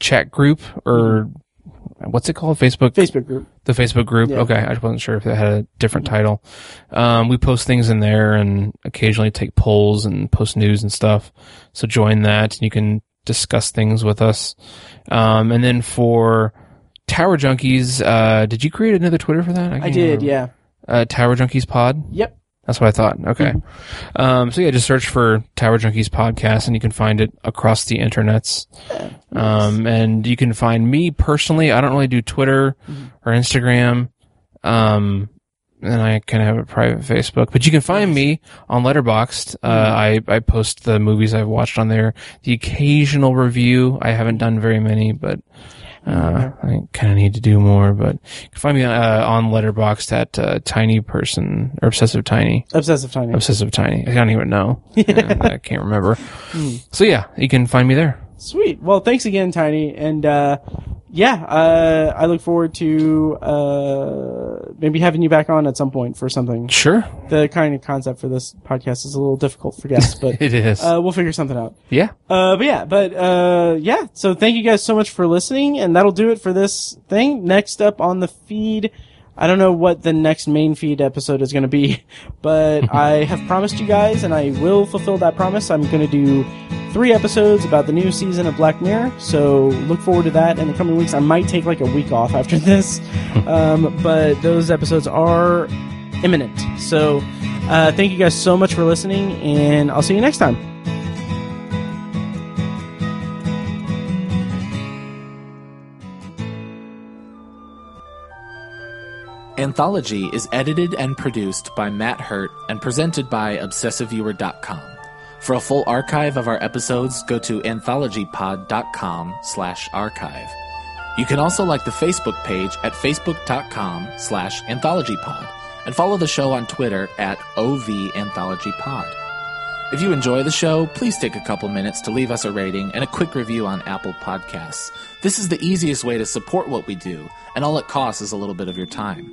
chat group, or what's it called? Facebook? Facebook group. The Facebook group. Yeah. Okay, I wasn't sure if it had a different title. Um, we post things in there and occasionally take polls and post news and stuff. So join that, and you can discuss things with us. Um, and then for Tower Junkies, uh, did you create another Twitter for that? I can't did, remember. yeah. Uh, Tower Junkies Pod. Yep. That's what I thought. Okay. Mm-hmm. Um, so yeah, just search for Tower Junkies podcast and you can find it across the internets. Um, and you can find me personally. I don't really do Twitter Mm-hmm. or Instagram. Um, and I kind of have a private Facebook, but you can find me on Letterboxd. Uh, Mm-hmm. I, I post the movies I've watched on there. The occasional review. I haven't done very many, but, uh, I kind of need to do more, but you can find me, uh, on Letterboxd at, uh, Tiny Person or Obsessive Tiny. Obsessive Tiny. Obsessive Tiny. I don't even know. I can't remember. Hmm. So yeah, you can find me there. Sweet. Well, thanks again, Tiny. And, uh, yeah, uh, I look forward to, uh, maybe having you back on at some point for something. Sure. The kind of concept for this podcast is a little difficult for guests, but, It is. uh, we'll figure something out. yeah. Uh, but yeah, but, uh, yeah. So thank you guys so much for listening, and that'll do it for this thing. Next up on the feed, I don't know what the next main feed episode is going to be, but I have promised you guys, and I will fulfill that promise. I'm going to do three episodes about the new season of Black Mirror, so look forward to that in the coming weeks. I might take like a week off after this, um, but those episodes are imminent. So, uh, thank you guys so much for listening, and I'll see you next time. Anthology is edited and produced by Matt Hurt and presented by ObsessiveViewer.com. For a full archive of our episodes, go to anthologypod.com slash archive. You can also like the Facebook page at facebook.com slash anthologypod and follow the show on Twitter at OVAnthologyPod. If you enjoy the show, please take a couple minutes to leave us a rating and a quick review on Apple Podcasts. This is the easiest way to support what we do, and all it costs is a little bit of your time.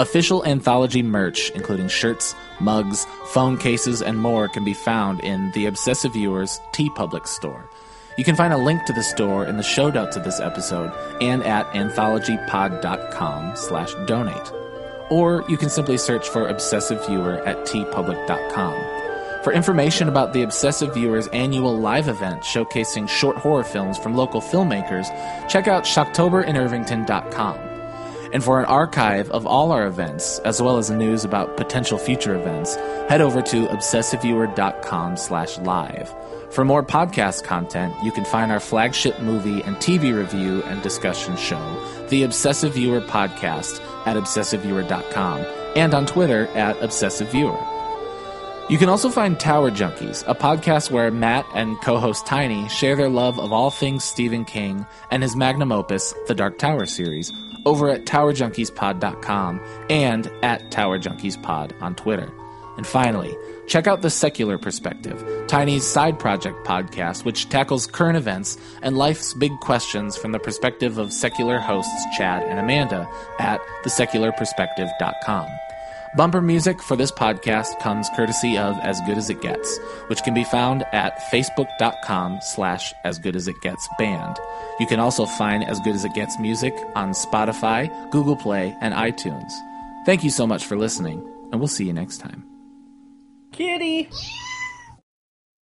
Official anthology merch, including shirts, mugs, phone cases, and more, can be found in the Obsessive Viewers TeePublic store. You can find a link to the store in the show notes of this episode and at anthologypod.com slash donate. Or you can simply search for Obsessive Viewer at teepublic.com. For information about the Obsessive Viewers annual live event showcasing short horror films from local filmmakers, check out shocktoberinirvington.com. And for an archive of all our events, as well as news about potential future events, head over to obsessiveviewer.com slash live. For more podcast content, you can find our flagship movie and TV review and discussion show, The Obsessive Viewer Podcast, at obsessiveviewer.com and on Twitter at obsessiveviewer. You can also find Tower Junkies, a podcast where Matt and co host Tiny share their love of all things Stephen King and his magnum opus, the Dark Tower series, over at TowerJunkiesPod.com and at TowerJunkiesPod on Twitter. And finally, check out The Secular Perspective, Tiny's side project podcast, which tackles current events and life's big questions from the perspective of secular hosts Chad and Amanda at thesecularperspective.com. Bumper music for this podcast comes courtesy of As Good As It Gets, which can be found at facebook.com slash as good as it gets band. You can also find As Good As It Gets music on Spotify, Google Play, and iTunes. Thank you so much for listening, and we'll see you next time. Kitty!